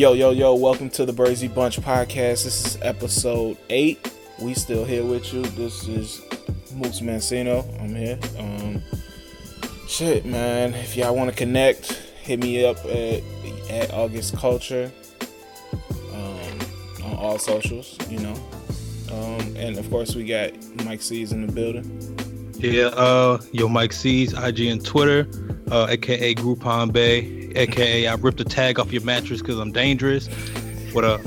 Yo, yo, yo, welcome to the Bursey Bunch podcast. This is episode eight. We still here with you. This is Moose Mancino. I'm here. Um shit, man. If y'all want to connect, hit me up at at August Culture. Um on all socials, you know. Um and of course we got Mike C's in the building. Yeah, uh, yo, Mike C's, IG and Twitter, uh, aka Groupon Bay, aka I ripped the tag off your mattress because I'm dangerous. What up?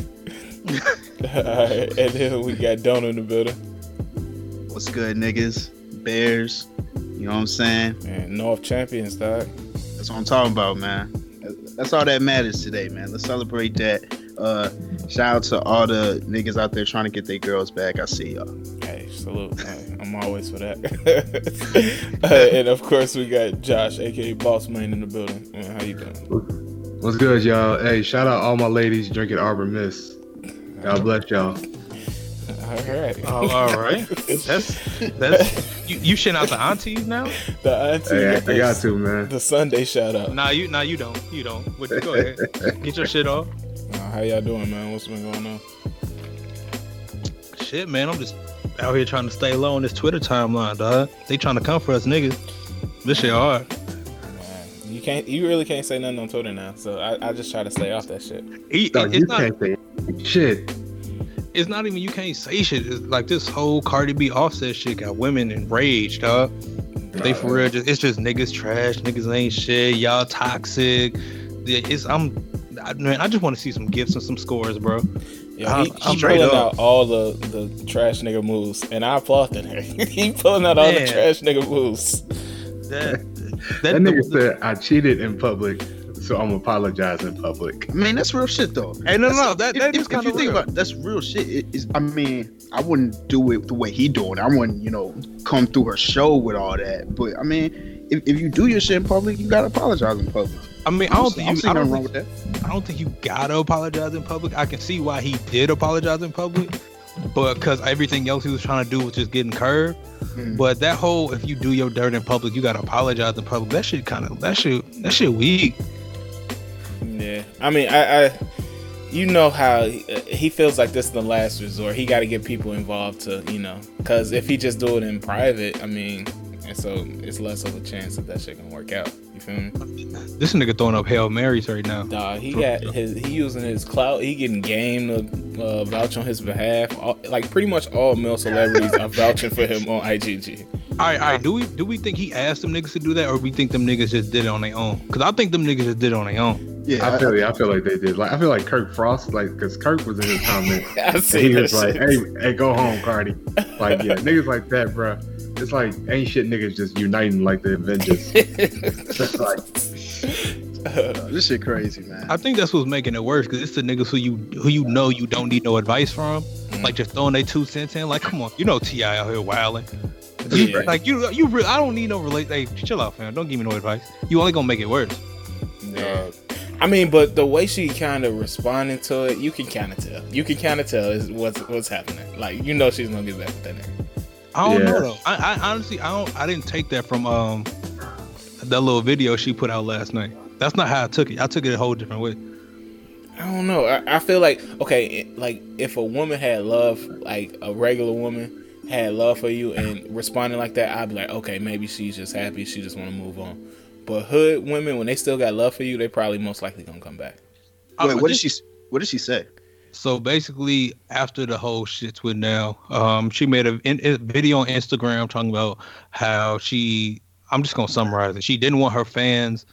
Alright, and then we got Don in the building. What's good, niggas? Bears. You know what I'm saying? And North Champions, dog. That's what I'm talking about, man. That's all that matters today, man. Let's celebrate that. Uh, shout out to all the niggas out there trying to get their girls back. I see y'all. Hey, salute. I'm always for that. uh, and of course, we got Josh, aka Boss Man, in the building. Man, how you doing? What's good, y'all? Hey, shout out all my ladies drinking Arbor Mist. God bless y'all. All right. Oh, all right. That's that's you, you shitting out the aunties now? the auntie. Hey, I, the, I got to, man. The Sunday shout out. Nah, you nah you don't. You don't. But go ahead. Get your shit off. Uh, how y'all doing, man? What's been going on? Shit, man. I'm just out here trying to stay low on this Twitter timeline, dog. They trying to come for us, niggas. This shit hard. Man, you can't. You really can't say nothing on Twitter now. So I, I just try to stay off that shit. It- Dog, it's you not. can't say shit. It's not even you can't say shit. It's like this whole Cardi B Offset shit got women enraged, dog. They for real, just, it's just niggas trash, niggas ain't shit, y'all toxic. Yeah, It's I'm, I, man, I just want to see some gifts and some scores, bro. Yo, I'm- he, I'm he pulling up. out all the, the trash nigga moves, and I applaud that. he pulling out all the trash nigga moves. That That nigga the- said I cheated in public, so I'm apologizing in public. I mean, that's real shit, though. Hey, no, no, no, That's- that- if- that if, is if kinda you think real. about it, that's real shit. It is. I mean, I wouldn't do it the way he doing. I wouldn't, you know, come through her show with all that. But I mean, if, if you do your shit in public, you gotta apologize in public. I mean, I don't think I'm you, I don't wrong think, with that. I don't think you gotta apologize in public. I can see why he did apologize in public, but because everything else he was trying to do was just getting curved. Mm. But that whole if you do your dirt in public, you gotta apologize in public. That shit kind of that shit that shit weak. Yeah, I mean, I, I you know how he, uh, he feels like this is the last resort. He got to get people involved to, you know, because if he just do it in private, I mean, and so it's less of a chance that that shit can work out. You feel me? This nigga throwing up hail marys right now. Dog, he got his he using his clout. He getting game to uh, vouch on his behalf. All, like pretty much all male celebrities are vouching for him on IGG. All right, all right. Do we do we think he asked them niggas to do that, or we think them niggas just did it on their own? Because I think them niggas just did it on their own. Yeah, I feel, I feel like they did. Like I feel like Kirk Frost, like because Kirk was in his comment, I and see he that was like, "Hey, hey, go home, Cardi." Like, yeah, niggas like that, bro. It's like ain't shit niggas just uniting like the Avengers. It's like, uh, this shit crazy, man. I think that's what's making it worse because it's the niggas who you who you know you don't need no advice from, mm. like just throwing their two cents in. Like, come on, you know Ti out here wilding. Yeah. Like you, you really, I don't need no relate. Hey, chill out, fam. Don't give me no advice. You only gonna make it worse. Yeah. I mean, but the way she kind of responding to it, you can kind of tell. You can kind of tell is what's what's happening. Like you know she's gonna get back with that nigga. I don't Yeah. know though. I, I honestly, I don't. I didn't take that from um that little video she put out last night. That's not how I took it. I took it a whole different way. I don't know. I, I feel like okay, like if a woman had love, like a regular woman had love for you and responding like that, I'd be like, okay, maybe she's just happy. She just want to move on. But hood women, when they still got love for you, they probably most likely gonna come back. Wait, what did she? What did she say? So basically, after the whole shit with down, um, she made a, a video on Instagram talking about how she. I'm just gonna summarize it. She didn't want her fans,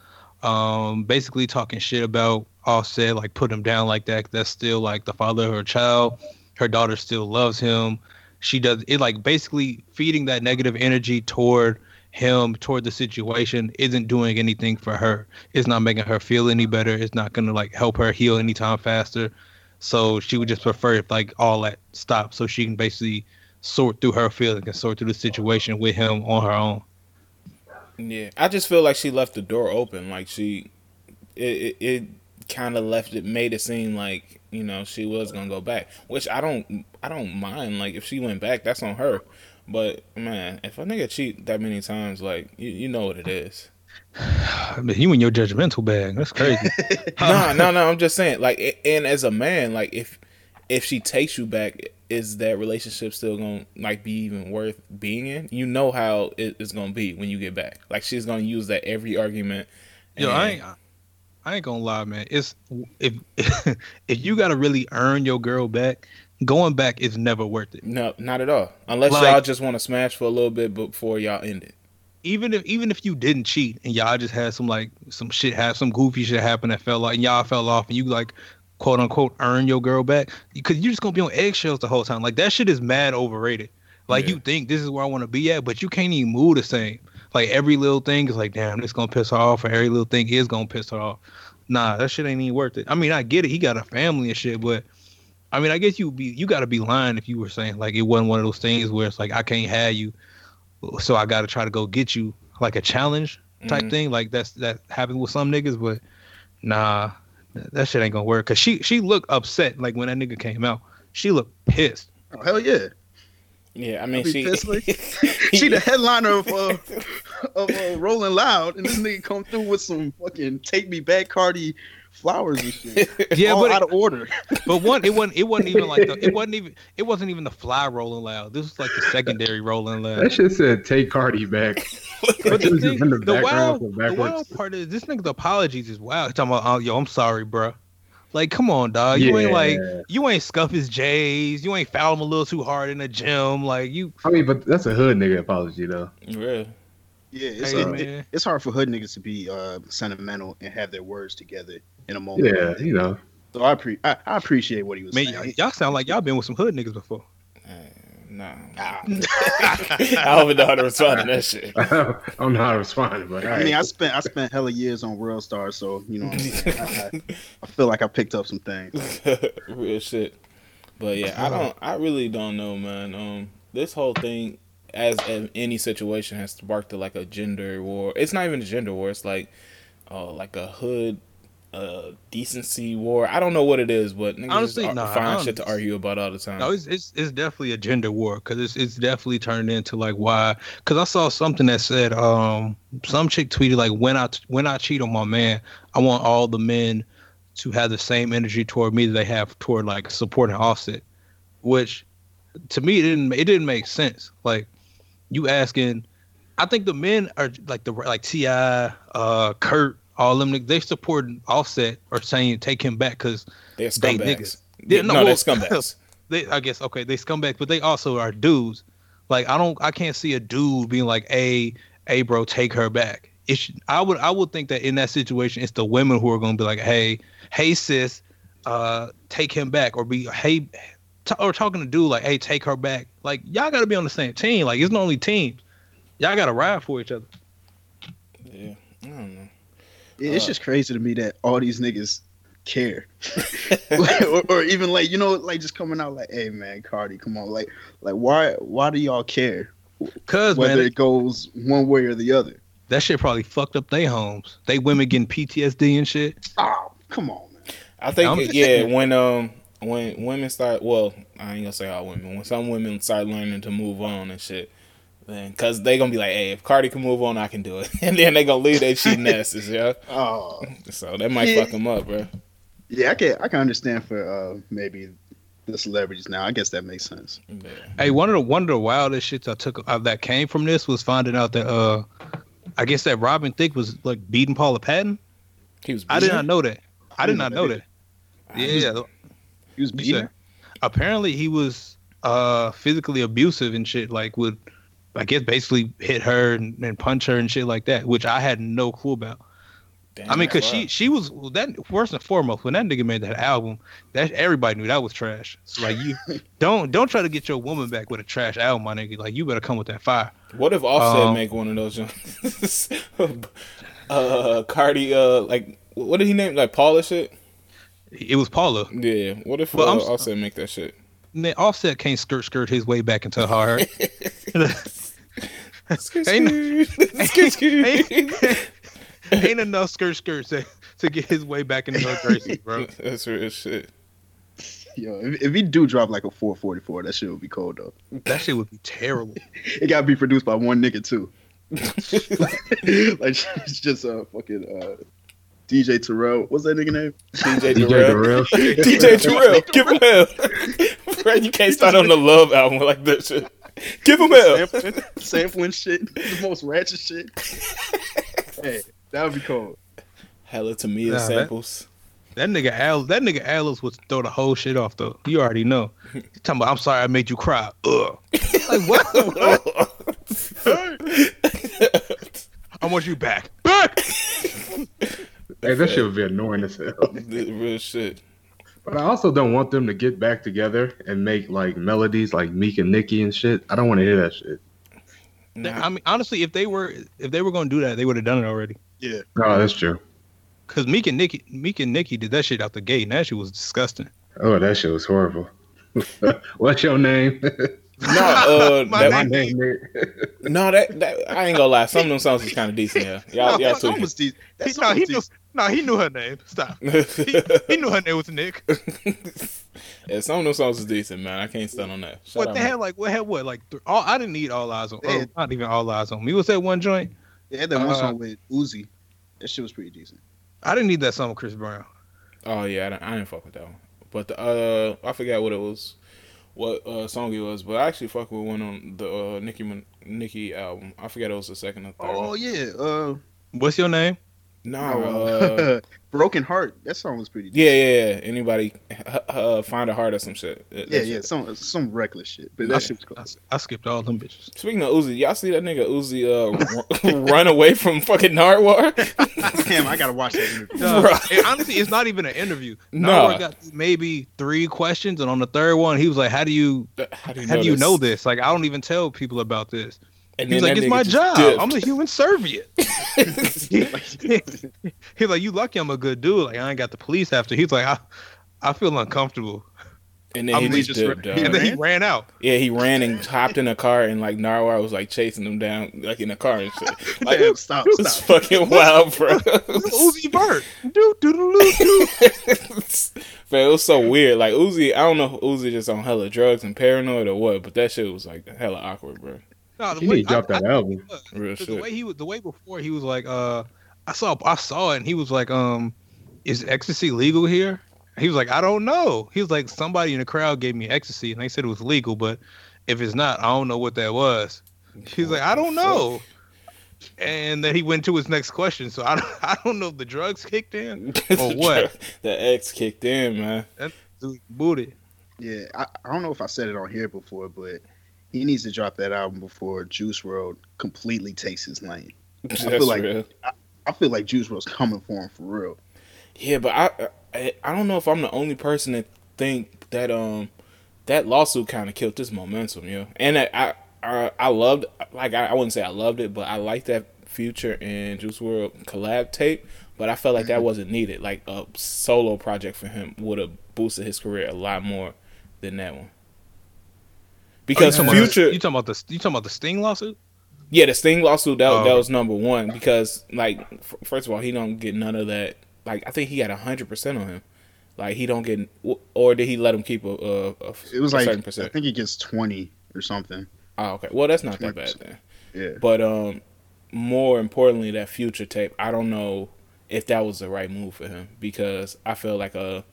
um, basically talking shit about Offset, like put him down like that. That's still like the father of her child. Her daughter still loves him. She does it like basically feeding that negative energy toward him, toward the situation, isn't doing anything for her. It's not making her feel any better. It's not gonna like help her heal anytime faster. So she would just prefer if like all that stopped, so she can basically sort through her feelings and sort through the situation with him on her own. Yeah, I just feel like she left the door open. Like she, it, it, it kind of left it, made it seem like you know she was gonna go back. Which I don't, I don't mind. Like if she went back, that's on her. But man, if a nigga cheat that many times, like you, you know what it is. I mean, you in your judgmental bag. That's crazy. no, no, no. I'm just saying, like, and as a man, like, if if she takes you back, is that relationship still gonna like be even worth being in? You know how it's gonna be when you get back. Like, she's gonna use that every argument. Yo, I ain't, I ain't gonna lie, man. It's if if you gotta really earn your girl back, going back is never worth it. no, not at all. Unless Like- y'all just want to smash for a little bit before y'all end it. Even if even if you didn't cheat and y'all just had some like some shit have some goofy shit happen that fell off and y'all fell off and you like quote unquote earn your girl back because you're just gonna be on eggshells the whole time. Like that shit is mad overrated. Like Yeah. you think this is where I want to be at, but you can't even move the same. Like every little thing is like, damn, this gonna piss her off, or every little thing is gonna piss her off. Nah, that shit ain't even worth it. I mean, I get it, he got a family and shit, but I mean, I guess you be you gotta be lying if you were saying like it wasn't one of those things where it's like I can't have you, so I gotta try to go get you like a challenge type Mhm. thing. Like that's that happened with some niggas, but nah, that that shit ain't gonna work. Cause she she looked upset like when that nigga came out. She looked pissed. Oh, hell yeah. Yeah, I mean, she. She the headliner of uh, of uh, Rolling Loud, and this nigga come through with some fucking take me back Cardi flowers and shit. Yeah, All but out of order. But one, it wasn't. It wasn't even like the. It wasn't even. It wasn't even the fly rolling loud. This was like the secondary rolling loud. That shit said take Cardi back. But It the, thing, in the the background, wild, the wild part is this nigga's apologies is wild. He's talking about, oh, yo, I'm sorry, bro. Like, come on, dog. You ain't like, Yeah. you ain't scuff his J's. You ain't foul him a little too hard in the gym. Like, you, I mean, but that's a hood nigga apology though. Real. Yeah, it's, Hey, it- it- it's hard for hood niggas to be uh, sentimental and have their words together in a moment. Yeah, you know. So I, pre- I, I appreciate what he was man, saying. y- y'all sound like y'all been with some hood niggas before. Nah. Ah. I don't even know how to respond to that shit. I don't know how to respond, but I mean, I spent I spent hella years on World Star, so you know, what I'm saying? I, I, I feel like I picked up some things. Real shit. But yeah, I don't. I really don't know, man. Um, this whole thing, as in any situation, has sparked to like a gender war. It's not even a gender war. It's like, uh, like a hood, uh, decency war. I don't know what it is, but niggas Honestly, just nah, I find shit to argue about all the time. No, it's it's it's definitely a gender war because it's it's definitely turned into like why? Because I saw something that said um some chick tweeted like when I when I cheat on my man, I want all the men to have the same energy toward me that they have toward like supporting Offset, which to me it didn't it didn't make sense. Like you asking, I think the men are like the like Ti, uh, Kurt, all them niggas, they support Offset or saying take him back because They're they scumbags. niggas. Yeah, Yeah, no, no, they're scumbags. they I guess okay, they scumbags, but they also are dudes. Like I don't I can't see a dude being like, hey, hey bro, take her back. It should, I would I would think that in that situation it's the women who are gonna be like, hey, hey sis, uh, take him back, or be hey t- or talking to dude like, hey, take her back. Like y'all gotta be on the same team. Like it's not only teams. Y'all gotta ride for each other. yeah, I don't know. Yeah, It's Uh, just crazy to me that all these niggas care, or, or even like you know, like just coming out like, "Hey man, Cardi, come on!" Like, like why why do y'all care Cause whether man, it goes one way or the other? that shit probably fucked up their homes. They women getting PTSD and shit. Oh, come on, man. I think it- yeah, when um when women start well, I ain't gonna say all women. When some women start learning to move on and shit, then because they gonna be like, hey, if Cardi can move on, I can do it, and then they gonna leave their cheating asses, yeah. Oh, So that might Yeah. fuck them up, bro. yeah, I can I can understand for uh maybe the celebrities now. I guess that makes sense. Yeah. Hey, one of the one of the wildest shits I took uh, that came from this was finding out that uh, I guess that Robin Thicke was like beating Paula Patton. He was. I did not know that. I did not know that. her? Yeah, He was you beating. apparently he was uh physically abusive and shit. Like would I guess basically hit her and, and punch her and shit like that, which I had no clue about. Damn, I mean, cause she she was that first and foremost when that nigga made that album, that everybody knew that was trash. So like you don't don't try to get your woman back with a trash album, my nigga. Like you better come with that fire. What if Offset Um, make one of those? uh, Cardi, uh, like what did he name? Like Paula shit. It was Paula. Yeah. What if Well, uh, Offset make that shit? Man, Offset can't skirt skirt his way back into her heart. Ain't- ain't, ain't enough skirt skirts to, to get his way back into her Gracie, bro. That's real shit. Yo, if, if he do drop like a 444, that shit would be cold though. That shit would be terrible. It gotta be produced by one nigga too. like it's just a uh, fucking uh, DJ Terrell. What's that nigga name? DJ DJ Terrell. Terrell. DJ Terrell, give him hell. Bro, you can't start on the love album like that shit. Give him hell. Sampling, sampling shit, the most ratchet shit. hey, that would be cool. Hella Tamia Nah, that- samples. That nigga Al, that nigga Alice would throw the whole shit off though. You already know. He talking about, I'm sorry I made you cry. Ugh. like what? I want you back. Back. Hey, that shit would be annoying as hell. Real shit. But I also don't want them to get back together and make like melodies like Meek and Nicki and shit. I don't want to hear that shit. Nah, I mean, honestly, if they were if they were gonna do that, they would have done it already. Yeah, Oh, that's true. Cause Meek and Nicki, Meek and Nicki did that shit out the gate, and that shit was disgusting. Oh, that shit was horrible. What's your name? no, uh, My that, My name, Nick. no, that, that I ain't gonna lie. Some of them songs is kind of decent. Yeah, y'all, No, y'all that song was decent. That He, song no, he was knew. decent. No, he knew her name. Stop. He, he knew her name was Nick. yeah, some of those songs was decent, man. I can't stand on that. Shout What out, they had like what had what like th- all I didn't need all eyes on. Yeah. Oh, not even all eyes on me. Was that one joint? They had that one Uh, song with Uzi. That shit was pretty decent. I didn't need that song with Chris Brown. Oh yeah, I, didn't- I didn't fuck with that one. But the uh, I forgot what it was, what uh song it was. But I actually fuck with one on the uh, Nicki Nicki album. I forgot it was the second or third. Oh one. yeah, uh, What's your name? Nah, no, uh, Broken Heart. That song was pretty. yeah, yeah, yeah. Anybody uh, find a heart or some shit. That- yeah, that yeah, shit. some some reckless shit, but I, that shit was cool. I, I skipped all them bitches. Speaking of Uzi, y'all see that nigga Uzi uh run- run away from fucking Nardwuar? Damn, I gotta watch that interview. No, Bruh. and honestly, it's not even an interview. No. Nardwuar got maybe three questions, and on the third one, he was like, "How do you How do you how know do you this? know this? Like, I don't even tell people about this." And He's like, "It's my job. dipped. I'm a human serviette." He's like, "You lucky I'm a good dude. Like, I ain't got the police after." He's like, "I, I feel uncomfortable," and then I'm he just, dipped, dog. and then he ran? ran out. Yeah, he ran and hopped in a car, and like Nardwuar was like chasing him down, like in a car and shit. Like Damn, it stop, was stop. fucking wild, bro. Uzi Vert. Do do do do. Man, it was so weird. Like Uzi, I don't know if Uzi just on hella drugs and paranoid or what, but that shit was like hella awkward, bro. No, the He way- need to drop I- that album. Real shit. the way he was, the way before he was like, uh, I saw, I saw it, and he was like, um, is ecstasy legal here? He was like, I don't know. He was like, somebody in the crowd gave me ecstasy, and they said it was legal, but if it's not, I don't know what that was. He's like, I don't know. And then he went to his next question. So I don't, I don't know if the drugs kicked in or what. the X kicked in, man. Dude, booty. Yeah, I, I don't know if I said it on here before, but he needs to drop that album before Juice WRLD completely takes his lane. That's feel like- real. I feel like Juice WRLD's coming for him for real. Yeah, but I, I I don't know if I'm the only person that think that um that lawsuit kind of killed this momentum, yo. And I I I, I loved like I, I wouldn't say I loved it, but I liked that Future and Juice WRLD collab tape. But I felt like that wasn't needed. Like a solo project for him would have boosted his career a lot more than that one. Because Oh, you talking about- Future, you talking about the, you talking about the Sting lawsuit? yeah, the Sting lawsuit that Oh. that was number one because like f- first of all he don't get none of that. Like I think he got hundred percent on him. Like he don't get, or did he let him keep a, a, a It was a like certain I think he gets twenty or something. Oh, okay. Well, that's not that bad then. Yeah. But um, more importantly, that future tape, I don't know if that was the right move for him because I feel like a,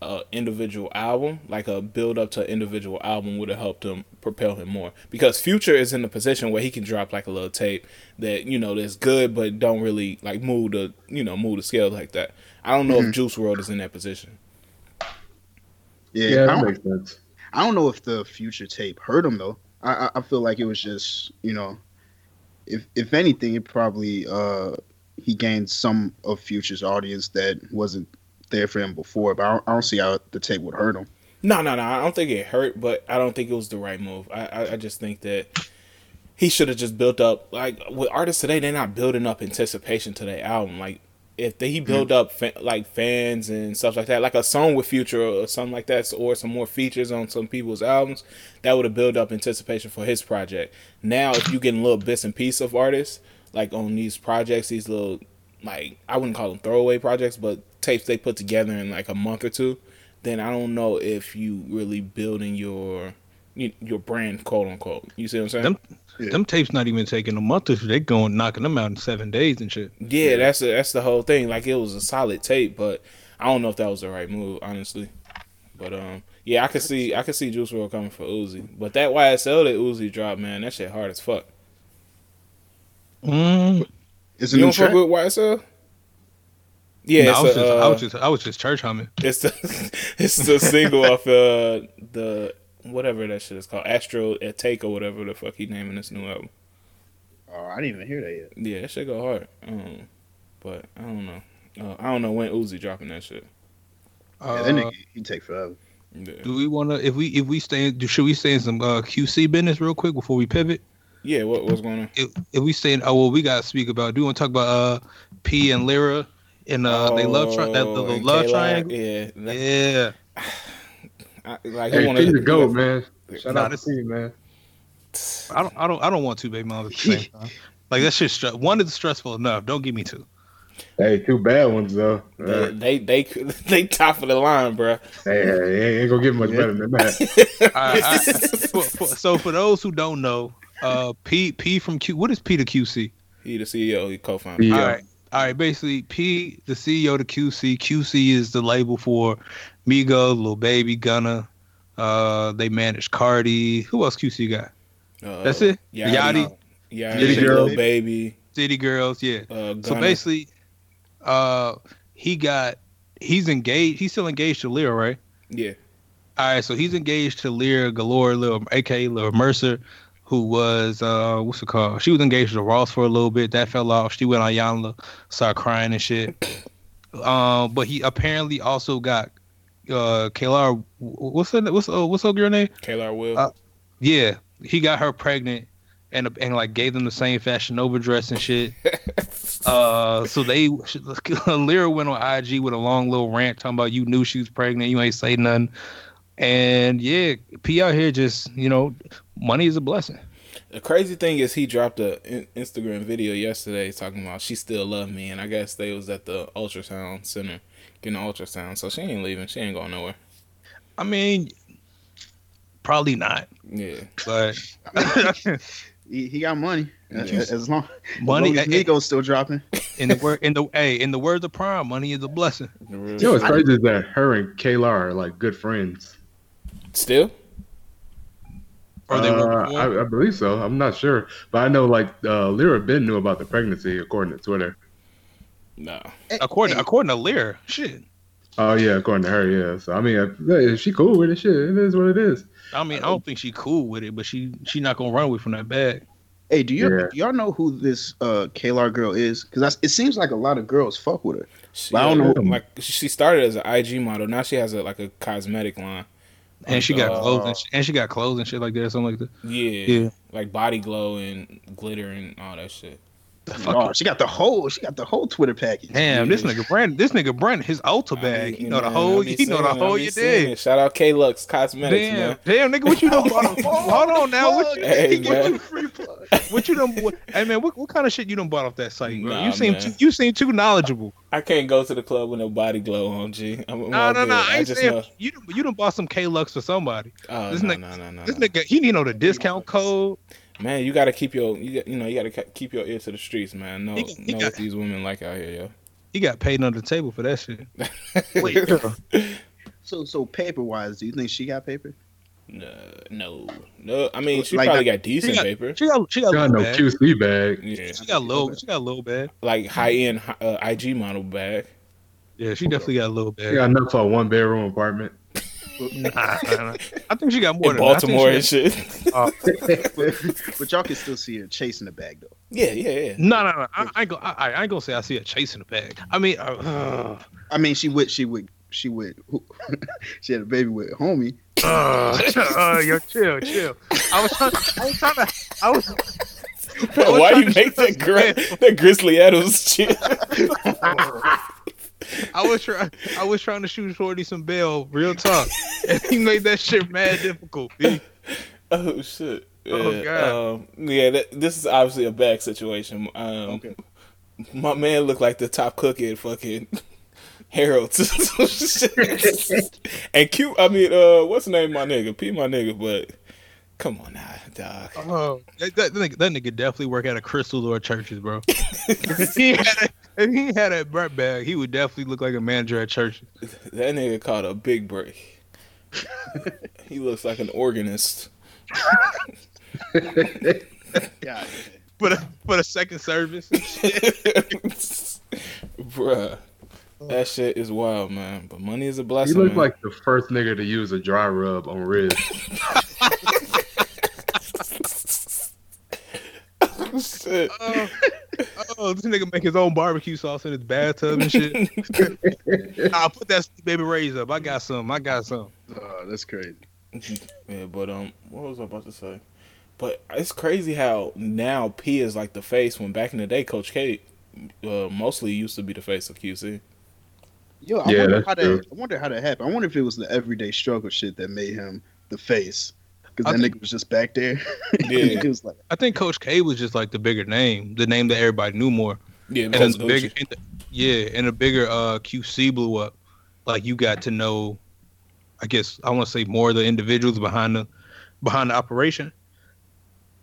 a individual album, like a build up to an individual album, would have helped him propel him more. Because Future is in a position where he can drop like a little tape that you know that's good, but don't really like move the you know move the scale like that. I don't know if Juice WRLD is in that position. Yeah, Yeah, I, that don't, makes sense. I don't know if the future tape hurt him though. I, I I feel like it was just you know, if if anything, it probably uh he gained some of Future's audience that wasn't there for him before. But I don't, I don't see how the tape would hurt him. No, no, no. I don't think it hurt, but I don't think it was the right move. I, I, I just think that he should have just built up. Like with artists today, they're not building up anticipation to their album. Like if they, he build up fa- like fans and stuff like that, like a song with Future or something like that, or some more features on some people's albums, that would have built up anticipation for his project. Now, if you getting little bits and pieces of artists like on these projects, these little like I wouldn't call them throwaway projects, but tapes they put together in like a month or two then I don't know if you really building your your brand, quote unquote. You see what I'm saying? Them- Yeah. Them tapes not even taking a month or two. They going knocking them out in seven days and shit. yeah, that's the that's the whole thing. Like it was a solid tape, but I don't know if that was the right move, honestly. But um, yeah, I could see I could see Juice WRLD coming for Uzi, but that YSL that Uzi dropped, man, that shit hard as fuck. Mm, It's a You new don't fuck with YSL? Yeah, no, I was a, just, I uh, was just, I was just church humming. It's the it's the single off uh the whatever that shit is called Astro Take or whatever the fuck he naming this new album. Oh, I didn't even hear that yet. Yeah, that shit go hard. Um, but I don't know. Uh, I don't know when Uzi dropping that shit. Yeah, Uh, that nigga, he take forever. Yeah, do we want to? If we if we stay, do, should we stay in some uh, QC business real quick before we pivot? yeah. What what's going on? If, if we stay, in, oh well, we gotta speak about. Do you want to talk about uh P and Lira and uh they love tri- that the, Oh, the love K-Log, triangle? Yeah, Yeah, I, like Hey, wanna- P the goat, man. Shout Nah, out to this- P, man. I don't I don't I don't want two baby moms at the same time. Like that's shit's stre- one is stressful enough. Don't give me two. Hey, two bad ones though. They, Uh, they they they top of the line, bro. hey, hey, ain't gonna get much better than that. I- I- for- for- so for those who don't know, uh, P P from Q. What is P to QC? He the CEO, he co-founder. Yeah. All right, all right. Basically, P the CEO to QC. QC is the label for Migos, Lil Baby, Gunna. Uh, they manage Cardi. Who else QC got? Uh, That's it? Yachty, Yachty? Yachty, City Lil Girls. baby. City Girls. Yeah. Uh, So basically, uh, he got he's engaged. He's still engaged to Lira, right? yeah, All right, so he's engaged to Lira Galore, Lil, aka Lil Mercer, who was uh what's it called? She was engaged to Ross for a little bit. That fell off. She went on Iyanla, started crying and shit. Um, but he apparently also got uh Kayla. What's her what's uh, what's her girl name? Kayla Will. Uh, Yeah, he got her pregnant and and like gave them the same Fashion Nova dress and shit. Uh, so they Lira went on IG with a long little rant talking about you knew she was pregnant, you ain't say nothing, and yeah, P out here just you know, money is a blessing. The crazy thing is, he dropped a Instagram video yesterday talking about she still love me, and I guess they was at the ultrasound center getting an ultrasound, so she ain't leaving. She ain't going nowhere. I mean, probably not, Yeah, but He, he got money. Yeah. As, as long, money as long as eh, eh. Nico's still dropping. in the word in the hey in the words of Prime, money is a blessing. The real You know what's shit. crazy is that her and Kayla are like good friends. still. Or they were Uh, before. I, I believe so. I'm not sure, but I know like uh, Lira Ben knew about the pregnancy according to Twitter. No, according Hey, according to Lira, shit. Oh yeah, according to her, yeah. So I mean, if, if she cool with it, shit, it is what it is. I mean, I don't think she cool with it, but she she not gonna run away from that bag. Hey, do you Yeah. do y'all know who this uh Kaylar girl is? Because it seems like a lot of girls fuck with her. she, I don't know. Like she started as an IG model. Now she has a like a cosmetic line. And she got Uh, clothes and, sh- and she got clothes and shit like that, something like that. Yeah, Yeah. like body glow and glitter and all that shit. The fuck Oh, she got the whole she got the whole Twitter package. Damn, this nigga Brandon, this nigga Brandon, his Ulta bag. I you know the whole, I you know the seeing it, I whole you did. Shout out K Lux Cosmetics, Damn, man. damn, nigga, what you done bought? off- Hold on now, what you, Hey, He man. give you free plug. what you done? What, hey man, what, what kind of shit you done bought off that site, bro? Nah, you seem man. too, you seem too knowledgeable. I can't go to the club with no body glow on, G. I'm, I'm No, no, good. no. I ain't just saying know. you. done- You done bought some K Lux for somebody. Oh, this no, nigga- no, no, no, This no. nigga, he need to know the discount code. Man, you gotta keep your, you, you know, you gotta keep your ear to the streets, man. Know, He he know got- what these women like out here, yo. He got paid under the table for that shit. Wait. So so paper wise, do you think she got paper? no, no, no. I mean, she Like probably got decent got- paper. She got, she got, Got little no bag. QC bag. Yeah, She got low, she got a little bag. like high end uh, IG model bag. Yeah, she definitely got a little She bag. got enough for a one bedroom apartment. Nah, nah, nah. I think she got more In than that. I think Baltimore and shit. but, but y'all can still see her chasing the bag though. yeah, yeah, yeah. No, no, no. I, I ain't gonna. I, I ain't gonna say I see her chasing the bag. I mean, uh, I mean, she would she would she would she had a baby with homie. uh, uh, yo, chill, chill. I was trying. I was trying to. I was. Bro, why trying you make that shoot gri- that Grizzly Adams shit? I was trying. I was trying to shoot Shorty some bail, real talk, and he made that shit mad difficult. Oh shit. Oh, Yeah, God. Um, yeah, that, this is obviously a bag situation. Um, Okay. My man looked like the top cook at fucking Harold's. and cute. I mean, uh, what's the name, of my nigga? P, my nigga, but Come on now, dog. Oh, that, that, nigga, that nigga definitely work at a Krystal or Church's, bro. he had a, if he had a Brett bag, he would definitely look like a manager at church. That nigga caught a big break. he looks like an organist. God. For the, for the second service. Bruh. That shit is wild, man. But money is a He blessing. looked man. like the first nigga to use a dry rub on Riz. shit. Oh, oh, this nigga make his own barbecue sauce in his bathtub and shit. I'll put that Baby Ray's up. I got some. I got some. Oh, that's crazy. Yeah, but um, what was I about to say? But it's crazy how now P is like the face when back in the day Coach K uh, mostly used to be the face of QC. Yo, I Yeah, wonder that's how true. that. I wonder how that happened. I wonder if it was the everyday struggle shit that made him the face. Because I that think- nigga was just back there. Yeah. he was like, I think Coach K was just like the bigger name, the name that everybody knew more. Yeah, And because then the bigger, and the, yeah, and the bigger uh, QC blew up. Like you got to know, I guess I want to say more of the individuals behind the behind the operation,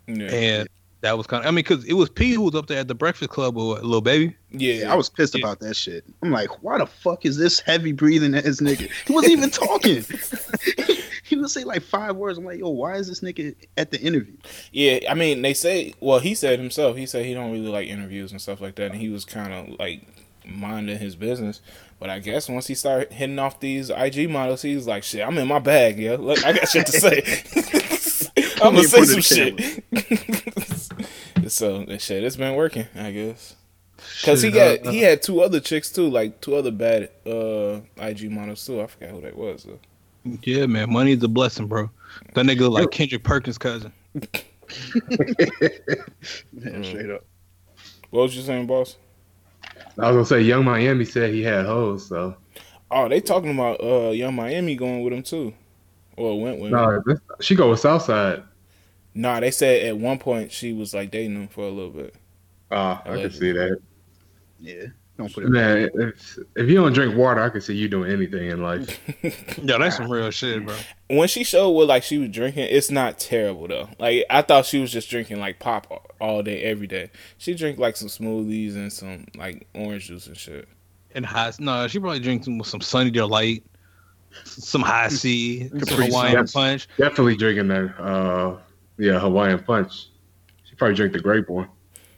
yeah, and that was kind of. I mean, because it was P who was up there at the Breakfast Club with Lil Baby. yeah, yeah, I was pissed Yeah. about that shit. I'm like, why the fuck is this heavy breathing ass nigga? He wasn't even talking. would say like five words. I'm like, yo, why is this nigga at the interview? Yeah, I mean, they say. Well, he said himself. He said he don't really like interviews and stuff like that, and he was kind of like minding his business. But I guess once he started hitting off these IG models, he's like, "Shit, I'm in my bag, yo. Look, I got shit to say. I'm gonna say some shit." so shit, it's been working, I guess. Cause he got uh, he had two other chicks too, like two other bad uh IG models too. I forgot who that was. Though. Yeah, man, money is a blessing, bro. That nigga look like Kendrick Perkins' cousin. Man, Mm. straight up. What was you saying, boss? I was gonna say Young Miami said he had hoes, so Oh, they talking about uh Young Miami going with him too, or went with him. no, this- she go with Southside. Nah, they said at one point she was like dating him for a little bit. Uh, I can see that. Yeah, don't put it. Man, if, if you don't drink water, I can see you doing anything in life. Yeah, that's some real shit, bro. When she showed what like she was drinking, it's not terrible though. Like I thought she was just drinking like pop all day, every day. She drink like some smoothies and some like orange juice and shit. And high, no, she probably drinks some, some Sunny Delight, some Hi-C, some Hawaiian Suns. Punch. Definitely drinking that. Uh, yeah, Hawaiian Punch. She probably drink the grape one.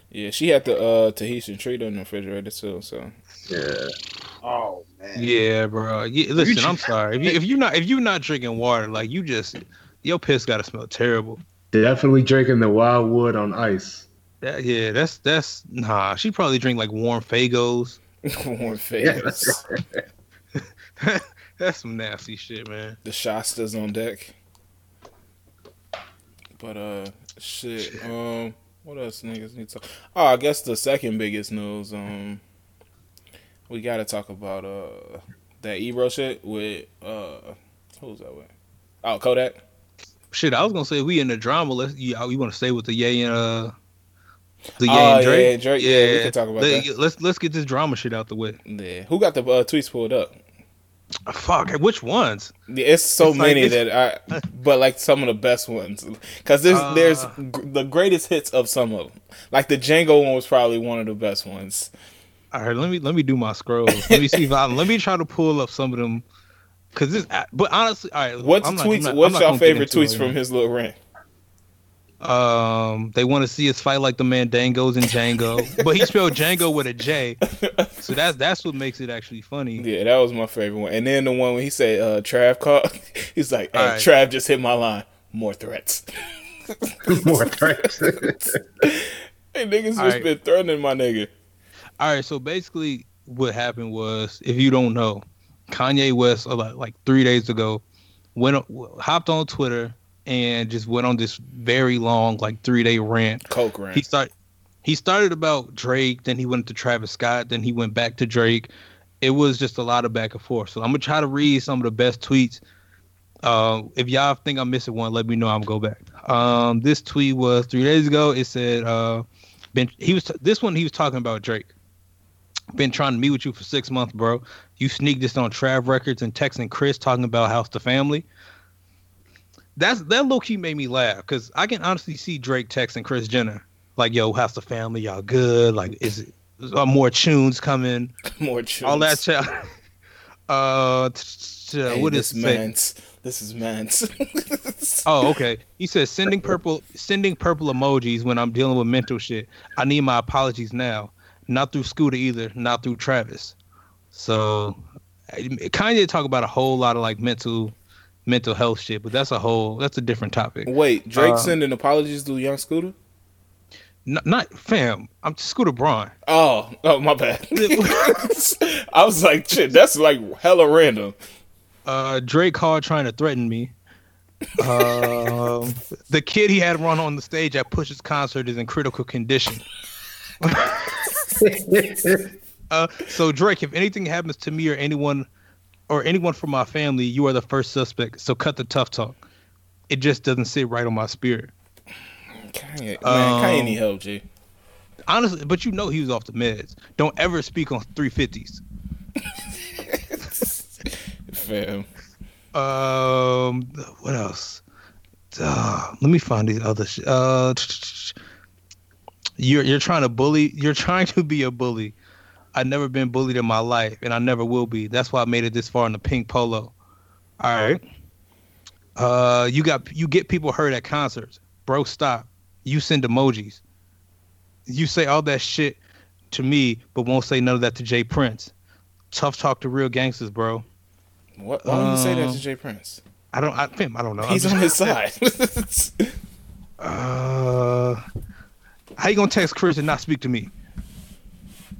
Yeah, she had the uh Tahitian treat in the refrigerator too. So Yeah. Oh man. Yeah, bro. Yeah, listen, dr- I'm sorry. If, you, if you're not if you're not drinking water, like you just your piss gotta smell terrible. Definitely drinking the wild wood on ice. That, yeah, that's that's nah. She probably drink like warm Faygos. warm face. that's some nasty shit, man. the Shasta's on deck. But uh, shit. Um, what else niggas need to? Oh, I guess the second biggest news. Um, we got to talk about uh that Ebro shit with uh who's that with? Oh, Kodak. Shit, I was gonna say we in the drama. Let's you, you want to stay with the Ye and uh the Ye Oh, and Drake? yeah, Drake. Yeah, we can talk about Let, that. Let's let's get this drama shit out the way. Yeah, who got the uh, tweets pulled up? Fuck, which ones? It's so It's like- many it's- that I, but like some of the best ones, because there's Uh. there's g- the greatest hits of some of them. Like the Django one was probably one of the best ones. All right, let me let me do my scrolls. Let me see if I let me try to pull up some of them. Cause this, but honestly, all right. What's I'm tweets? I'm not- what's not your favorite tweets from his little rant? Um, they want to see us fight like the Mandingos and Django, but he spelled Django with a J, so that's that's what makes it actually funny. Yeah, that was my favorite one. And then the one when he said uh, Trav called, he's like, "Hey, Alright. Trav just hit my line. More threats." More threats. Hey, niggas just Alright. been threatening my nigga. All right, so basically, what happened was, if you don't know, Kanye West, uh, like, like three days ago, went hopped on Twitter and just went on this very long, like three day rant. Coke rant. He start he started about Drake, then he went to Travis Scott, then he went back to Drake. It was just a lot of back and forth. So I'm gonna try to read some of the best tweets. Uh, if y'all think I'm missing one, let me know. I'm gonna go back. Um, this tweet was three days ago. It said, uh, been he was this one he was talking about Drake. Been trying to meet with you for six months, bro. You sneaked this on Trav Records and texting Chris talking about House to Family. That's that low key made me laugh because I can honestly see Drake texting Chris Jenner like, "Yo, how's the family? Y'all good? Like, is it are more tunes coming? More tunes. All that shit." uh, t- t- Hey, what this is man's? This is man's. Oh, okay. He says sending purple sending purple emojis when I'm dealing with mental shit. I need my apologies now. Not through Scooter either. Not through Travis. So, Kanye talk about a whole lot of like mental mental health shit, but that's a whole that's a different topic. Wait, Drake Uh, sending apologies to Young Scooter? N- not fam. I'm Scooter Braun. Oh, oh, my bad. I was like, shit, that's like hella random. Uh, Drake called trying to threaten me. Um, the kid he had run on the stage at Push's concert is in critical condition. uh, so Drake, if anything happens to me or anyone or anyone from my family, you are the first suspect. So cut the tough talk. It just doesn't sit right on my spirit. Kanye, man, Kanye Um, need help, G. Honestly, but you know he was off the meds. Don't ever speak on 350s. Fam. Um, what else? Uh, let me find these other. Sh- uh, you're you're trying to bully. You're trying to be a bully. I've never been bullied in my life, and I never will be. That's why I made it this far in the pink polo. All right. Uh, you got you get people hurt at concerts, bro. Stop. You send emojis. You say all that shit to me, but won't say none of that to J Prince. Tough talk to real gangsters, bro. What, why would you say that to Um, J Prince? I don't. I, fam, I don't know. He's just- on his side. Uh, how you gonna text Chris and not speak to me?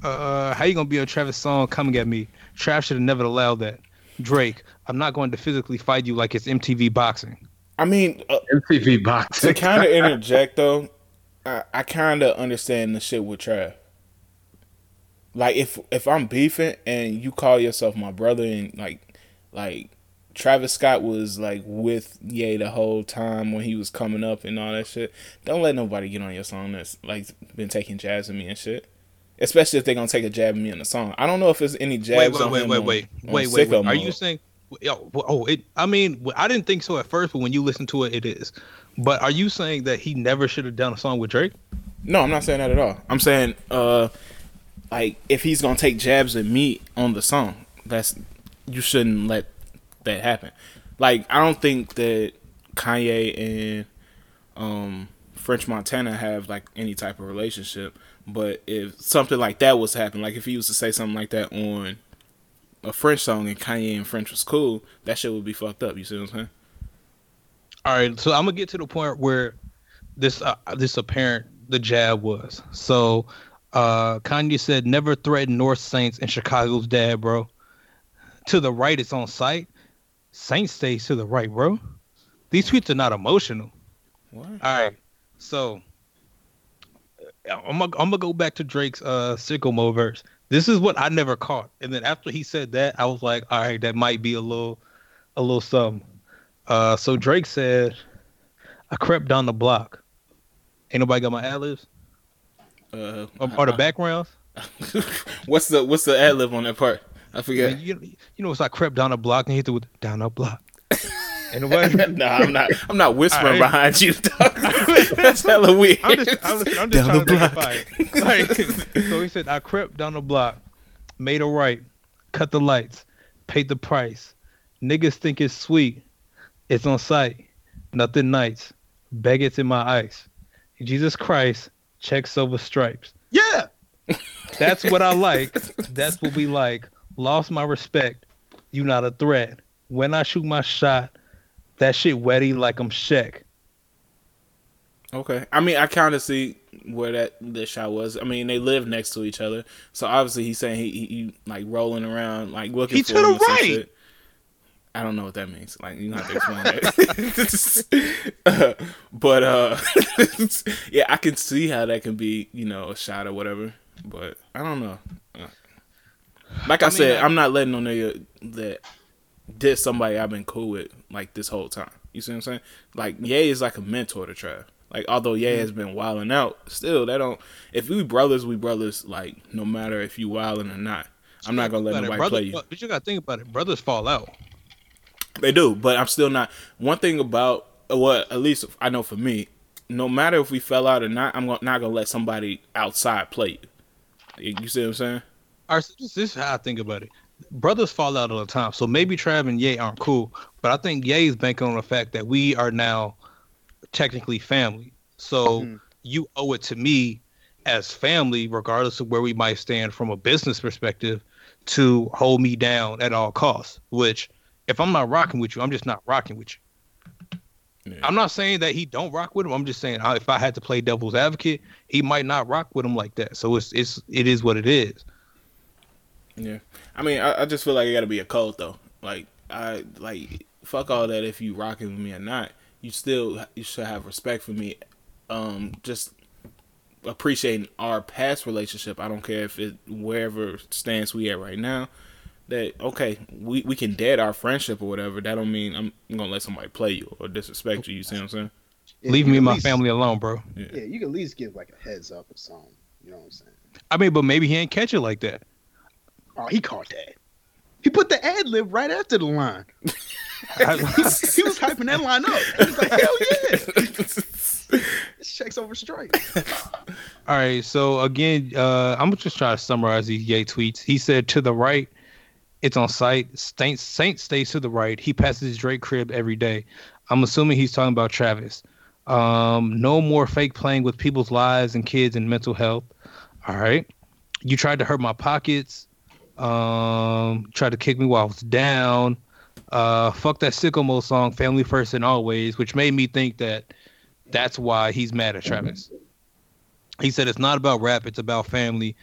Uh, how you gonna be on Travis' song coming at me? Trav should have never allowed that. Drake, I'm not going to physically fight you like it's MTV boxing. I mean, uh, MTV boxing. to kind of interject though, I, I kind of understand the shit with Trav. Like if if I'm beefing and you call yourself my brother and like like Travis Scott was like with Ye the whole time when he was coming up and all that shit. Don't let nobody get on your song that's like been taking jabs at me and shit. Especially if they're gonna take a jab at me in the song. I don't know if there's any Wait, jabs wait, on wait, wait, on- wait, on wait, wait, wait. Are you saying? Oh, it. I mean, I didn't think so at first, but when you listen to it, it is. But are you saying that he never should have done a song with Drake? No, I'm not saying that at all. I'm saying, uh, like if he's gonna take jabs at me on the song, that's you shouldn't let that happen. Like I don't think that Kanye and um French Montana have like any type of relationship. But if something like that was to happen, like if he was to say something like that on a French song and Kanye and French was cool, that shit would be fucked up. You see what I'm saying? All right, so I'm gonna get to the point where this uh, this apparent the jab was. So uh Kanye said never threaten North Saints and Chicago's dad, bro. To the right, it's on site. Saints stays to the right, bro. These tweets are not emotional. What? All right, so I'm gonna I'm gonna go back to Drake's uh sicko mode verse. This is what I never caught, and then after he said that, I was like, all right, that might be a little, a little something. Uh, so Drake said, "I crept down the block. Ain't nobody got my ad libs Uh, or, or the backgrounds. what's the what's the ad lib on that part? I forget. You, you know, it's like crept down the block and hit it with down the block. Ain't nobody. no, I'm not. I'm not whispering Alright. behind you. Dog. That's hella weird. I'm just, I'm just, I'm just Down trying the to make. Like, so he said, I crept down the block, made a right, cut the lights, paid the price. Niggas think it's sweet. It's on sight. Nothing nice. Baguettes in my eyes. Jesus Christ, check silver stripes. Yeah. That's what I like. That's what we like. Lost my respect. You not a threat. When I shoot my shot, that shit wetty like I'm Shaq. Okay. I mean, I kind of see where that this shot was. I mean, they live next to each other, so obviously he's saying he, he, he like rolling around, like looking He for to the him some right. shit. I don't know what that means. Like you don't have to explain that. Uh, but uh, yeah, I can see how that can be, you know, a shot or whatever. But I don't know. Uh, Like I, I mean, said, uh, I'm not letting no nigga that did somebody I've been cool with like this whole time. You see what I'm saying? Like Ye is like a mentor to Trav. Like although Ye mm-hmm. has been wilding out, still that don't. If we brothers, we brothers. Like no matter if you wilding or not, I'm not gonna let nobody brother- play you. But you gotta think about it. Brothers fall out. They do, but I'm still not. One thing about what at least I know for me, no matter if we fell out or not, I'm not gonna let somebody outside play you. You see what I'm saying? All right, so this, this is how I think about it. Brothers fall out all the time, so maybe Trav and Ye aren't cool, but I think Ye is banking on the fact that we are now technically family. So Mhm. you owe it to me as family, regardless of where we might stand from a business perspective, to hold me down at all costs. Which, if I'm not rocking with you, I'm just not rocking with you. Yeah. I'm not saying that he don't rock with him. I'm just saying if I had to play devil's advocate, he might not rock with him like that. So it's it's it is what it is. Yeah, I mean, I, I just feel like it got to be a code though. Like, I like fuck all that. If you rocking with me or not, you still you should have respect for me. Um, just appreciating our past relationship. I don't care if it wherever stance we at right now. That okay, we we can dead our friendship or whatever. That don't mean I'm, gonna let somebody play you or disrespect you. You see what I'm saying? Yeah, Leave me and my least- family alone, bro. Yeah, you can at least give like a heads up or something. You know what I'm saying? I mean, but maybe he ain't catch it like that. Oh, he caught that. He put the ad lib right after the line. He, he was hyping that line up. He was like, hell yeah. This check's over straight. All right, so again, uh, I'm just trying to summarize these Ye tweets. He said to the right, it's on site. Saint Saint stays to the right. He passes Drake crib every day. I'm assuming he's talking about Travis. Um, no more fake playing with people's lives and kids and mental health. All right. You tried to hurt my pockets. Um, tried to kick me while I was down. Uh, fuck that sicko mode song, family first and always, which made me think that that's why he's mad at Travis. He said it's not about rap, it's about family.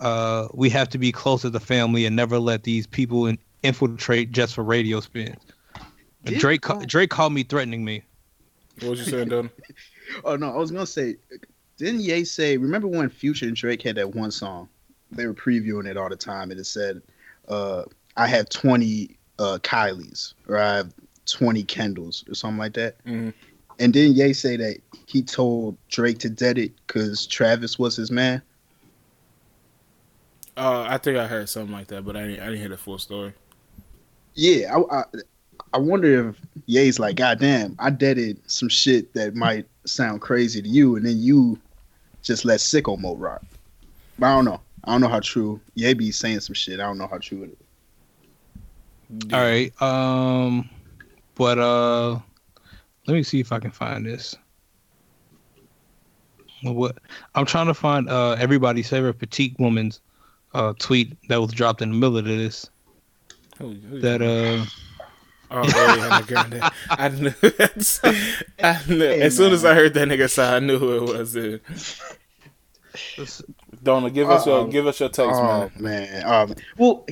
Uh, we have to be close to the family and never let these people in, infiltrate just for radio spins. Did- Drake ca- Drake called me threatening me. What was you saying, Don? Oh no, I was gonna say, didn't Ye say? Remember when Future and Drake had that one song? They were previewing it all the time, and it said, uh, "I have 20 uh, Kylies, or I have 20 Kendalls, or something like that." Mhm. And didn't Ye say that he told Drake to dead it because Travis was his man? Uh, I think I heard something like that, but I didn't, I didn't hear the full story. Yeah, I, I, I wonder if Ye's like, God damn, I deaded some shit that might sound crazy to you, and then you just let sicko mode rock. But I don't know. I don't know how true. Ye be saying some shit. I don't know how true it is. All right. Um, but uh, let me see if I can find this. What I'm trying to find uh everybody's favorite petite woman's uh tweet that was dropped in the middle of this. Who- who- That uh. Oh, Ariana Grande. I knew. I knew. Hey, as soon as. I heard that nigga say, I knew who it was. Dude. Donna, give us Uh-oh. your give us your takes, oh man. man. Um, well,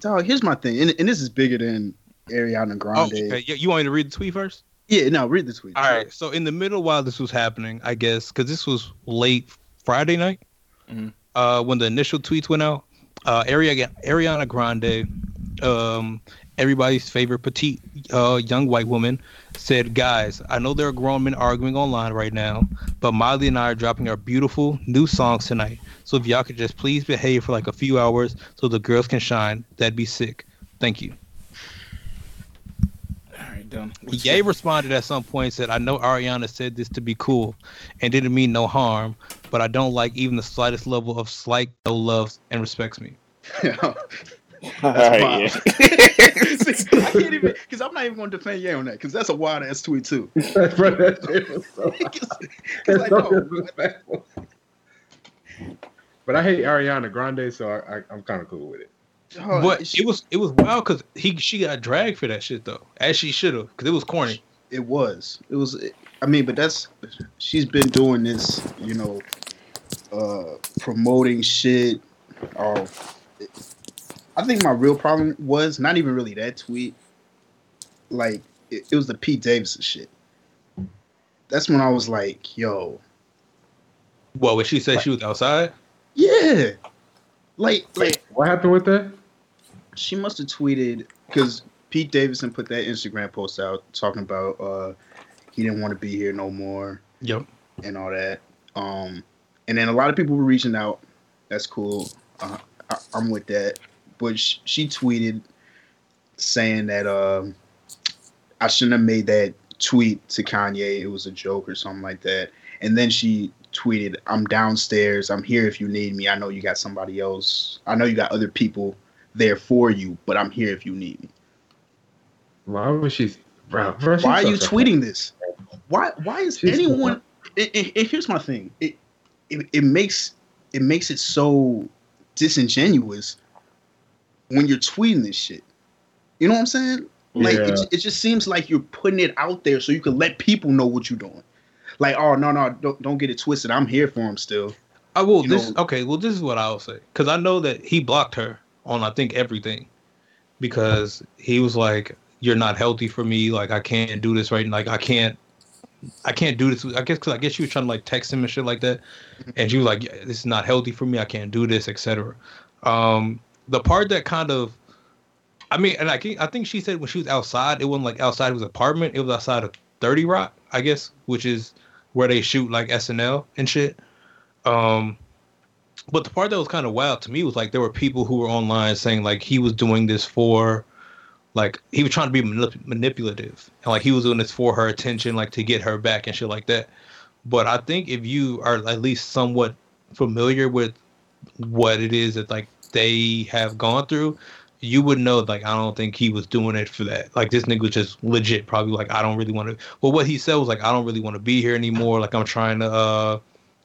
dog. Here's my thing, and, and this is bigger than Ariana Oh, Grande. okay. You, you want me to read the tweet first? Yeah, no, read the tweet. All right. So in the middle while this was happening, I guess because this was late Friday night, Mhm. uh, when the initial tweets went out, uh, Ariana, Ariana Grande, um, everybody's favorite petite uh, young white woman, said, "Guys, I know there are grown men arguing online right now, but Miley and I are dropping our beautiful new songs tonight. So if y'all could just please behave for like a few hours so the girls can shine, that'd be sick. Thank you." All right, Donna. Ye responded at some point and said, I know Ariana said this to be cool and didn't mean no harm, but I don't like even the slightest level of slight no loves and respects me. All right, yeah. I can't even because I'm not even going to defend Ye on that because that's a wild ass tweet too. Bro, that shit was so, 'Cause- 'cause that's like, no. But I hate Ariana Grande, so I, I, I'm kind of cool with it. dog, but she- it was it was wild because he she got dragged for that shit though, as she should have, because it was corny. It was. It was. I mean, but that's. She's been doing this, you know, uh, promoting shit. Or, I think my real problem was not even really that tweet. Like it, it was the Pete Davidson shit. That's when I was like, "Yo, What when she said she was outside? yeah." Like, like What happened with that? she must have tweeted because Pete Davidson put that Instagram post out talking about uh he didn't want to be here no more. Yep. and all that. Um, and then a lot of people were reaching out. That's cool. Uh, I, I'm with that. But sh- she tweeted saying that um, I shouldn't have made that tweet to Kanye. It was a joke or something like that. And then she tweeted, "I'm downstairs. I'm here if you need me. I know you got somebody else. I know you got other people there for you, but I'm here if you need me." Why was she? Bro, bro, Why are you tweeting this? Why? Why is She's- anyone? It, it, it- here's my thing. It, it it makes it makes it so disingenuous when you're tweeting this shit. You know what I'm saying? Like Yeah. it, it just seems like you're putting it out there so you can let people know what you're doing. Like, oh no, no, don't don't get it twisted. I'm here for him still. I will. You This know- okay. Well, this is what I'll say because I know that he blocked her on I think everything because he was like, "You're not healthy for me. Like I can't do this right. Like I can't, I can't do this." I guess because I guess she was trying to like text him and shit like that, and she was like, yeah, "This is not healthy for me. I can't do this, etc." Um, the part that kind of, I mean, and I think I think she said when she was outside, it wasn't like outside his apartment. It was outside of Thirty Rock, I guess, which is where they shoot like SNL and shit. Um, but the part that was kind of wild to me was like there were people who were online saying like he was doing this for, like he was trying to be manip- manipulative and like he was doing this for her attention, like to get her back and shit like that. But I think if you are at least somewhat familiar with what it is that like they have gone through, you would know like I don't think he was doing it for that. Like this nigga was just legit, probably like I don't really want to. Well, what he said was like I don't really want to be here anymore. Like I'm trying to, uh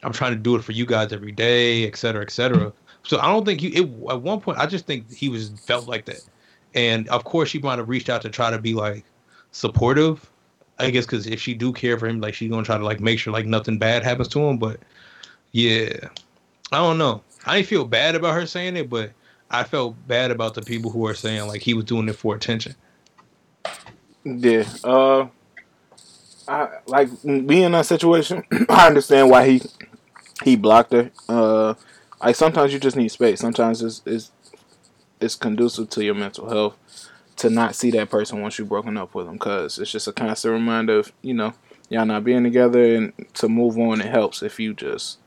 I'm trying to do it for you guys every day, et cetera, et cetera. So I don't think he. It, at one point, I just think he was felt like that, and of course she might have reached out to try to be like supportive. I guess because if she do care for him, like she's gonna try to like make sure like nothing bad happens to him. But yeah, I don't know. I didn't feel bad about her saying it, but I felt bad about the people who are saying like he was doing it for attention. Yeah. Uh, I like being in that situation. I understand why he he blocked her. Uh, like sometimes you just need space. Sometimes it's it's it's conducive to your mental health to not see that person once you've broken up with them, because it's just a constant reminder of you know y'all not being together, and to move on it helps if you just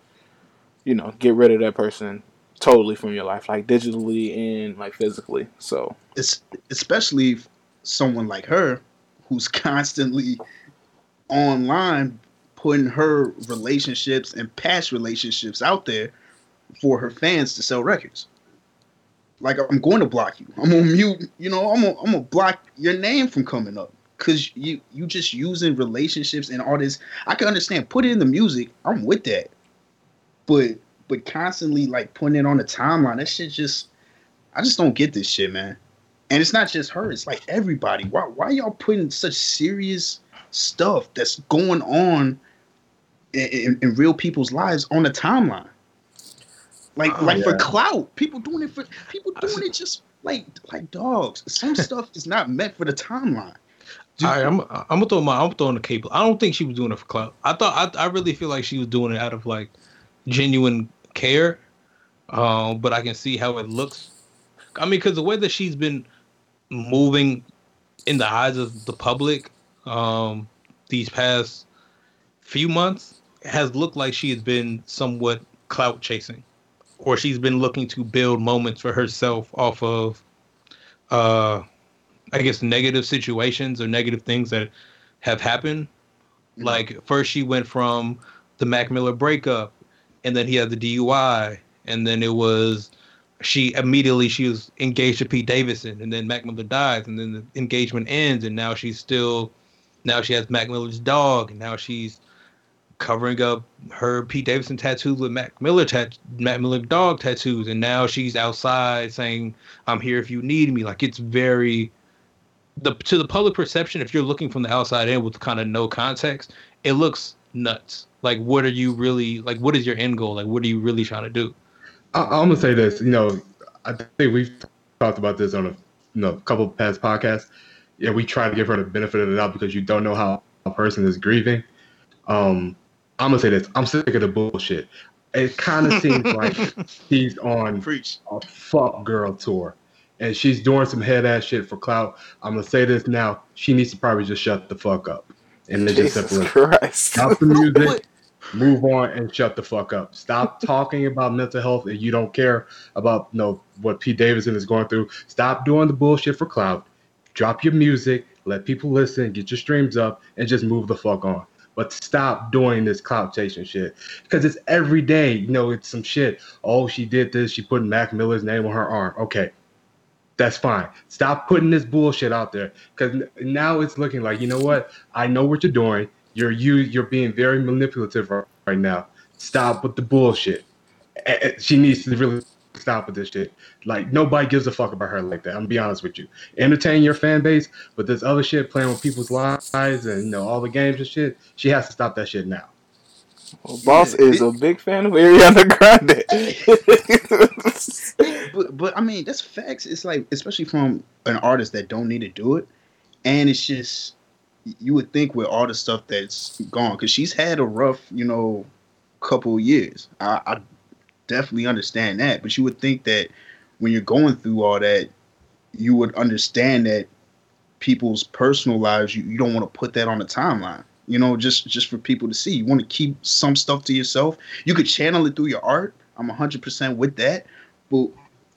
you know get rid of that person totally from your life, like digitally and like physically. So It's especially someone like her who's constantly online putting her relationships and past relationships out there for her fans to sell records. Like I'm going to block you. I'm gonna mute. You know, I'm gonna, I'm gonna block your name from coming up because you you just using relationships and all this. I can understand. Put it in the music. I'm with that. But but constantly like putting it on the timeline. That shit just. I just don't get this shit, man. And it's not just her. It's like everybody. Why why y'all putting such serious stuff that's going on in, in, in real people's lives on the timeline? Like Oh, like for clout. People doing it for people doing it just like like dogs. Some stuff is not meant for the timeline. All right, I'm I'm gonna throw my I'm throwing the cable. I don't think she was doing it for clout. I thought I I really feel like she was doing it out of like genuine care. Um, but I can see how it looks. I mean, because the way that she's been moving in the eyes of the public, um, these past few months has looked like she has been somewhat clout chasing, or she's been looking to build moments for herself off of, uh, I guess negative situations or negative things that have happened. Mhm. Like first she went from the Mac Miller breakup, and then he had the DUI, and then it was she immediately she was engaged to Pete Davidson, and then Mac Miller dies, and then the engagement ends, and now she's still now she has Mac Miller's dog, and now she's covering up her Pete Davidson tattoos with Mac Miller tat Mac Miller dog tattoos, and now she's outside saying, "I'm here if you need me." Like it's very the to the public perception. If you're looking from the outside in with kind of no context, it looks nuts. Like, what are you really like? What is your end goal? Like, what are you really trying to do? I, I'm gonna say this. You know, I think we've talked about this on a you know couple past podcasts. Yeah, we try to give her the benefit of the doubt because you don't know how a person is grieving. Um, I'm gonna say this. I'm sick of the bullshit. It kind of seems like she's on Preach. a fuck girl tour, and she's doing some head ass shit for clout. I'm gonna say this now. She needs to probably just shut the fuck up, and it's just Jesus simple. as Christ. Stop the music move on and shut the fuck up. Stop talking about mental health and you don't care about you know what Pete Davidson is going through. Stop doing the bullshit for clout. drop your music, let people listen, get your streams up, and just move the fuck on. But stop doing this clout chasing shit because it's every day. You know, it's some shit. Oh, she did this. She put Mac Miller's name on her arm. Okay, that's fine. Stop putting this bullshit out there because now it's looking like you know what? I know what you're doing. You're you. You're being very manipulative right, now. Stop with the bullshit. She needs to really stop with this shit. Like nobody gives a fuck about her like that. I'm gonna be honest with you. Entertain your fan base, but this other shit playing with people's lives and you know all the games and shit. She has to stop that shit now. Well, Boss yeah, is it, a big fan of Ariana Grande. but, but I mean, that's facts. It's like, especially from an artist that don't need to do it, and it's just you would think with all the stuff that's gone, because she's had a rough, you know, couple years. I, I definitely understand that, but you would think that when you're going through all that, you would understand that people's personal lives, you, you don't want to put that on the timeline you know, just just for people to see. You want to keep some stuff to yourself. You could channel it through your art. I'm 100% with that. But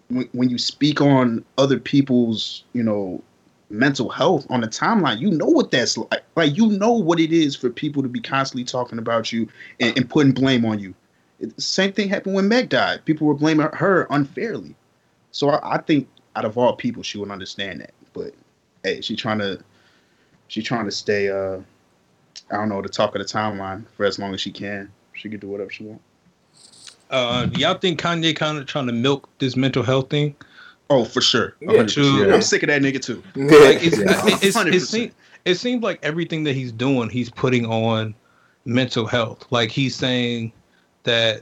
when, when you speak on other people's, you know, mental health on the timeline, you know what that's like. Like you know what it is for people to be constantly talking about you and, and putting blame on you. It, same thing happened when Mac died. People were blaming her unfairly. So I, I think out of all people, she would understand that. But hey, she's trying to she's trying to stay uh I don't know, the talk of the timeline for as long as she can. She can do whatever she wants. Uh, do y'all think Kanye kind of trying to milk this mental health thing? Oh, for sure. Yeah, yeah. I'm sick of that nigga too. Like, it's, it's, it, seems, it seems like everything that he's doing, he's putting on mental health. Like he's saying that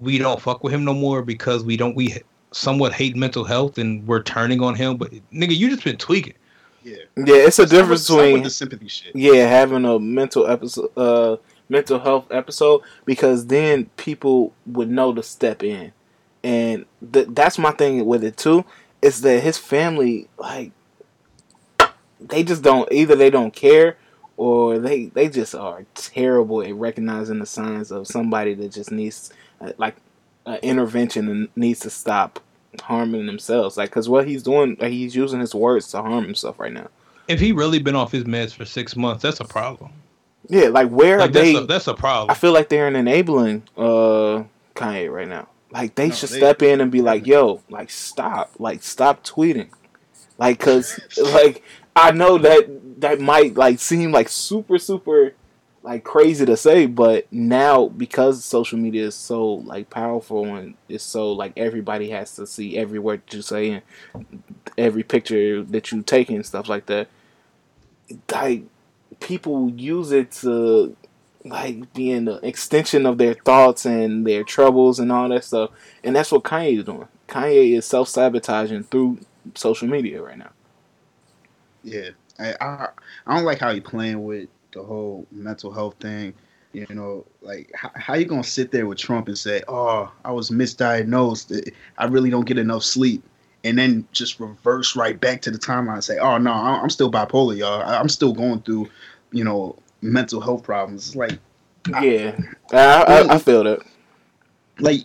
we don't fuck with him no more because we don't we somewhat hate mental health and we're turning on him. But nigga, you just been tweaking. Yeah, yeah, it's a difference between the sympathy shit. Yeah, having a mental episode, uh, mental health episode, because then people would know to step in, and th- that's my thing with it too. Is that his family like they just don't either they don't care or they they just are terrible at recognizing the signs of somebody that just needs uh, like an intervention and needs to stop harming themselves. Like, cause what he's doing, like, he's using his words to harm himself right now. If he really been off his meds for six months, that's a problem. Yeah, like where like, that's they? A, that's a problem. I feel like they're an enabling uh Kanye right now. Like they no, should they, step in and be like, "Yo, like stop, like stop tweeting," like because like I know that that might like seem like super super like crazy to say, but now because social media is so like powerful and it's so like everybody has to see every word you say and every picture that you take and stuff like that. Like people use it to like be an extension of their thoughts and their troubles and all that stuff, and that's what Kanye is doing. Kanye is self sabotaging through social media right now. Yeah, I, I I don't like how he playing with the whole mental health thing. You know, like how, how you gonna sit there with Trump and say, "Oh, I was misdiagnosed. I really don't get enough sleep," and then just reverse right back to the timeline and say, "Oh no, I'm still bipolar, y'all. I'm still going through, you know, mental health problems." It's like, yeah, I, I, I feel that. Like,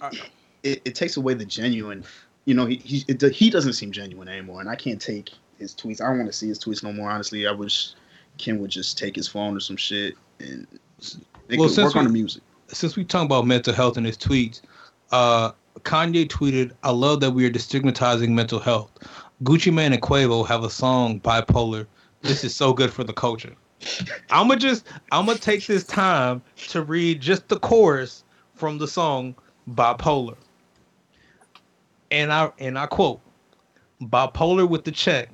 it, it takes away the genuine. You know, he he, it, he doesn't seem genuine anymore, and I can't take his tweets. I don't want to see his tweets no more. Honestly, I wish Ken would just take his phone or some shit and they well, could work we, on the music. Since we talk about mental health in his tweets, uh, Kanye tweeted, "I love that we are destigmatizing mental health. Gucci Mane and Quavo have a song, Bipolar. This is so good for the culture." I'm gonna just I'm gonna take this time to read just the chorus from the song Bipolar. And I and I quote, "Bipolar with the check.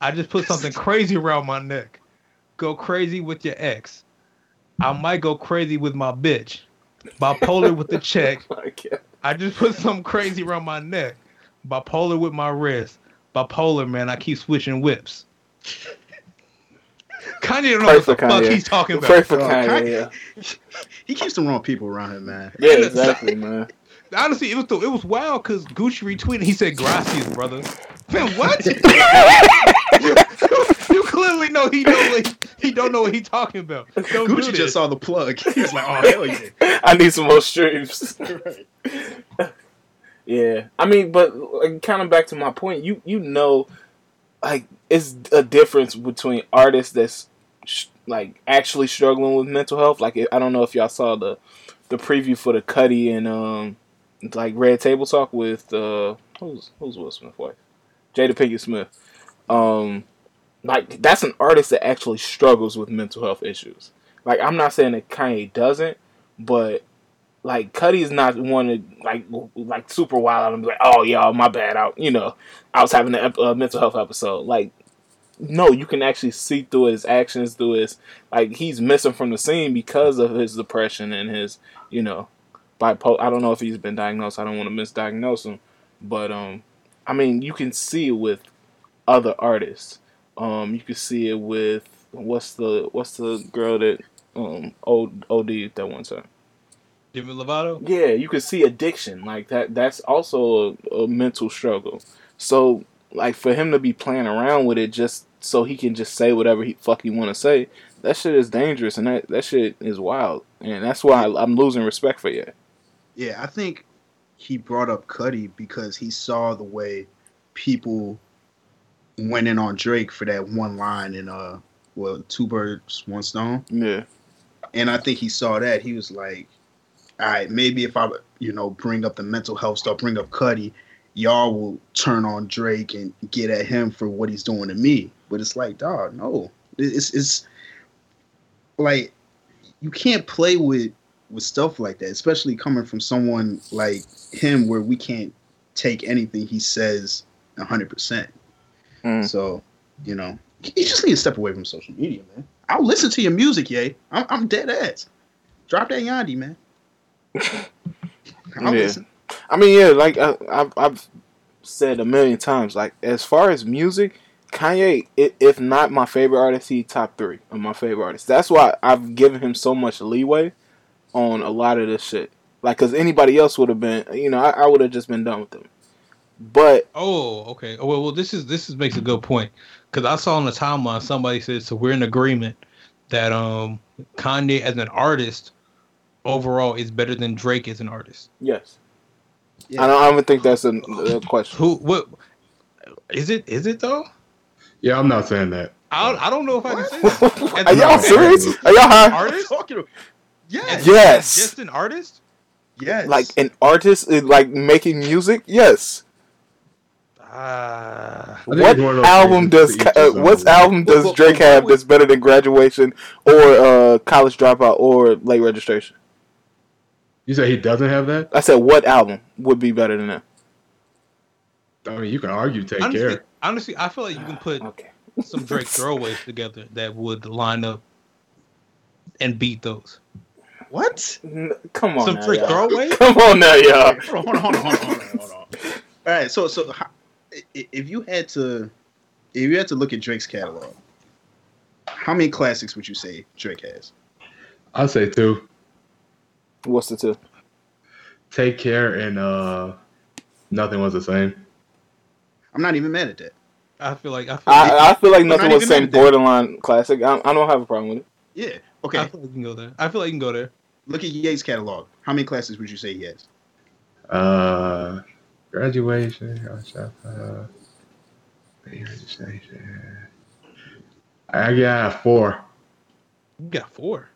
I just put something crazy around my neck go crazy with your ex. I might go crazy with my bitch. Bipolar with the check. I just put something crazy around my neck. Bipolar with my wrist. Bipolar, man. I keep switching whips. Kanye don't know what the Kanye. fuck he's talking about. Pray for Kanye, Kanye, yeah. he keeps the wrong people around him, man. Yeah, exactly, man. Honestly, it was it was wild because Gucci retweeted. He said, "Gracias, brother." Man, what? you clearly know he know what he, he don't know what he talking about. Don't Gucci just saw the plug. He was like, "Oh hell yeah!" I need some more streams. right. Yeah, I mean, but like, kind of back to my point. You you know, like it's a difference between artists that's sh- like actually struggling with mental health. Like I don't know if y'all saw the the preview for the Cudi and um like Red Table Talk with uh who's who's Will Smith wife, Jada Pinkett Smith. Um, like that's an artist that actually struggles with mental health issues. Like I'm not saying that Kanye doesn't, but like Cudi's not one to like like super wild and be like, oh y'all, my bad. Out, you know, I was having a, mental health episode. Like, no, you can actually see through his actions, through his like he's missing from the scene because of his depression and his, you know, bipolar. I don't know if he's been diagnosed. I don't want to misdiagnose him, but um, I mean, you can see with other artists. Um, you can see it with what's the what's the girl that um OD OD that one time. Demi Lovato. Yeah, you can see addiction like that. That's also a, a mental struggle. So like for him to be playing around with it just so he can just say whatever he fuck he want to say, that shit is dangerous and that that shit is wild. And that's why I, I'm losing respect for you. Yeah, I think he brought up Cudi because he saw the way people went in on Drake for that one line in uh well two birds one stone. Yeah. and I think he saw that. He was like all right maybe if I you know bring up the mental health stuff bring up Cudi y'all will turn on Drake and get at him for what he's doing to me. But it's like dog no. It's it's like you can't play with with stuff like that especially coming from someone like him where we can't take anything he says 100% Mm. so, you know, you just need to step away from social media, man. I'll listen to your music, yay. I'm, I'm dead ass. Drop that Yandhi, man. I'll Yeah. listen. I mean, yeah, like I, I've, I've said a million times, like as far as music, Kanye, if not my favorite artist, he top three of my favorite artists. That's why I've given him so much leeway on a lot of this shit. Like, cause anybody else would have been, you know, I, I would have just been done with him. But Oh, okay. Oh, well, well, this is this is makes a good point because I saw on the timeline somebody said so we're in agreement that um Kanye as an artist overall is better than Drake as an artist. yes, Yeah. I don't, I don't think that's a, a question. Who? What? Is it? Is it though? Yeah, I'm not saying that. I don't, I don't know if I can say that. Are y'all serious? Are y'all high? Artist? Talking yes. Yes. Just an artist? Yes. Like an artist, like making music? Yes. Ah. think What it's one of those album does to Ka- each uh, what album does Well, Drake well, have well, that's better than Graduation or uh, College Dropout or Late Registration? You say he doesn't have that? I said what album would be better than that? I mean, you can argue take Honestly, care. honestly, I feel like you can put Okay. some Drake throwaways together that would line up and beat those. what? N- Come on, Some now, Drake y'all. throwaways? Come on now, y'all. Hold on, hold on, hold on, hold on, hold on. All right, so so how, i- i- if you had to if you had to look at Drake's catalog, how many classics would you say Drake has? I'll say two. What's the two? Take care and uh, nothing was the same. I'm not even mad at that. I feel like I feel like, I, I feel like nothing was even saying mad at that. borderline classic. I, I don't have a problem with it. Yeah. Okay. I feel like you can go there. I feel like you can go there. Look at Ye's catalog. How many classics would you say he has? Uh, graduation, uh, registration. I got four. You got four.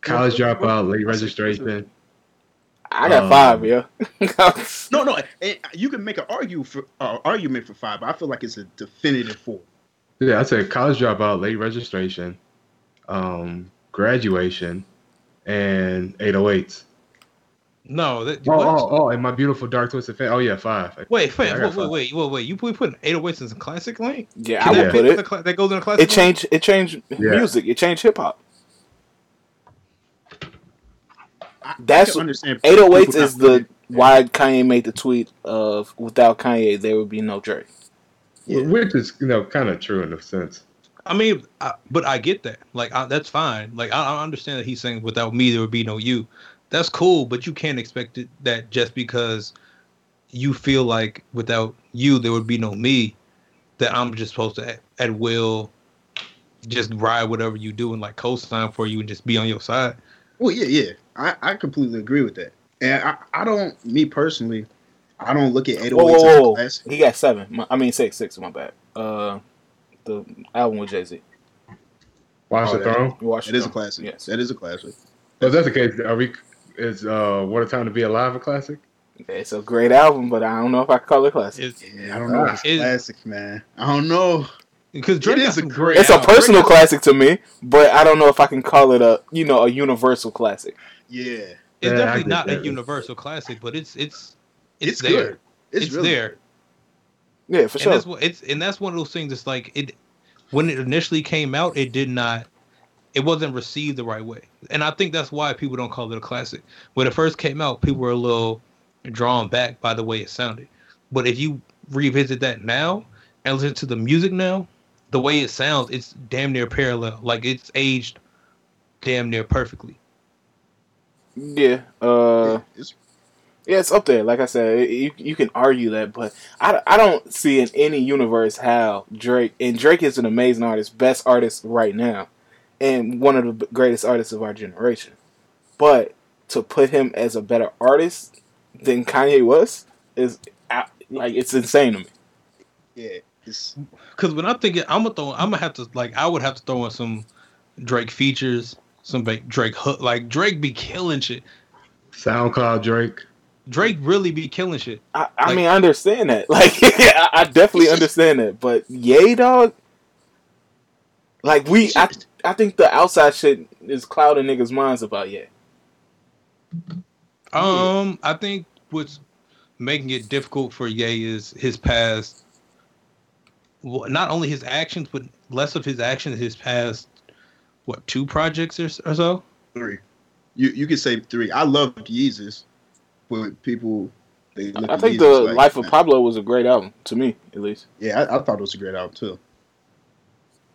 College What's the- what- dropout, late registration. I got Um, five, yeah. No, no. eh, You can make an argue for uh, argument for five, but I feel like it's a definitive four. Yeah, I said college dropout, late registration, um, graduation, and 808s. No, that, Oh, what? oh, oh, and my beautiful dark twisted fan. Oh yeah, five. Wait, Yeah, wait, got wait, wait, wait, wait, wait. You put put 808s as a classic lane? yeah, Can I that would put in it. the cla- that goes in a classic. It changed. It changed Yeah. music. It changed hip hop. That's- I can understand. 808s people is not putting the why Kanye made the tweet of without Kanye there would be no Drake. Yeah. Which is you know kind of true in a sense. I mean, I, but I get that. Like, I, that's fine. Like, I, I understand that he's saying without me there would be no you. That's cool, but you can't expect it that just because you feel like without you there would be no me, that I'm just supposed to at, at will just ride whatever you do and like co-sign for you and just be on your side. Well, yeah, yeah. I, I completely agree with that. And I, I don't, me personally, I don't look at 808s Whoa, whoa, as a classic. He got seven. My, I mean six, six. My bad. Uh, the album with Jay Z. Watch Oh, the that- Throne. You watched It is a classic. Yes. That is a classic. If that's the case, are we? Is uh, "What a Time to Be Alive" a classic? It's a great album, but I don't know if I call it classic. It's Yeah, I don't know. if It's Is- classic, man. I don't know. because Drake It is a great- great. It's a personal Drake classic to me, but I don't know if I can call it a you know a universal classic. Yeah, It's Yeah, definitely get not a universal classic, but it's it's it's, it's, there. good. It's, It's, really there. Yeah, for and sure. that's what it's and that's one of those things. It's like it when it initially came out, it did not, it wasn't received the right way, and I think that's why people don't call it a classic. When it first came out, people were a little drawn back by the way it sounded. But if you revisit that now and listen to the music now, the way it sounds, it's damn near parallel. Like it's aged damn near perfectly. Yeah, uh, Yeah, it's yeah, it's up there. Like I said, you you can argue that, but I, I don't see in any universe how Drake and Drake is an amazing artist, best artist right now, and one of the greatest artists of our generation. But to put him as a better artist than Kanye was is like it's insane to me. yeah. Because when I'm thinking, I'm gonna throw, I'm gonna have to like, I would have to throw in some Drake features, some ba- Drake hook. Like Drake be killing shit. SoundCloud Drake. Drake really be killing shit. I, I Like- mean, I understand that. Like, I, I definitely understand that. But yay, dog. Like we, I, I think the outside shit is clouding niggas' minds about yay. Um, I think what's making it difficult for Ye is his past. Well, not only his actions, but less of his actions. His past, what two projects or, or so? three. You you could say three. I love Yeezus, but people they look I at think Yeezus the like, Life of. Pablo was a great album to me, at least. Yeah, I, I thought it was a great album too.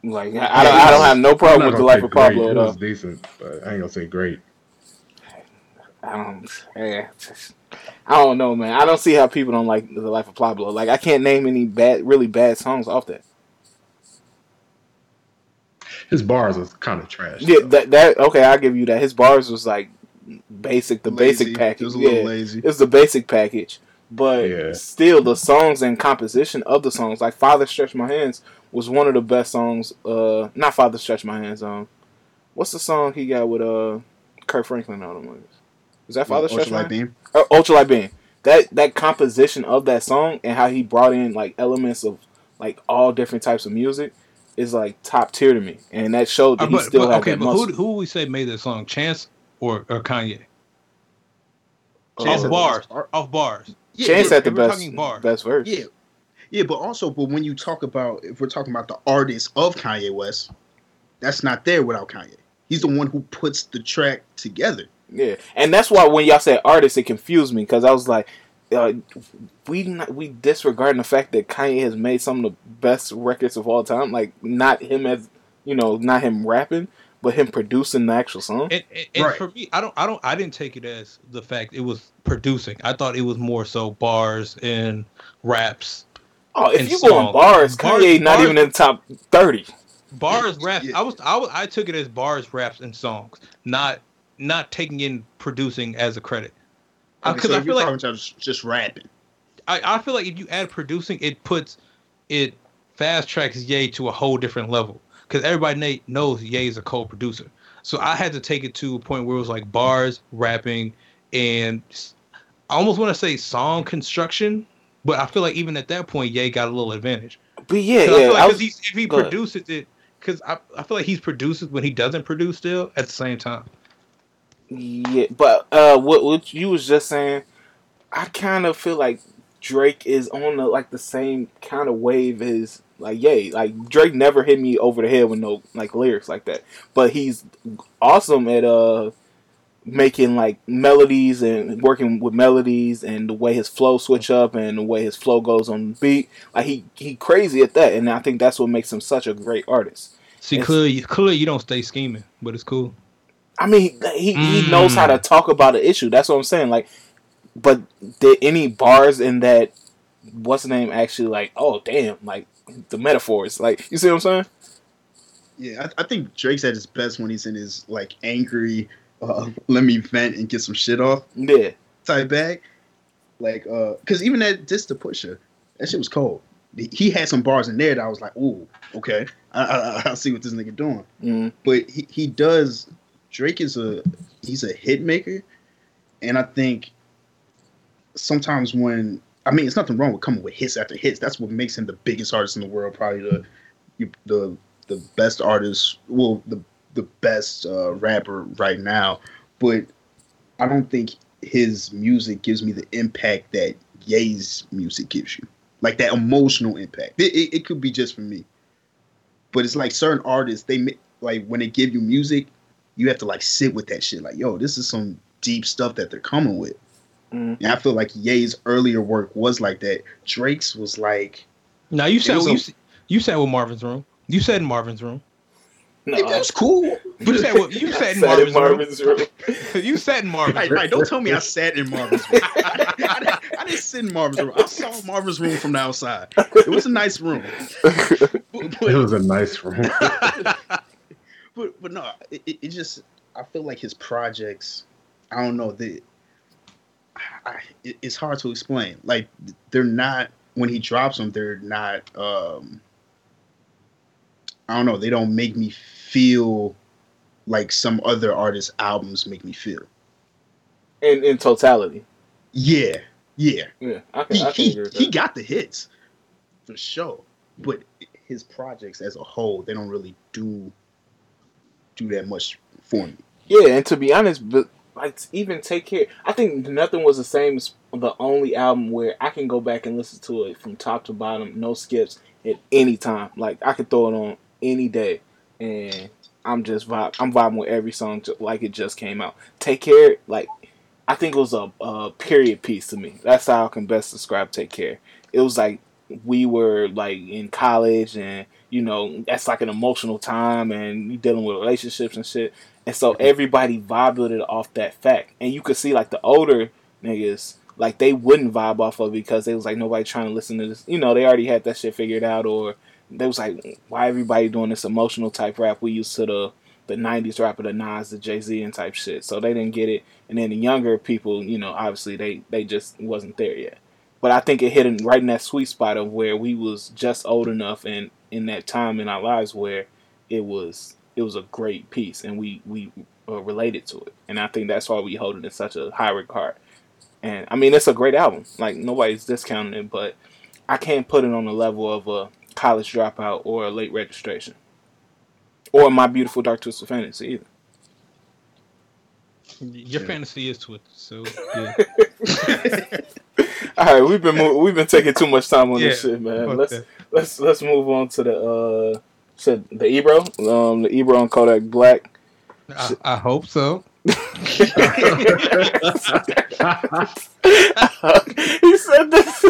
Like, I, I don't, I don't have no problem with the Life of Pablo great. at It was decent, but I ain't gonna say great. I don't, yeah, just- I don't know, man. I don't see how people don't like the Life of Pablo. Like, I can't name any bad, really bad songs off that. His bars was kind of trash. Yeah, though. that that okay, I'll give you that. His bars was like basic, the Lazy. basic package. It was a little yeah, lazy. it's the basic package. But Yeah. still, the songs and composition of the songs, like "Father Stretch My Hands," was one of the best songs. Uh, not "Father Stretch My Hands." Um, what's the song he got with uh Kirk Franklin on them? Is that "Father Stretch My Hands"? Beam. Uh, Ultralight Beam. That that composition of that song and how he brought in like elements of like all different types of music is like top tier to me, and that showed that Uh, he but, still but, had okay, that but muscle. who who we say made this song? Chance or or Kanye? Chance off had bars, best- off bars. Yeah, Chance yeah, had the we're best talking bars. best verse. Yeah, yeah, but also, but when you talk about if we're talking about the artist of Kanye West, that's not there without Kanye. He's the one who puts the track together. Yeah, and that's why when y'all said artist, it confused me because I was like, uh, we not, we disregarding the fact that Kanye has made some of the best records of all time. Like not him as you know, not him rapping, but him producing the actual song. And, and, and Right. for me, I don't, I don't, I didn't take it as the fact it was producing. I thought it was more so bars and raps, oh, if you go on song. bars, Bars- Kanye not bars- even in the top thirty. bars, raps. Yeah. I was, I was, I took it as bars, raps, and songs, not, not taking in producing as a credit. Okay, Because so I feel like talking about just, just rapping. I, I feel like if you add producing, it puts it fast tracks Ye to a whole different level. Because everybody na- knows Ye is a co-producer. So I had to take it to a point where it was like bars, rapping, and s- I almost want to say song construction. But I feel like even at that point, Ye got a little advantage. But yeah, yeah, feel like I 'cause was- he's, if he go ahead. produces it, because I, I feel like he's produces when he doesn't produce still at the same time. Yeah, but uh, what what you was just saying, I kind of feel like Drake is on the like the same kind of wave as like yay. Like Drake never hit me over the head with no like lyrics like that, but he's awesome at uh making like melodies and working with melodies and the way his flow switch up and the way his flow goes on the beat. Like he he crazy at that, and I think that's what makes him such a great artist. See, It's- clearly, clearly you don't stay scheming, but it's cool. I mean, he he knows Mm. how to talk about an issue. That's what I'm saying. Like, but did any bars in that? What's the name? Actually, like, oh damn, like the metaphors. Like, you see what I'm saying? Yeah, I, I think Drake's at his best when he's in his like angry, uh, let me vent and get some shit off Yeah, type bag. Like, uh, cause even that just to Pusha, that shit was cold. he had some bars in there that I was like, ooh, okay, I, I, I see what this nigga doing. Mm. But he, he does. Drake is a he's a hit maker, and I think sometimes when I mean, it's nothing wrong with coming with hits after hits. That's what makes him the biggest artist in the world, probably the the the best artist, well, the the best uh, rapper right now. But I don't think his music gives me the impact that Ye's music gives you, like that emotional impact. It, it, it could be just for me, but it's like certain artists they ma- like when they give you music, you have to like sit with that shit. Like, yo, this is some deep stuff that they're coming with. Mm. And I feel like Ye's earlier work was like that. Drake's was like Now you said was you, you said with Marvin's room. You said in Marvin's room. No, it was cool. But you said what- you said in Said Marvin's, Marvin's room. room. you said in Marvin's Right, room. right. Don't tell me I sat in Marvin's room. I, didn't, I didn't sit in Marvin's room. I saw Marvin's room from the outside. It was a nice room. But, It was a nice room. but, but no, it, it it just I feel like his projects. I don't know. They, I, it, it's hard to explain. Like they're not when he drops them. They're not. um I don't know. They don't make me feel like some other artists' albums make me feel. In in totality. Yeah, yeah. Yeah, I can, He I can he, he got the hits for sure, but his projects as a whole, they don't really do do that much for me. Yeah, and to be honest, but like even take care. I think nothing was the same as the only album where I can go back and listen to it from top to bottom, no skips at any time. Like I could throw it on any day, and I'm just vibe. I'm vibing with every song like it just came out. Take care, like I think it was a, a period piece to me. That's how I can best describe Take Care. It was like we were like in college, and you know that's like an emotional time, and you dealing with relationships and shit. And so everybody vibed it off that fact. And you could see like the older niggas, like they wouldn't vibe off of it because they was like nobody trying to listen to this. You know, they already had that shit figured out, or they was like, why everybody doing this emotional type rap? We used to the the '90s rap of the Nas, the Jay Z, and type shit. So they didn't get it. And then the younger people, you know, obviously they they just wasn't there yet. But I think it hit in, right in that sweet spot of where we was just old enough and in that time in our lives where it was it was a great piece and we we uh, related to it. And I think that's why we hold it in such a high regard. And I mean, it's a great album. Like nobody's discounting it, but I can't put it on the level of a college dropout or a late registration, or my beautiful dark twisted fantasy either. Your Yeah. fantasy is twisted, so yeah. All right, we've been mo- we've been taking too much time on this shit, man. Let's that. let's let's move on to the uh, said the Ebro, um, the Ebro and Kodak Black. I, I hope so. He said this.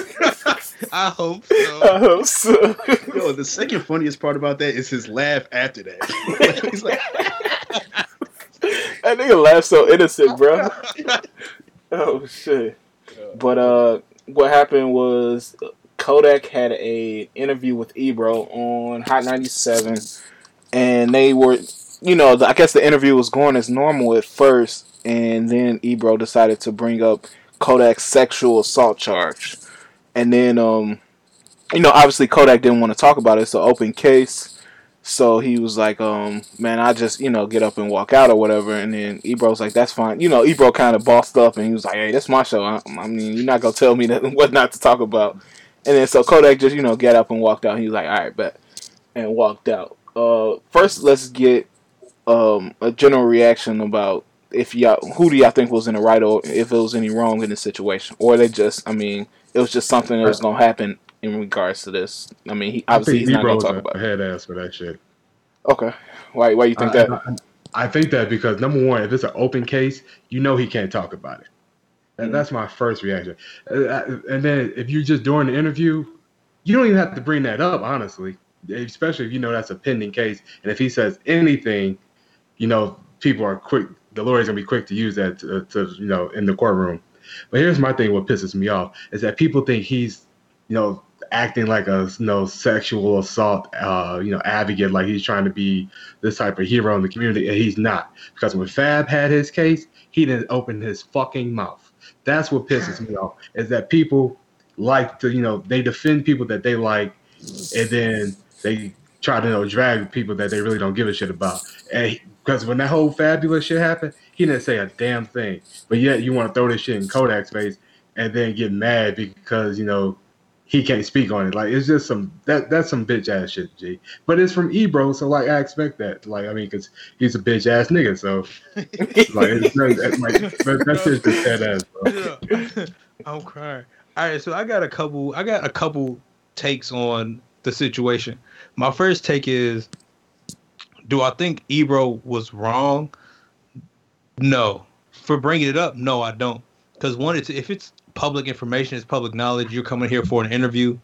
I hope so. I so. hope so. Yo, the second funniest part about that is his laugh after that. He's like, That nigga laughed so innocent, bro. Oh shit. But uh, what happened was Kodak had a interview with Ebro on Hot 97, and they were, you know, the, I guess the interview was going as normal at first, and then Ebro decided to bring up Kodak's sexual assault charge, and then um, you know, obviously Kodak didn't want to talk about it. It's an open case. So he was like, um, man, I just, you know, get up and walk out or whatever. And then Ebro's like, that's fine. You know, Ebro kind of bossed up and he was like, hey, that's my show. I, I mean, you're not going to tell me that, what not to talk about. And then so Kodak just, you know, get up and walked out. He was like, all right, bet. And walked out. Uh, first, let's get um, a general reaction about if y'all, who do y'all think was in the right or if it was any wrong in the situation. Or they just, I mean, it was just something that was going to happen in regards to this. I mean, he, obviously he's not gonna talk about it. head ass for that shit. Okay. Why, why you think that? I, think that because number one, if it's an open case, you know he can't talk about it. And Mhm. that's my first reaction. Uh, uh, And then if you're just doing the interview, you don't even have to bring that up, honestly. Especially if you know that's a pending case. And if he says anything, you know, people are quick. The lawyer's gonna be quick to use that to, to you know in the courtroom. But here's my thing: what pisses me off is that people think he's, you know, acting like a you know sexual assault, uh, you know, advocate, like he's trying to be this type of hero in the community, and he's not. Because when Fab had his case, he didn't open his fucking mouth. That's what pisses me off is that people like to, you know, they defend people that they like, and then they try to you know drag people that they really don't give a shit about. And because when that whole fabulous shit happened, he didn't say a damn thing. But yet you want to throw this shit in Kodak's face and then get mad because you know he can't speak on it. Like it's just some that that's some bitch ass shit, G. But it's from Ebro, so like I expect that. Like I mean, because he's a bitch ass nigga, so like it's like that's just dead ass, bro. I'm crying. All right, so I got a couple. I got a couple takes on the situation. My first take is, do I think Ebro was wrong? No. For bringing it up, no, I don't. Because one, it's if it's public information, it's public knowledge. You're coming here for an interview.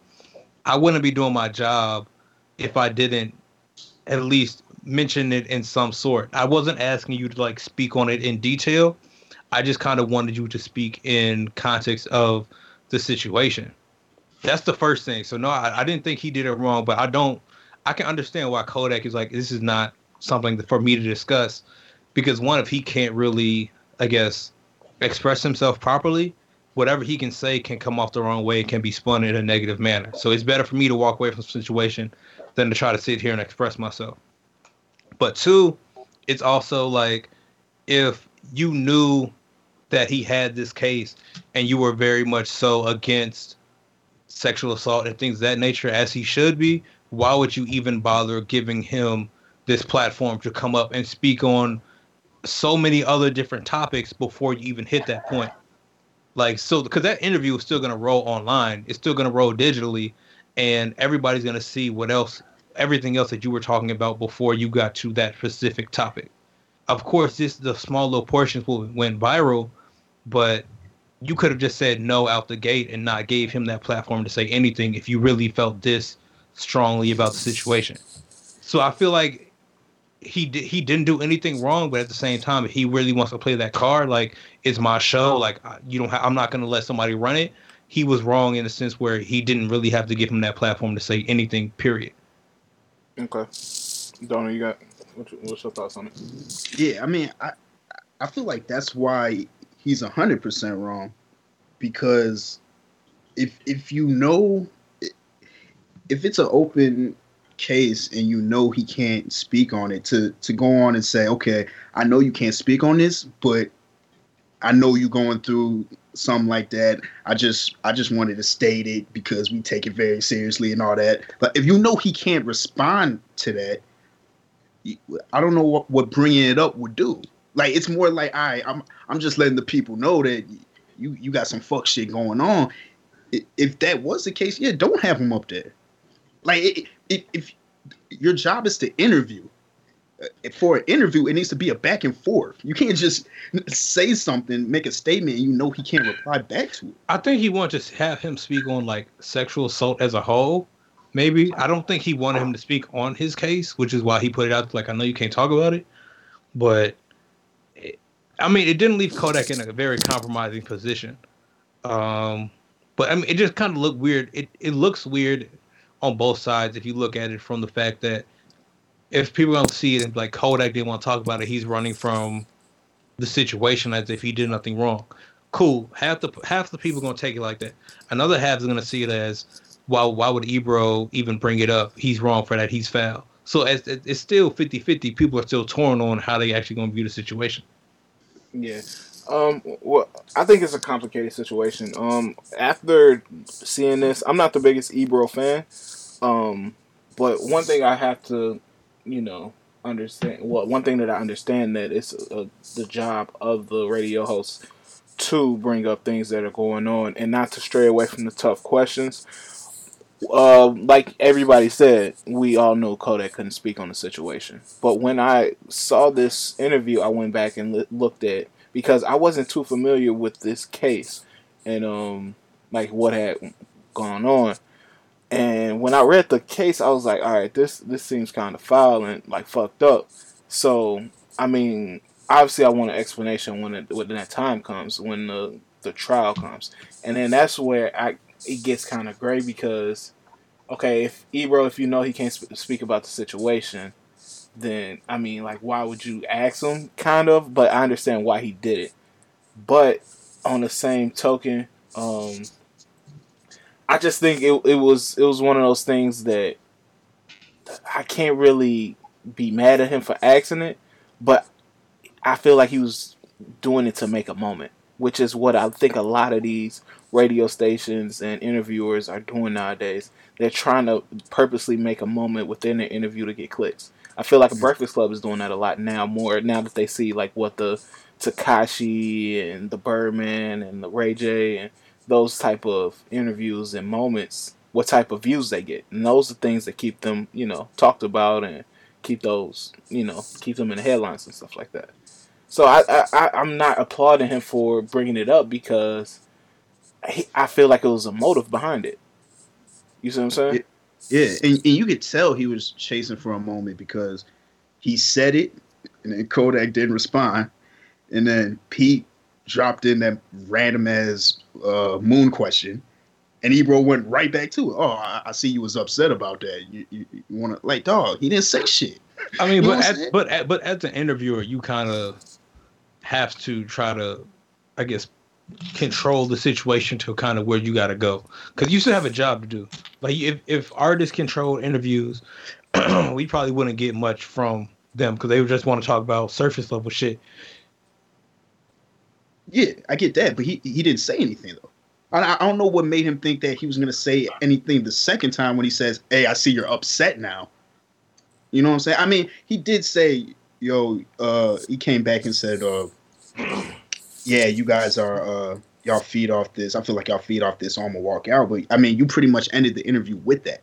I wouldn't be doing my job if I didn't at least mention it in some sort. I wasn't asking you to like speak on it in detail. I just kind of wanted you to speak in context of the situation. That's the first thing. So no, I, I didn't think he did it wrong, but I don't. I can understand why Kodak is like this is not something for me to discuss because one, if he can't really, I guess, express himself properly, whatever he can say can come off the wrong way, can be spun in a negative manner. So it's better for me to walk away from the situation than to try to sit here and express myself. But two, it's also like if you knew that he had this case and you were very much so against sexual assault and things that nature as he should be, why would you even bother giving him this platform to come up and speak on so many other different topics before you even hit that point? Like so because that interview is still gonna roll online, it's still gonna roll digitally, and everybody's gonna see what else everything else that you were talking about before you got to that specific topic. Of course, this the small little portions will went viral, but you could have just said no out the gate and not gave him that platform to say anything if you really felt this strongly about the situation. So I feel like he did, he didn't do anything wrong, but at the same time, if he really wants to play that card, like it's my show, like you don't, ha- I'm not going to let somebody run it. He was wrong in the sense where he didn't really have to give him that platform to say anything. Period. Okay, Donna, you got what's your thoughts on it? Yeah, I mean, I I feel like that's why he's hundred percent wrong because if if you know if it's an open case and you know he can't speak on it to to go on and say okay i know you can't speak on this but i know you're going through something like that i just i just wanted to state it because we take it very seriously and all that but if you know he can't respond to that i don't know what, what bringing it up would do like it's more like I right, I'm I'm just letting the people know that you you got some fuck shit going on. If that was the case, yeah, don't have him up there. Like if, if your job is to interview, uh, for an interview, it needs to be a back and forth. You can't just say something, make a statement, and you know he can't reply back to it. I think he wanted to have him speak on like sexual assault as a whole. Maybe I don't think he wanted him to speak on his case, which is why he put it out. Like I know you can't talk about it, but I mean, it didn't leave Kodak in a very compromising position. Um, but I mean, it just kind of looked weird. It it looks weird on both sides if you look at it from the fact that if people don't see it and like Kodak didn't want to talk about it, he's running from the situation as if he did nothing wrong. Cool. Half the half the people gonna take it like that. Another half is gonna see it as why why would Ebro even bring it up? He's wrong for that. He's foul. So it's, it's still 50-50. People are still torn on how they actually gonna view the situation. Yeah. Um, well, I think it's a complicated situation. Um, after seeing this, I'm not the biggest Ebro fan. Um, but one thing I have to, you know, understand. Well, one thing that I understand that it's uh, the job of the radio host to bring up things that are going on and not to stray away from the tough questions. Uh, like everybody said, we all know Kodak couldn't speak on the situation. But when I saw this interview, I went back and looked at because I wasn't too familiar with this case and um like what had gone on. And when I read the case, I was like, all right, this this seems kind of foul and like fucked up. So I mean, obviously, I want an explanation when it when that time comes, when the the trial comes, and then that's where I it gets kind of gray because, okay, if Ebro, if you know he can't sp- speak about the situation, then I mean, like, why would you ask him? Kind of, but I understand why he did it. But on the same token, um, I just think it it was it was one of those things that I can't really be mad at him for asking it, but I feel like he was doing it to make a moment, which is what I think a lot of these radio stations and interviewers are doing nowadays. They're trying to purposely make a moment within their interview to get clicks. I feel like a Breakfast Club is doing that a lot now, more now that they see like what the Tekashi and the Birdman and the Ray J and those type of interviews and moments, what type of views they get, and those are things that keep them, you know, talked about and keep those, you know, keep them in the headlines and stuff like that. So I, I I'm not applauding him for bringing it up because he, I feel like it was a motive behind it. You see what I'm saying? Yeah, and, and you could tell he was chasing for a moment because he said it, and then Kodak didn't respond, and then Pete dropped in that random ass uh, moon question, and Ebro went right back to it. Oh, I, I see you was upset about that. You, you, you want to like, dog? He didn't say shit. I mean, but as, saying? but as, but as an interviewer, you kind of have to try to, I guess, control the situation to kind of where you got to go because you still have a job to do. Like if if artists controlled interviews, we probably wouldn't get much from them because they would just want to talk about surface level shit. Yeah, I get that, but he he didn't say anything though. I, I don't know what made him think that he was gonna say anything the second time when he says, "Hey, I see you're upset now." You know what I'm saying? I mean, he did say, "Yo," uh, he came back and said, uh, "Yeah, you guys are uh, y'all feed off this. I feel like y'all feed off this, so I'm gonna walk out." But I mean, you pretty much ended the interview with that.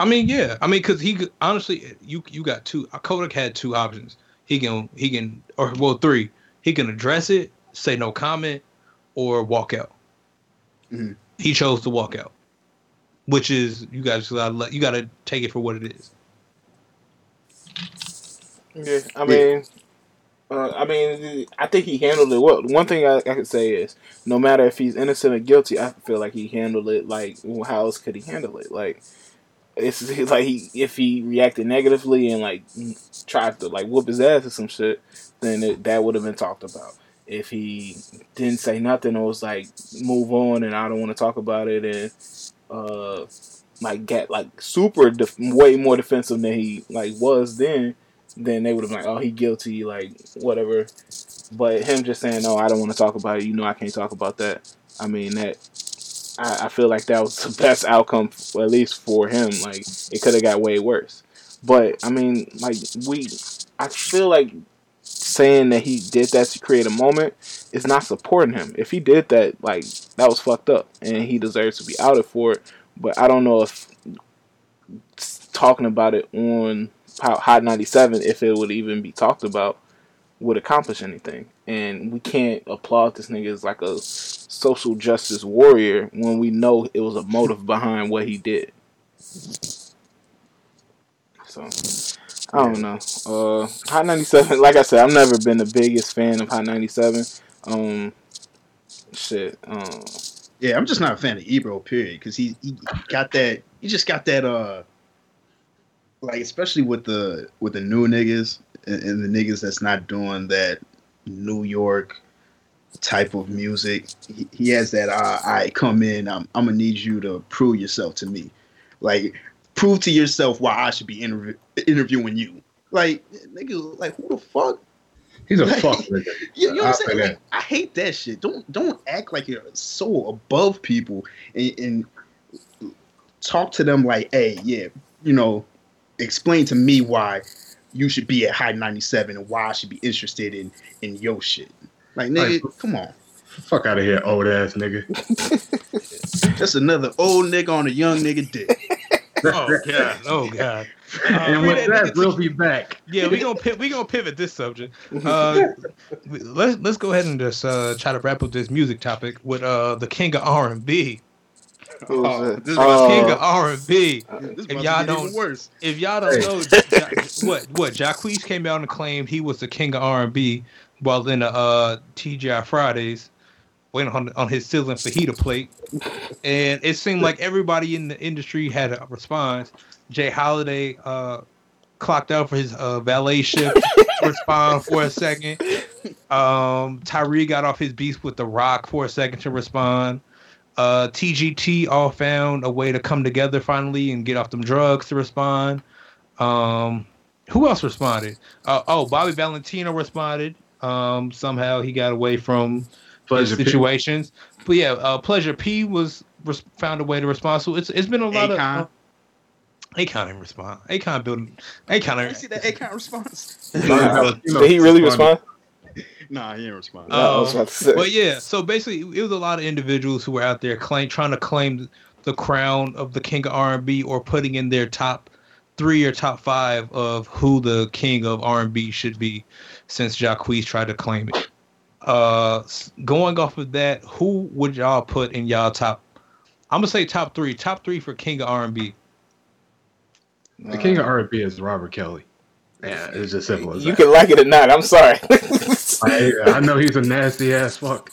I mean, yeah. I mean, because he could, honestly, you you got two. Kodak had two options. He can he can or well three. He can address it, say no comment, or walk out. Mhm. He chose to walk out, which is you guys you gotta take it for what it is. Yeah, I mean, uh, I mean, I think he handled it well. One thing I, I could say is, no matter if he's innocent or guilty, I feel like he handled it like how else could he handle it? Like it's like he if he reacted negatively and like tried to like whoop his ass or some shit, then it, that would have been talked about. If he didn't say nothing or was like move on and I don't want to talk about it and uh like get like super def- way more defensive than he like was then then they would have been like, oh, he guilty, like whatever. But him just saying, no, I don't want to talk about it. You know, I can't talk about that. I mean, that I, I feel like that was the best outcome, at least for him. Like it could have got way worse. But I mean, like we, I feel like saying that he did that to create a moment is not supporting him. If he did that, like that was fucked up, and he deserves to be outed for it. But I don't know if talking about it on Hot 97, if it would even be talked about, would accomplish anything. And we can't applaud this nigga as like a social justice warrior when we know it was a motive behind what he did. So I don't know. Uh, Hot 97, like I said, I've never been the biggest fan of Hot 97. Um, shit. Um, Yeah, I'm just not a fan of Ebro, period, because he he got that. He just got that. Uh, like especially with the with the new niggas and, and the niggas that's not doing that New York type of music. He, he has that. Uh, I come in. I'm I'm gonna need you to prove yourself to me. Like prove to yourself why I should be interview, interviewing you. Like nigga, like who the fuck? He's a Like, fuck nigga. You, you know what I'm saying? Like. I hate that shit. Don't don't act like you're so above people and, and talk to them like, hey, yeah, you know, explain to me why you should be at High 97 and why I should be interested in in your shit. Like, nigga, Like- come on. Fuck out of here, old ass nigga. That's another old nigga on a young nigga dick. Oh god, oh god. and Uh, with we- that, we'll be back. yeah, we gonna pi- we gonna pivot this subject. Uh, let's let's go ahead and just uh, try to wrap up this music topic with uh the king of R and B. was Oh, this is Oh, King of R and B. If y'all to get even don't- worse. If y'all don't Hey. know, Ja- what what Jacquees came out and claimed he was the king of R and B, while in the uh, TGI Fridays, waiting on on his sizzling fajita plate, and it seemed like everybody in the industry had a response. Jay Holiday uh, clocked out for his uh, valet shift to respond for a second. Um, Tyrese got off his beast with The Rock for a second to respond. Uh, TGT all found a way to come together finally and get off them drugs to respond. Um, who else responded? Uh, oh, Bobby Valentino responded. Um, somehow he got away from Pleasure P. situations. But yeah, uh, Pleasure P was res- found a way to respond. So it's it's been a lot Akon. of. Uh, Akon didn't respond. Akon building. Akon. You see that Akon response? Did he really respond? Nah, he didn't respond. No, I was about to say. But yeah, so basically, it was a lot of individuals who were out there claim trying to claim the crown of the king of R and B, or putting in their top three or top five of who the king of R and B should be, since Jacquees tried to claim it. Uh, going off of that, who would y'all put in y'all top? I'm gonna say top three. Top three for king of R and B. The king of R&B is Robert Kelly. Yeah, it's just simple as You that. can like it or not. I'm sorry. I, I know he's a nasty ass fuck,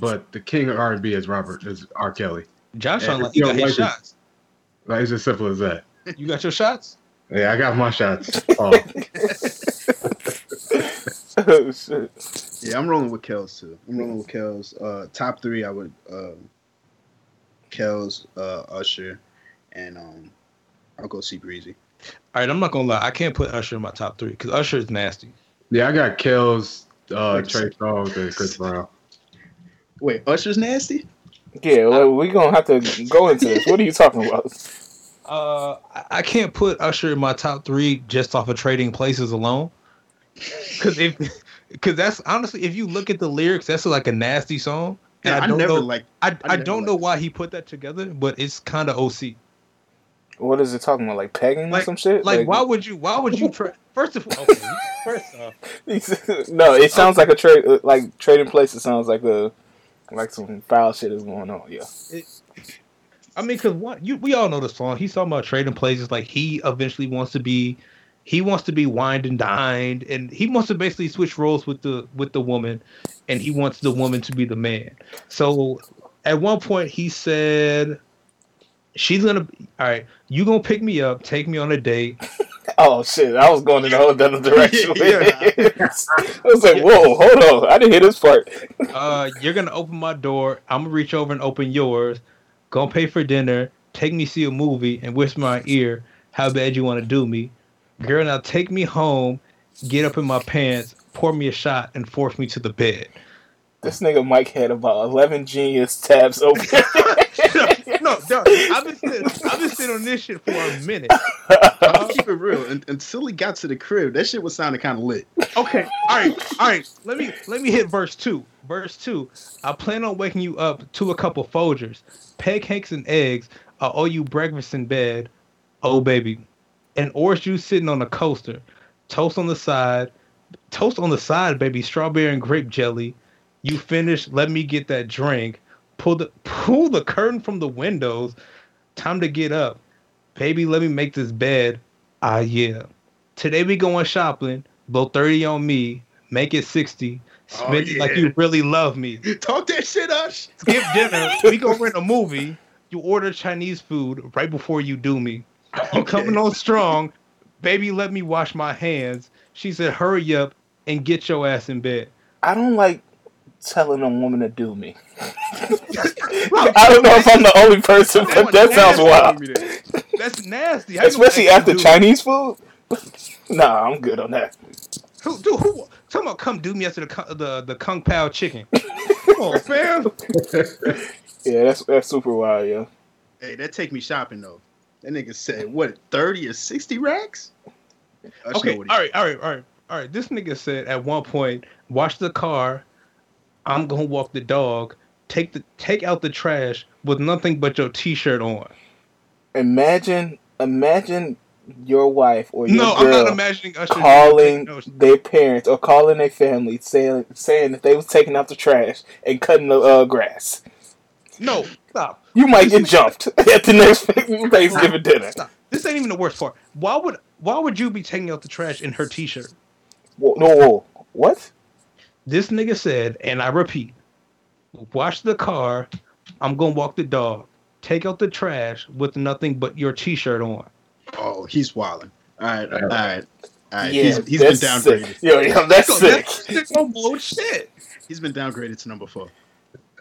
but the king of R&B is Robert is R. Kelly. Josh, Yeah, on like if he you got don't his like it- shots. Like, it's as simple as that. You got your shots. Yeah, I got my shots. Oh, oh, shit. Yeah, I'm rolling with Kels too. I'm rolling with Kels. Uh, top three, I would um, Kels, uh, Usher, and um, I'll go see Breezy. All right, I'm not gonna lie. I can't put Usher in my top three because Usher is nasty. yeah, I got Kells, uh, Wait a Trey. Songz, and Chris Brown. Wait, Usher's nasty? Yeah, well, we're gonna have to go into this. What are you talking about? Uh, I- I can't put Usher in my top three just off of Trading Places alone. Because if, because that's honestly, if you look at the lyrics, that's like a nasty song. And Yeah, I I, don't never know, like. I, I I never don't liked know why he put that together, but it's kind of OC. What is it talking about? Like pegging Like- or some shit? Like, why would you? Why would you try? First of all, okay, first off, no, it sounds like a trade. Like trading places sounds like a like some foul shit is going on. Yeah. I mean, because what you we all know the song. He's talking about trading places. Like he eventually wants to be, he wants to be wined and dined, and he wants to basically switch roles with the with the woman, and he wants the woman to be the man. So at one point he said, "She's gonna all right. You gonna pick me up, take me on a date. Oh shit! I was going in a whole other direction. I was like, whoa, hold on! I didn't hear this part. Uh, you're gonna open my door. I'm gonna reach over and open yours. Gonna pay for dinner. Take me see a movie and whisper in my ear how bad you want to do me. Girl, now take me home. Get up in my pants. Pour me a shot and force me to the bed. This nigga Mike had about eleven genius tabs open. No, no, I've been sitting, I've been sitting on this shit for a minute. I'll keep it real. Un- until he got to the crib, that shit was sounding kind of lit. Okay, all right, all right. Let me let me hit verse two. Verse two. I plan on waking you up to a couple Folgers, pancakes and eggs. I owe you breakfast in bed. Oh baby, and orange juice sitting on a coaster. Toast on the side. Toast on the side, baby. Strawberry and grape jelly. You finish. Let me get that drink. Pull the pull the curtain from the windows. Time to get up, baby. Let me make this bed. Ah yeah. Today we going shopping. Blow 30 on me. Make it 60. Spend Oh, it like you really love me. Talk that shit, Ush. Skip dinner. we go rent a movie. You order Chinese food right before you do me. You Okay. coming on strong. Baby, let me wash my hands. She said, hurry up and get your ass in bed. I don't like telling a woman to do me. I don't know if I'm the only person, but that sounds wild. That's nasty. How you gonna Especially ask after dude- Chinese food. Nah, I'm good on that. Who, dude, who, talking about come do me after the Kung- the the Kung Pao chicken. Come on, fam. Yeah, that's that's super wild, yeah. Hey, that take me shopping though. That nigga said what, thirty or sixty racks? Ush Okay, know what all he- right, all right, all right, all right. This nigga said at one point, "Watch the car. I'm gonna walk the dog. Take the take out the trash with nothing but your t-shirt on." Imagine, imagine your wife or your No, I'm girl not imagining Usher calling their parents or calling their family saying saying that they was taking out the trash and cutting the uh, grass. no, stop, You might get jumped at the next Thanksgiving dinner. stop. This ain't even the worst part. Why would why would you be taking out the trash in her t-shirt? Whoa, no, whoa, what? This nigga said, and I repeat, watch the car. I'm gonna walk the dog. Take out the trash with nothing but your t-shirt on. Oh, he's wilding. All right, all right, all right. yeah, he's he's been that's downgraded. sick. Yo, yo, that's Yo, sick. That's sicko mode shit. He's been downgraded to number four.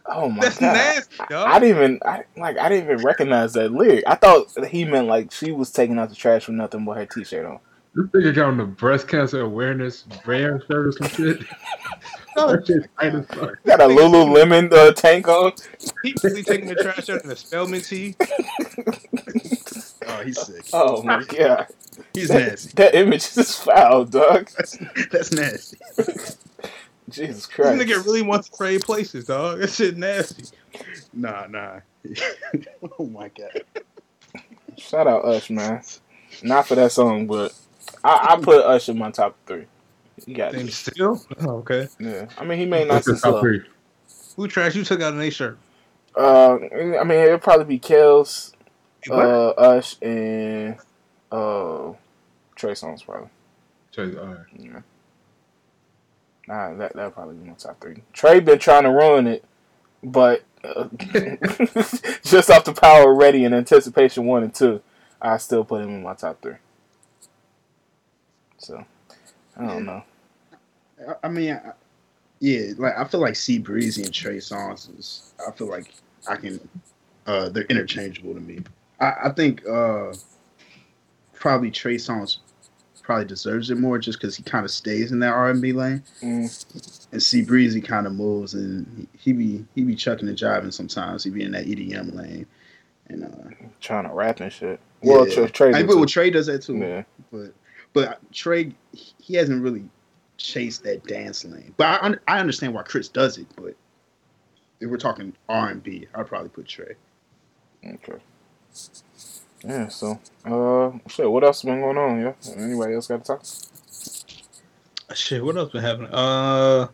Oh my That's god! nasty, I, dog. I didn't even I, like. I didn't even recognize that lyric. I thought he meant like she was taking out the trash with nothing but her t-shirt on. This nigga got on the breast cancer awareness brand shirt or some shit. that shit's tight as fuck. Got a Lululemon uh, tank on. He really taking the trash out in the Spelman tee. Oh, he's sick. Oh my god! He's That, nasty. that image is foul, dog. That's, that's nasty. Jesus Christ, This Christ! nigga really wants to trade places, dog. That shit nasty. Nah, nah. oh my god. Shout out Ush, man. Not for that song, but I, I put Ush in my top three. You got Then it. still? Oh, okay. Yeah. I mean, he made What's nice the and top slow. three? Who trash you took out an A shirt? Uh, I mean, it'll probably be Kells, What? uh, Ush, and uh, Trey Songz probably. Choice, all right. Yeah. Nah, that that'll probably be my top three. Trey been trying to ruin it, but uh, just off the power ready and anticipation one and two, I still put him in my top three. So I don't know. I, I mean, I, yeah, like I feel like C Breezy and Trey Songz is. I feel like I can. Uh, they're interchangeable to me. I, I think uh, probably Trey Songz probably deserves it more just because he kind of stays in that R and B lane, Mm, and C Breezy kind of moves and he, be he be chucking and jiving sometimes. He be in that EDM lane, and uh, trying to rap and shit. Well, yeah. Trey, I, but well. Trey does that too. Yeah. But but Trey, he hasn't really chased that dance lane. But I I understand why Chris does it. But if we're talking R and B, I'd probably put Trey. Okay. Yeah. So, uh, shit. What else been going on? Yeah. Anybody else got to talk? Shit, what else been happening? Uh,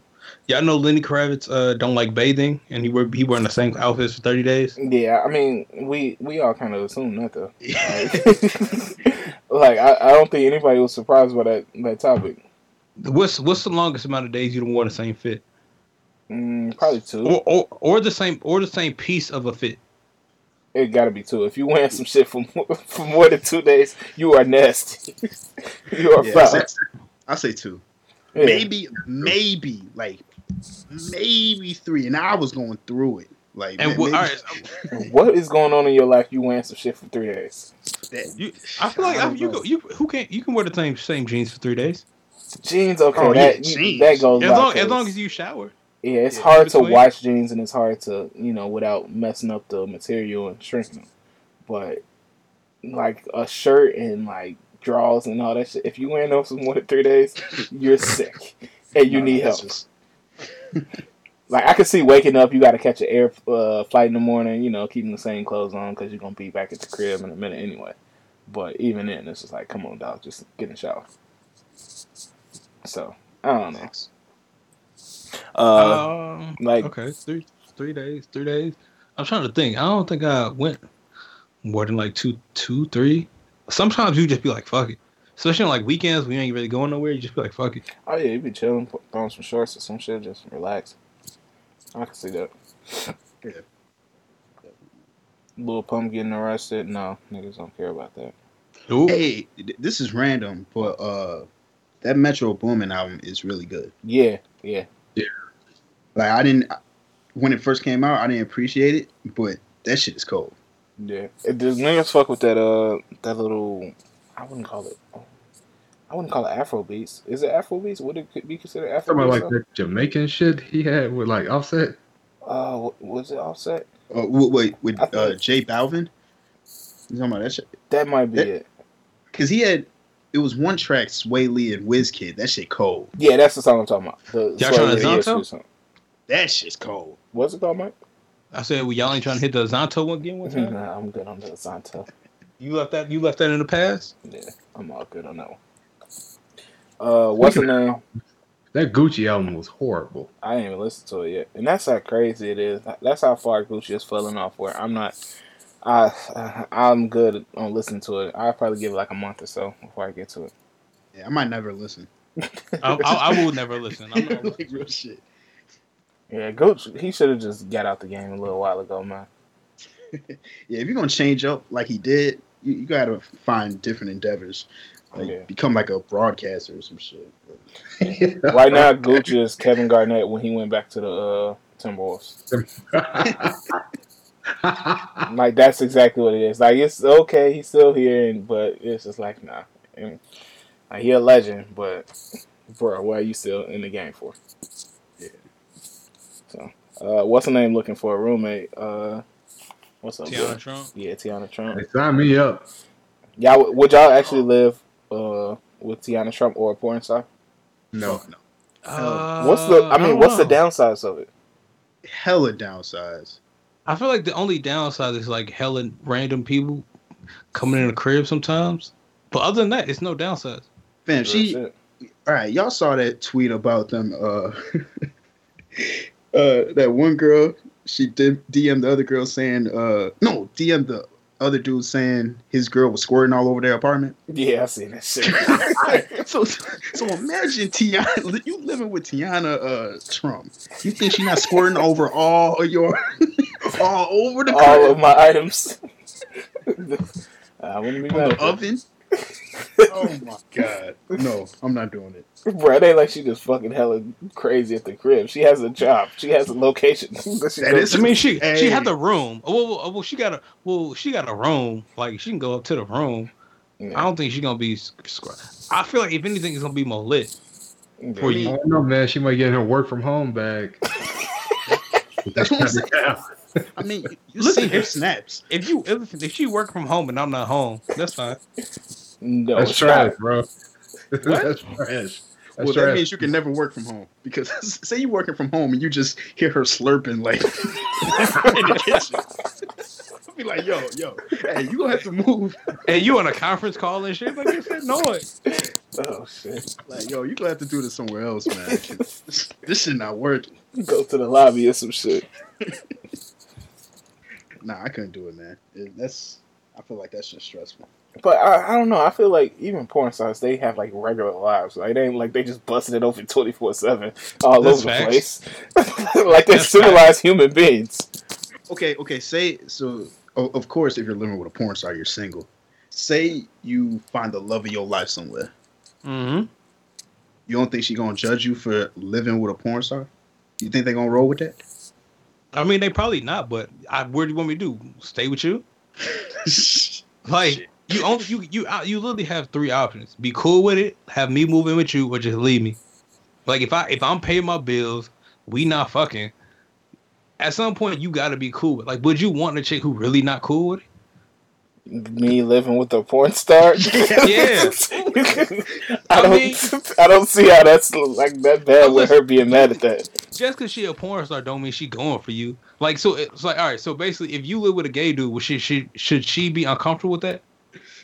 yeah, I know Lenny Kravitz uh don't like bathing, and he wear he wearing the same outfits for thirty days. Yeah. I mean, we we all kind of assume that though. Like, I, I don't think anybody was surprised by that that topic. What's what's the longest amount of days you don't wear the same fit, Mm, probably two. or, or or the same or the same piece of a fit? It got to be two. If you wearing some shit for more, for more than two days, you are nasty. you are Yeah, I foul. say, I say two. Yeah. Maybe maybe like maybe three. And I was going through it. Like And man, what, all maybe- right, What is going on in your life? You wearing some shit for three days? That- you, I feel like I I you go, you who can you can wear the same same jeans for three days Jeans, okay, Oh, that you- jeans. that goes. as long as 'cause- long as you shower. yeah, it's yeah, hard to between. wash jeans and it's hard to you know without messing up the material and shrinking them. But like a shirt and like drawers and all that shit, if you wear those for more than three days, you're sick and you No, need help. just- Like I could see waking up, you got to catch an air uh, flight in the morning. You know, keeping the same clothes on because you're gonna be back at the crib in a minute anyway. But even then, it's just like, come on, dog, just get in the shower. So I don't know. Uh, Um, like okay, three three days, three days. I'm trying to think. I don't think I went more than like two, two, three. Sometimes you just be like, fuck it. Especially on like weekends, we ain't really going nowhere. You just be like, fuck it. oh yeah, you be chilling, put, throwing some shorts or some shit, just relax. I can see that. Yeah. Lil Pump getting arrested? No, niggas don't care about that. Ooh. Hey, this is random, but uh, that Metro Boomin album is really good. Yeah, yeah. Like I didn't when it first came out, I didn't appreciate it, but that shit is cold. Yeah, it, does niggas fuck with that uh that little I wouldn't call it I wouldn't call it Afro beats. Is it Afro beats? Would it be considered Afro Talking about like that Jamaican shit he had with like Offset. uh, was it Offset? Uh, w- wait, with I uh, J Balvin. You talking about that shit? That might be That- it. Because he had it was one track, Swae Lee and Wizkid. That shit cold. Yeah, that's the song I'm talking about. The Y'all trying to Sway Zonto? That shit's cold. What's it called, Mike? I said, well, y'all ain't trying to hit the Zonto one again one time. nah, I'm good on the Zonto. You left that. You left that in the past. Yeah, I'm all good on that one. Uh, what's the name? That Gucci album was horrible. I ain't even listen to it yet, and that's how crazy it is. That's how far Gucci is falling off. Where I'm not, I I'm good on listening to it. I'll probably give it like a month or so before I get to it. Yeah, I might never listen. I, I, I will never listen. I'm not like real shit. Yeah, Gucci, he should have just got out the game a little while ago, man. Yeah, if you're gonna change up like he did, you, you gotta find different endeavors. Like Yeah. become like a broadcaster or some shit. Right now, Gucci is Kevin Garnett when he went back to the uh Timberwolves. like that's exactly what it is. Like it's okay, he's still here, and but it's just like nah. And, like, he a legend, but bro, why are you still in the game for? Yeah. So, uh, what's the name looking for a roommate? Uh, what's up? Tiana bro? Trump. Yeah, Teanna Trump. Hey, sign me up. Y'all would y'all actually live uh with Teanna Trump or a porn star? No. No. Uh, What's the? I mean, don't what's the downsides of it? Hella downsides. I feel like the only downside is like hella random people coming in the crib sometimes. But other than that, it's no downsides. Fam, she all right, y'all saw that tweet about them uh uh that one girl, she did DM the other girl saying uh no, DM the other dude saying his girl was squirting all over their apartment. Yeah, I seen that shit. So so imagine Teanna you living with Teanna uh Trump. You think she not squirting over all of your all over the All crib, of my items. I wouldn't be from mad. the at that. oven? Oh my god. No, I'm not doing it. Bro, it ain't like she just fucking hella crazy at the crib. She has a job. She has a location. that she That goes is- I mean, she Hey. she had the room. Oh, well, well, well, she got a well, she got a room. Like she can go up to the room. to. I don't think she's gonna be. scr- I feel like if anything, it's gonna be more lit. for you. I you. don't know, man. She might get her work from home back. That's what I'm saying. I mean, you, you Listen, see her snaps. If you if, if she work from home and I'm not home, that's fine. No, That's it's trash, not. bro. That's trash. That's Well, that means you can never work from home because say you're working from home and you just hear her slurping like in the kitchen. I'll Be like, yo, yo, hey, you gonna have to move. And you on a conference call and shit like it's that noise. Oh shit! Like, yo, you gonna have to do this somewhere else, man. This, this shit not working. Go to the lobby or some shit. Nah, I couldn't do it, man. It- that's I feel like that's just stressful. But I, I don't know. I feel like even porn stars, they have like regular lives. Like they ain't like they just busted it open twenty four seven all That's over the place. like they're That's civilized human beings. Okay, okay. Say so. Of course, if you're living with a porn star, you're single. Say you find the love of your life somewhere. Mm-hmm. You don't think she gonna judge you for living with a porn star? You think they gonna roll with that? I mean, they probably not, but I, where do you want me to do? Stay with you? Like Shit. you only you you you literally have three options: be cool with it, have me move in with you, or just leave me. Like if I if I'm paying my bills, we not fucking. At some point, you got to be cool with. Like, would you want a chick who really not cool with it? Me living with a porn star. Yeah. I I don't. mean- I don't see how that's like that bad with her being mad at that. Just because she a porn star don't mean she going for you. Like, so it's like, all right. So basically, if you live with a gay dude, would she, she should she be uncomfortable with that?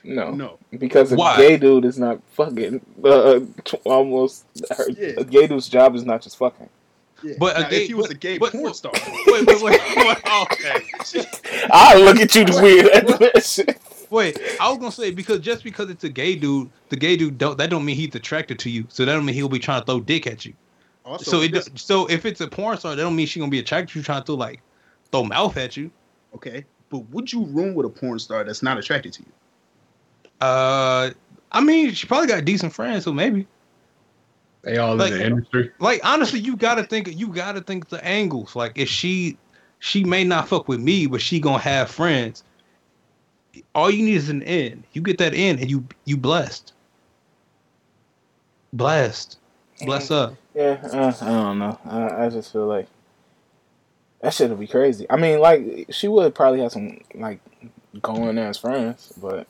No, No. because a Why? gay dude is not fucking. Uh, almost. Her, Yeah. A gay dude's job is not just fucking. Yeah. But a Now, gay- if he was but- a gay but- porn star, Wait, wait, wait. wait okay. I look at you the weird at. Wait, I was gonna say because just because it's a gay dude, the gay dude don't that don't mean he's attracted to you. So that don't mean he'll be trying to throw dick at you. also, so if it it's- so if it's a porn star, that don't mean she gonna be attracted to you trying to throw like throw mouth at you. okay. But would you room with a porn star that's not attracted to you? Uh, I mean, she probably got decent friends, so maybe. They all Like- in the industry. Like honestly, you gotta think you gotta think the angles. Like if she she may not fuck with me, but she gonna have friends. All you need is an end. You get that in, and you you blessed. Blessed. Bless up. Yeah, uh, I don't know. I, I just feel like that shit would be crazy. I mean, like she would probably have some like going as friends, but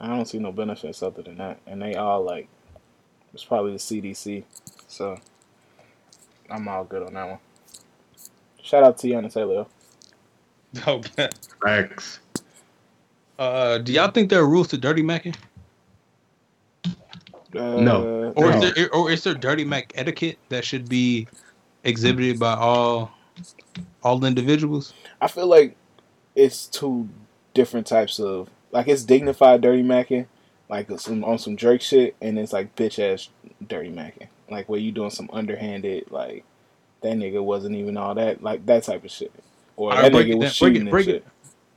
I don't see no benefits other than that. And they all like it's probably the CDC, so I'm all good on that one. Shout out to Teyana Taylor. Oh, Facts. Uh, do y'all think there are rules to dirty macking, Uh, No. or No. is there or is there dirty mac etiquette that should be exhibited by all all individuals? I feel like it's two different types of like it's dignified dirty macking, like some on some Drake shit, and it's like bitch ass dirty macking, like where you doing some underhanded like that nigga wasn't even all that like that type of shit, or All that right, break nigga it was down- break cheating it- break shit. it-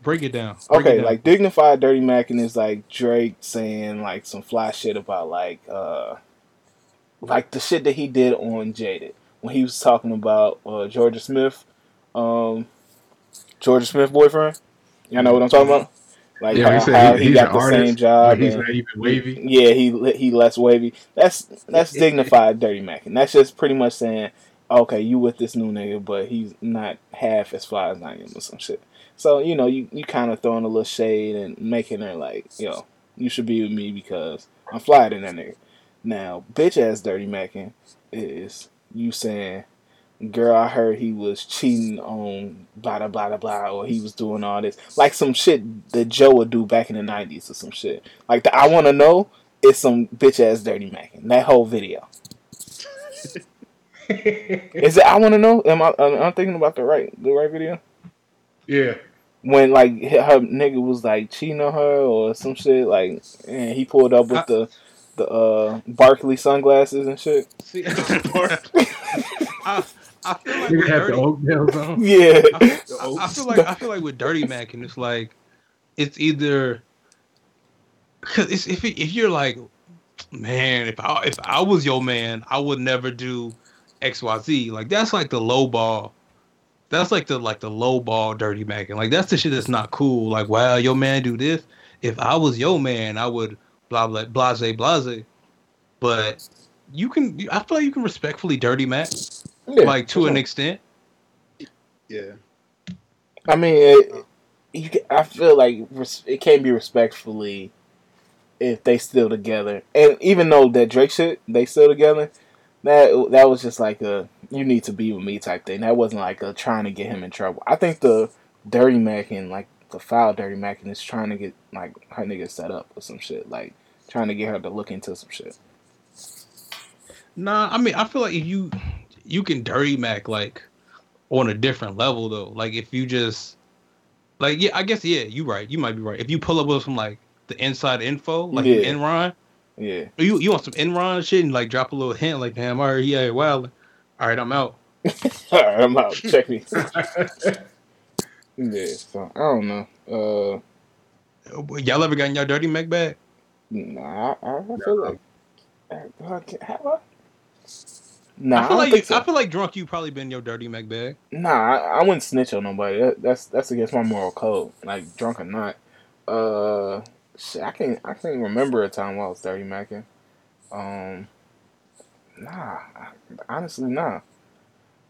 Break it down. Break it Okay, down. like dignified dirty macking is like Drake saying like some fly shit about like uh like the shit that he did on Jaded when he was talking about uh, Jorja Smith um, Jorja Smith boyfriend. Y'all know what I'm talking about? Like Yeah, how, he said how he- he, got the artist, same job. He's and- not even wavy. yeah, he he less wavy. That's that's dignified dirty macking. That's just pretty much saying, okay, you with this new nigga, but he's not half as fly as I am or some shit. So you know, you you kind of throwing a little shade and making her like, yo, you should be with me because I'm flyer than that nigga. Now, bitch ass dirty macking is you saying, girl, I heard he was cheating on blah blah blah blah blah, or he was doing all this, like some shit that Joe would do back in the '90s or some shit. Like the I want to know is some bitch ass dirty macking. That whole video. Is it? I want to know. Am I? I'm thinking about the right the right video? Yeah. When like her nigga was like cheating on her or some shit, like and he pulled up with I- the the uh Barkley sunglasses and shit. See, I, I feel like You with have the dirty, oatmeal on. Yeah, I, I- I feel like I feel like with dirty Mac and it's like it's either because it's, if it, if you're like man if I if I was your man I would never do X Y Z. Like that's like the low ball that's like the like the low ball dirty Mac and like that's the shit that's not cool. Like wow your man do this. If I was your man I would blah blah blase blase. But you can I feel like you can respectfully dirty Mac yeah like to for an sure. extent Yeah. I mean, it, you. I feel like it can't be respectfully if they still together, and even though that Drake shit they still together, that that was just like a you need to be with me type thing. That wasn't like a trying to get him in trouble. I think the dirty Mac and like the foul dirty macking, is trying to get like her nigga set up or some shit, like trying to get her to look into some shit. Nah, I mean, I feel like if you you can dirty Mac like on a different level though. Like if you just like yeah, I guess yeah, you right. You might be right. If you pull up with some like the inside info, like Yeah. Enron, Yeah, you you want some Enron shit and like drop a little hint like damn, all right, yeah, well, all right, I'm out. all right, I'm out. Check me. yeah, so I don't know. Uh. Y'all ever gotten y'all dirty Mac back? Nah, I, I feel like. I can't- Have I? Nah, I, I feel don't like you, so. I feel like drunk you probably been your dirty Mac bag. Nah, I, I wouldn't snitch on nobody. That, that's that's against my moral code. Like drunk or not. Uh, shit, I can't I can't remember a time while I was dirty macking. Um, nah, honestly, nah.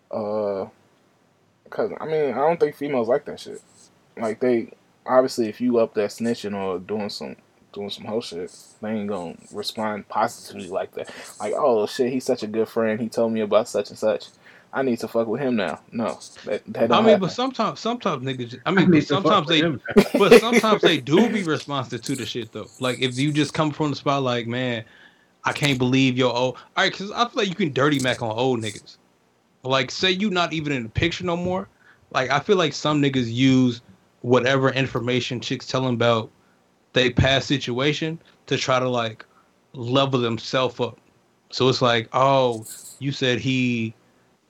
Uh, cause I mean, I don't think females like that shit. Like they obviously, if you up there snitching or doing some doing some whole shit, they ain't gonna respond positively like that. Like, oh shit, he's such a good friend. He told me about such and such. I need to fuck with him now. No, that that I don't mean, happen. but sometimes sometimes niggas. I I mean, need but to fuck sometimes they but sometimes they do be responsive to the shit though. Like if you just come from the spot, like man, I can't believe you're old. All right, because I feel like you can dirty mac on old niggas. Like say you not even in the picture no more. Like I feel like some niggas use whatever information chicks tell them about they past situation to try to like level themselves up. So it's like, oh, you said he,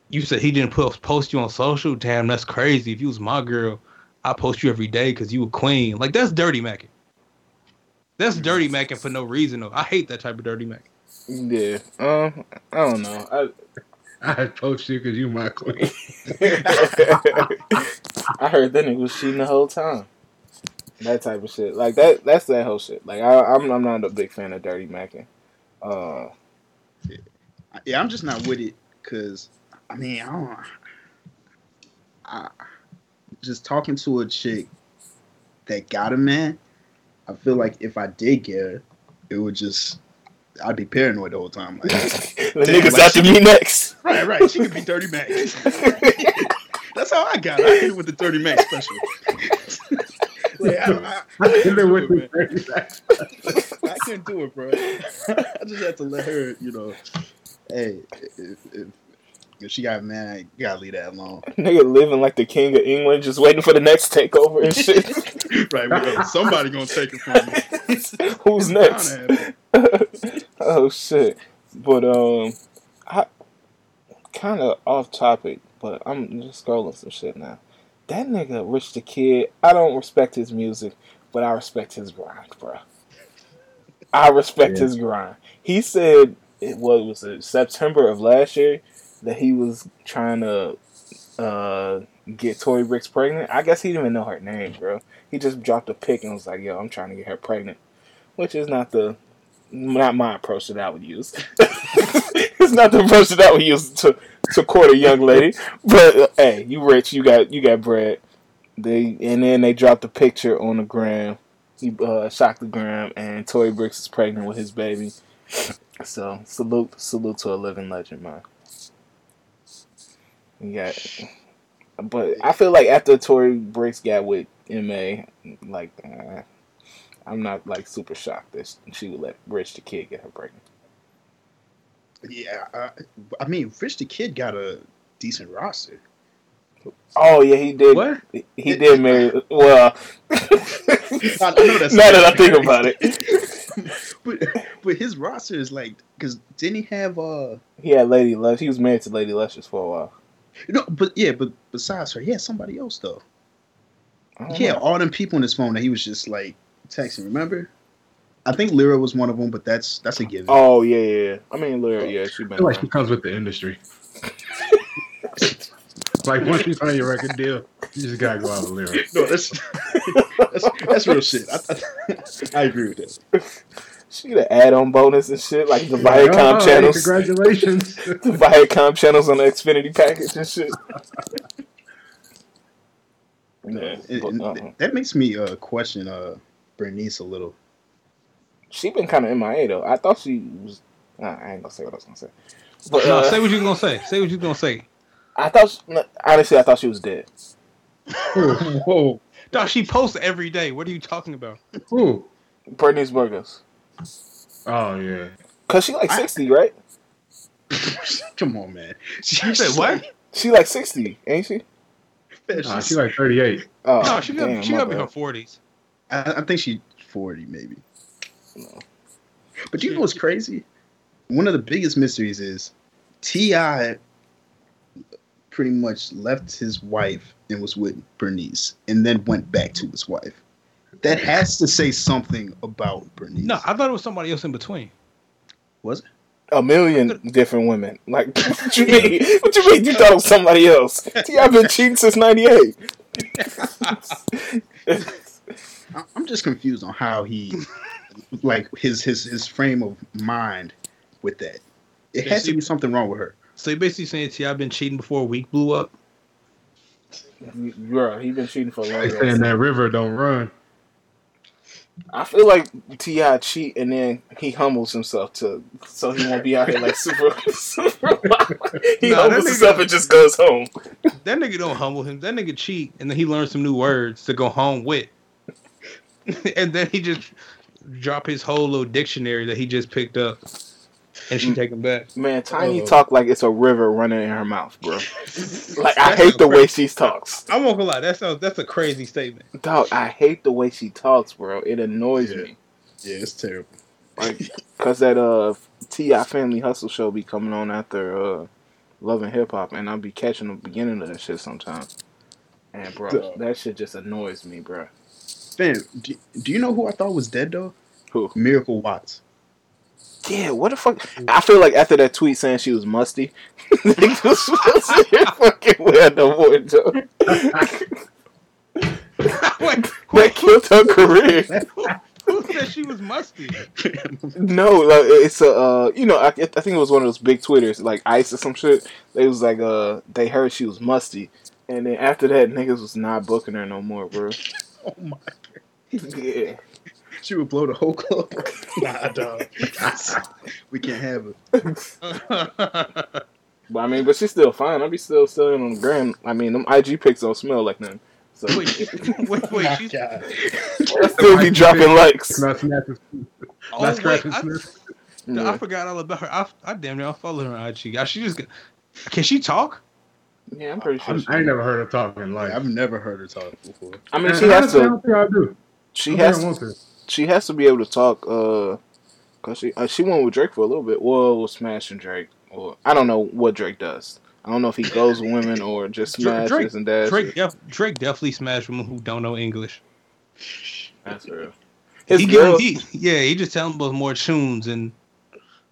you said he didn't put post you on social. Damn, that's crazy. If you was my girl, I post you every day because you a queen. Like that's dirty macking. That's dirty macking for no reason though. I hate that type of dirty macking. yeah, um, I don't know. I, I had poached you because you my queen. I heard that nigga was cheating the whole time. That type of shit. Like that. That's that whole shit. Like I, I'm, I'm not a big fan of dirty macking. Uh, Yeah, I'm just not with it because I mean, I don't. I, just talking to a chick that got a man, I feel like if I did get her, it would just I'd be paranoid the whole time. Like, the niggas like after me next. right, right, she could be dirty Mac. That's how I got. it. I hit it with the dirty Mac special. Like, I, I, I, couldn't do it, man. I couldn't do it, bro. I just had to let her, you know. Hey, if, if, if she got a man, I gotta leave that alone. Nigga living like the king of England, just waiting for the next takeover and shit. right, we somebody gonna take it from me. Who's It's next? bound to happen. oh shit! But um, I kind of off topic, but I'm just scrolling some shit now. That nigga Rich the Kid, I don't respect his music, but I respect his grind, bro. I respect Yeah. his grind. He said it what was it September of last year that he was trying to uh get Tori Brixx pregnant. I guess he didn't even know her name, bro. He just dropped a pic and was like, "Yo, I'm trying to get her pregnant," which is not the not my approach that I would use. it's not the approach that we use to to court a young lady. But uh, hey, you rich, you got you got bread. They and then they dropped a picture on the gram. He uh, shocked the gram, and Tori Brixx is pregnant with his baby. So salute salute to a living legend, man. Yeah, but I feel like after Tori Brixx got with Ma, like uh, I'm not like super shocked that she would let Rich the Kid get her pregnant. Yeah, I, I mean, Rich the Kid got a decent roster. Oh yeah, he did. What? He, he did marry. Well, I know that's now that I think about it, but but his roster is like because didn't he have uh he had Lady Lush. He was married to Lady Luscious for a while. no but yeah but besides her he had somebody else though I don't had all them people on his phone that he was just like texting remember I think Lira was one of them but that's that's a given Oh yeah, yeah. yeah. I mean, Lira, yeah, she I been. feel like around. she comes with the industry. like once you sign your record deal, you just gotta go out with lyrics. no that's that's, that's real shit I, I, I agree with that She get an add-on bonus and shit, like the Like, Viacom oh, hey, channels, congratulations. the Viacom channels on the Xfinity package and shit. Yeah, And- but, uh-uh. that makes me uh question uh Bernice a little she been kind of in my MIA though. I thought she was. Nah, I ain't gonna say what I was gonna say. But no, uh, say what you gonna say. Say what you gonna say. I thought she, no, honestly, I thought she was dead. Whoa. Dog, she posts every day. What are you talking about? Who? Bernice Burgos, Oh yeah. cause she like I- sixty, right? come on man You said what? She like sixty, ain't she? Nah, she like 38. Oh, no, she damn, got she my got in bad. her forties. I, I think she's 40 maybe No. But you know what's crazy? One of the biggest mysteries is T.I. pretty much left his wife and was with Bernice, and then went back to his wife. That has to say something about Bernice. No, I thought it was somebody else in between. was it? A million different women. Like, what you mean? What you mean? You thought it was somebody else? T, I've been cheating since '98. I- I'm just confused on how he, like his his his frame of mind with that. It has to be something wrong with her. So you basically saying T.I. been cheating before Week blew up? Bro, he been cheating for a long They saying that river don't run. I feel like T.I. cheat and then he humbles himself to so he won't be out here like super. super he Nah, humbles nigga- himself and just goes home. That nigga don't humble him. That nigga cheat, and then he learns some new words to go home with, and then he just drop his whole little dictionary that he just picked up, and she take him back. Man, Tiny Uh-oh. talk like it's a river running in her mouth, bro. Like I hate sounds the way she talks. I won't gonna lie. That sounds that's a crazy statement. Dog, I hate the way she talks, bro. It annoys Yeah. me. Yeah, it's terrible. Like, cause that uh T.I. Family Hustle show be coming on after uh Love and Hip Hop, and I'll be catching the beginning of that shit sometimes. And bro, Dog. that shit just annoys me, bro. Man, do, do you know who I thought was dead though? Who? Miracle Watts. Yeah, what the fuck? I feel like after that tweet saying she was musty, niggas was fucking wear no more, wait, That killed her career. who said she was musty? No, like it's a uh, you know I, I think it was one of those big twitters like Ice or some shit. They was like uh they heard she was musty, and then after that niggas was not booking her no more, bro. oh my! Yeah, She would blow the whole club. nah, dog. we can't have it. but I mean, but she's still fine. I be still selling on the gram. I mean, them IG pics don't smell like nothing. So wait, wait, wait. She's, God. I still be dropping likes. Not snatching. oh, Not wait, scratching I, Smith. I forgot all about her. I, I damn near follow her on IG. I, she just got- can she talk? yeah I'm pretty sure. I, I ain't never heard her talk in life. I've never heard her talk before. I mean, she has honestly, I to. don't I do. She I think has. to. She has to be able to talk. Uh, cause she uh, she went with Drake for a little bit. Well, was smashing Drake, or I don't know what Drake does. I don't know if he goes with women or just Dra- smashes Drake- and dashes. Drake, def- Drake definitely smashed women who don't know English. That's real. His he girl, he, yeah, he just tell him about more tunes and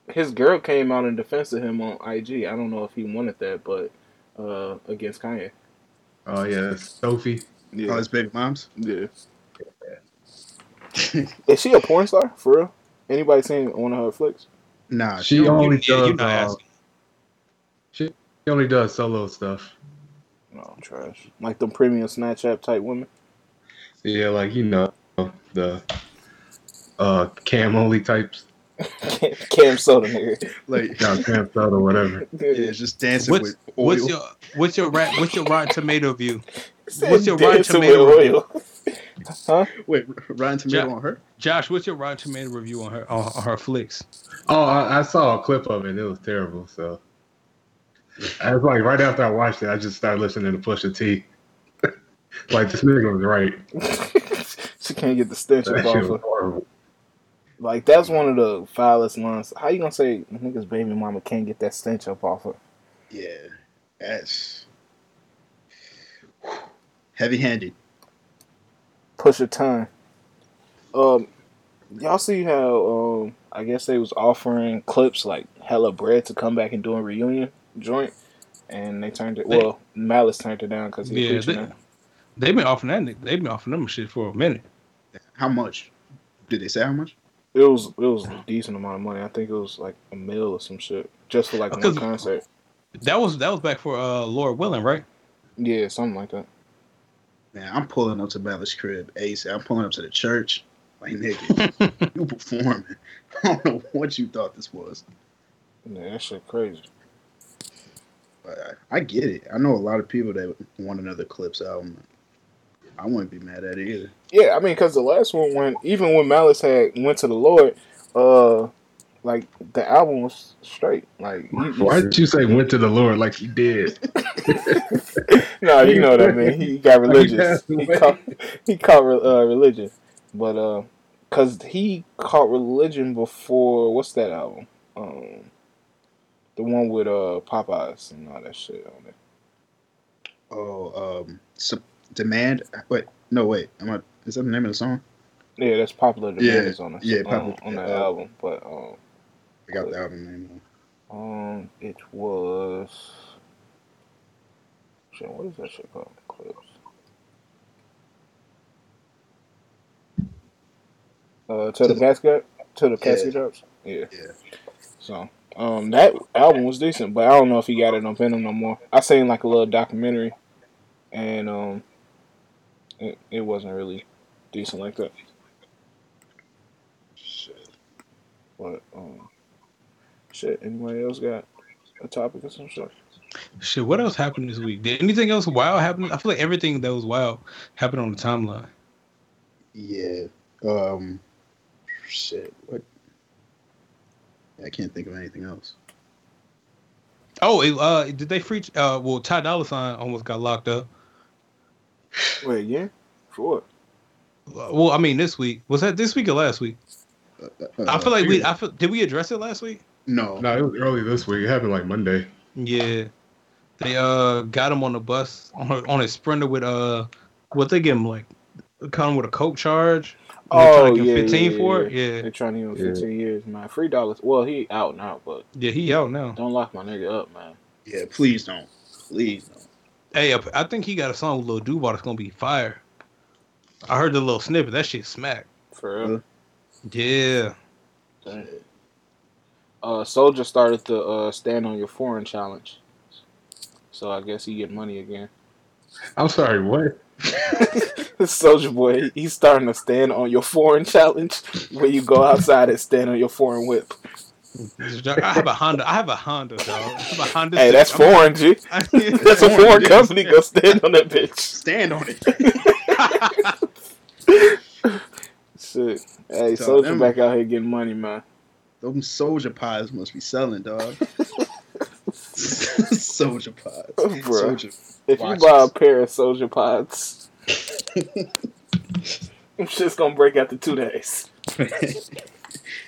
his girl came out in defense of him on IG. I don't know if he wanted that, but uh, against Kanye. Oh yeah, Sophie. Oh, Yeah, his baby moms. yeah. Is she a porn star for real? Anybody seen one of her flicks? Nah, She don't- only you does. not Uh, she only does solo stuff. No, trash. Like them premium snatch Snapchat type women. Yeah, like you know the uh cam only types. Cam Soda nigga. like No, cam sub or whatever. yeah, it's just dancing What's with oil. what's your what's your rat what's your Rotten Tomato view? What's your Rotten Tomato with review? oil. Huh? Wait, Rotten Tomato Ja- on her? Josh, what's your Rotten Tomato review on her on, on her flicks? Oh, I, I saw a clip of it. and It was terrible. So I was like, right after I watched it, I just started listening to Pusha T. like this nigga was right. she can't get the stench That up off was her. horrible. Like that's one of the foulest lines. How you gonna say niggas baby mama can't get that stench up off her? Yeah, that's heavy-handed. Push a ton. Um, y'all see how um I guess they was offering Clipse like hella bread to come back and do a reunion joint, and they turned it. They- Well, Malice turned it down because he Yeah, they- They've been offering that they've been offering them shit for a minute. How much? Did they say how much? It was it was a decent amount of money. I think it was like a mil or some shit just for like one concert. That was that was back for uh Lord Willin', right? Yeah, something like that. Man, I'm pulling up to Malice crib ASAP. I'm pulling up to the church. Like nigga, you performing. I don't know what you thought this was. Yeah, that shit crazy. But I, I get it. I know a lot of people that want another Clipse album. I wouldn't be mad at it either. Yeah, I mean, because the last one, when even when Malice had went to the Lord, uh, like the album was straight. Like, you, Why did you say went to the Lord like he did? no, you know what I mean. He got he religious. He caught he caught uh, religion, but uh, cause he caught religion before what's that album? Um, the one with uh Popeyes and all that shit on it. Oh, um, so demand. Wait, no, wait. Am I? Is that the name of the song? Yeah, that's popular Yeah, demand is on the yeah, on, Popular on the Demand. album, but um. I got the album name. Um, it was. Shit, what is that shit called? Clipse. Uh, to the casket, to the casket drops. Yeah. Yeah. So, um, that album was decent, but I don't know if he got it on Venom no more. I seen like a little documentary, and um, it it wasn't really decent like that. Shit. But um, shit. Anybody else got a topic or some shit? Shit, what else happened this week? Did anything else wild happen? I feel like everything that was wild happened on the timeline. Yeah. Um. Shit. What? I can't think of anything else. Oh, it, uh, did they free? Uh, well, Ty Dolla Sign almost got locked up. Wait, yeah, for what? Uh, Well, I mean, this week was that this week or last week? Uh, I feel like we. I feel, did we address it last week? No. No, it was early this week. It happened like Monday. Yeah, they uh got him on the bus on her, on his sprinter with uh what they give him like caught him with a coke charge. And they trying to give him 15 for it. Yeah, They're trying to give him Yeah. 15 years, man. Free dollars. Well, he out now, but yeah, he out now. don't lock my nigga up, man. Yeah. Please don't. Please don't. Hey, I- I think he got a song with Lil Duval that's gonna be fire. I heard the little snippet. That shit smack. For real. Yeah. Dang. Uh, Soulja started the uh, stand on your foreign challenge, so I guess he get money again. I'm sorry, what? Soulja boy, he's starting to stand on your foreign challenge, where you go outside and stand on your foreign whip. I have a Honda. I have a Honda, dog. I have a Honda. Hey, that's foreign, G. I'm- That's a Foreign, foreign company. Go stand on that bitch. Stand on it. Shit. Hey, Tell Soulja them. back out here getting money, man. Those Soulja pies must be selling, dog. Soulja pies. Bruh. Soulja. If Watches. you buy a pair of Soulja Pods, I'm just gonna break after two days.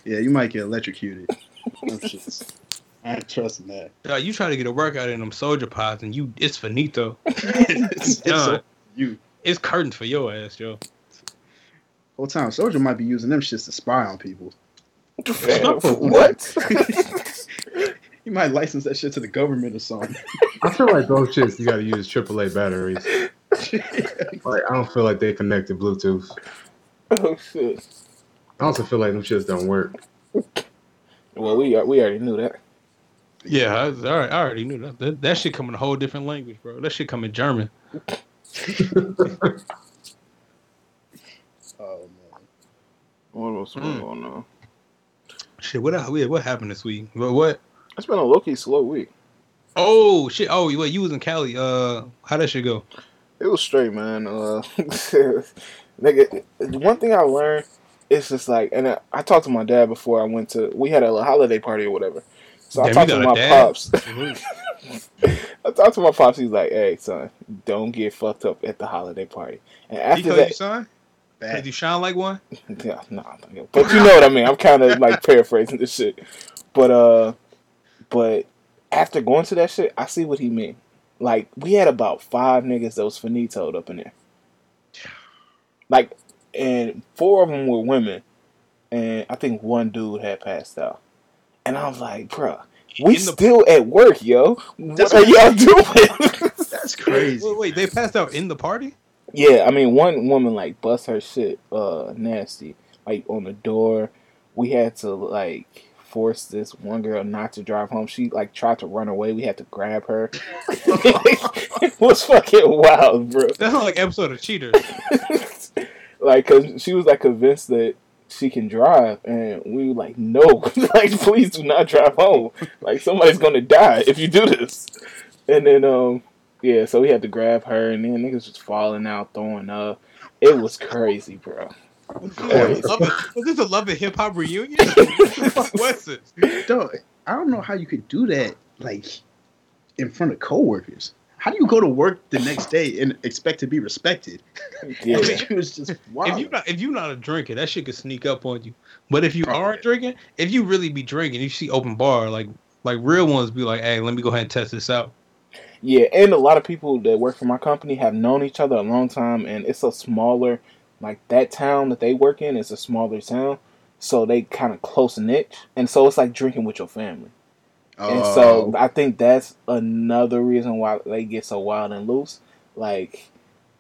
yeah, you might get electrocuted. Them. I ain't trusting that. Dog, you try to get a workout in them Soulja pods, and you it's finito. it's, it's done. so- you It's curtains for your ass, yo. whole time Soulja might be using them shits to spy on people. Fam, what? you might license that shit to the government or something. I feel like those shits you got to use AAA batteries. Like I don't feel like they connected Bluetooth. Oh shit. I also feel like them shits don't work. Well, we we already knew that. Yeah, I, was- all right, I already knew that. that. That shit come in a whole different language, bro. That shit come in German. Oh man. What else Mm. going on? Shit, what what happened this week? What? what? It's been a low key slow week. Oh shit! Oh, wait, you was in Cali. Uh, how that shit go? It was straight, man. Uh, nigga, one thing I learned is just like, and I, I talked to my dad before I went to. We had a holiday party or whatever. So I talked to my dad. pops. I talked to my pops. He's like, "Hey, son, don't get fucked up at the holiday party." And He after that, son? Bad. You shine like one? yeah, nah, nah, but you know what I mean. I'm kind of like paraphrasing this shit, but uh, but after going to that shit, I see what he meant. Like we had about five niggas that was finitoed up in there, like, and four of them were women, and I think one dude had passed out, and I was like, bruh, we the- still at work, yo. What That's are y'all doing? That's crazy. Wait, wait, they passed out in the party? Yeah, I mean, one woman like bust her shit uh nasty, like on the door. We had to like force this one girl not to drive home. She like tried to run away. We had to grab her. it was fucking wild, bro. That's like episode of Cheaters. like, cause she was like convinced that she can drive, and we were like, no, like please do not drive home. Like somebody's gonna die if you do this. And then um yeah, so we had to grab her, and then niggas was falling out, throwing up. It was crazy, bro. Crazy. Love it- Was this a Love and Hip Hop reunion? What was this? Dog, I don't know how you could do that like in front of coworkers. How do you go to work the next day and expect to be respected? Yeah. it was just wild. If you not if you not a drinker, that shit could sneak up on you. But if you Probably. aren't drinking, if you really be drinking, you see open bar, like like real ones be like, hey, let me go ahead and test this out. Yeah, and a lot of people that work for my company have known each other a long time, and it's a smaller, like that town that they work in is a smaller town, so they kind of close knit, and so it's like drinking with your family, and so Oh, I think that's another reason why they get so wild and loose. Like,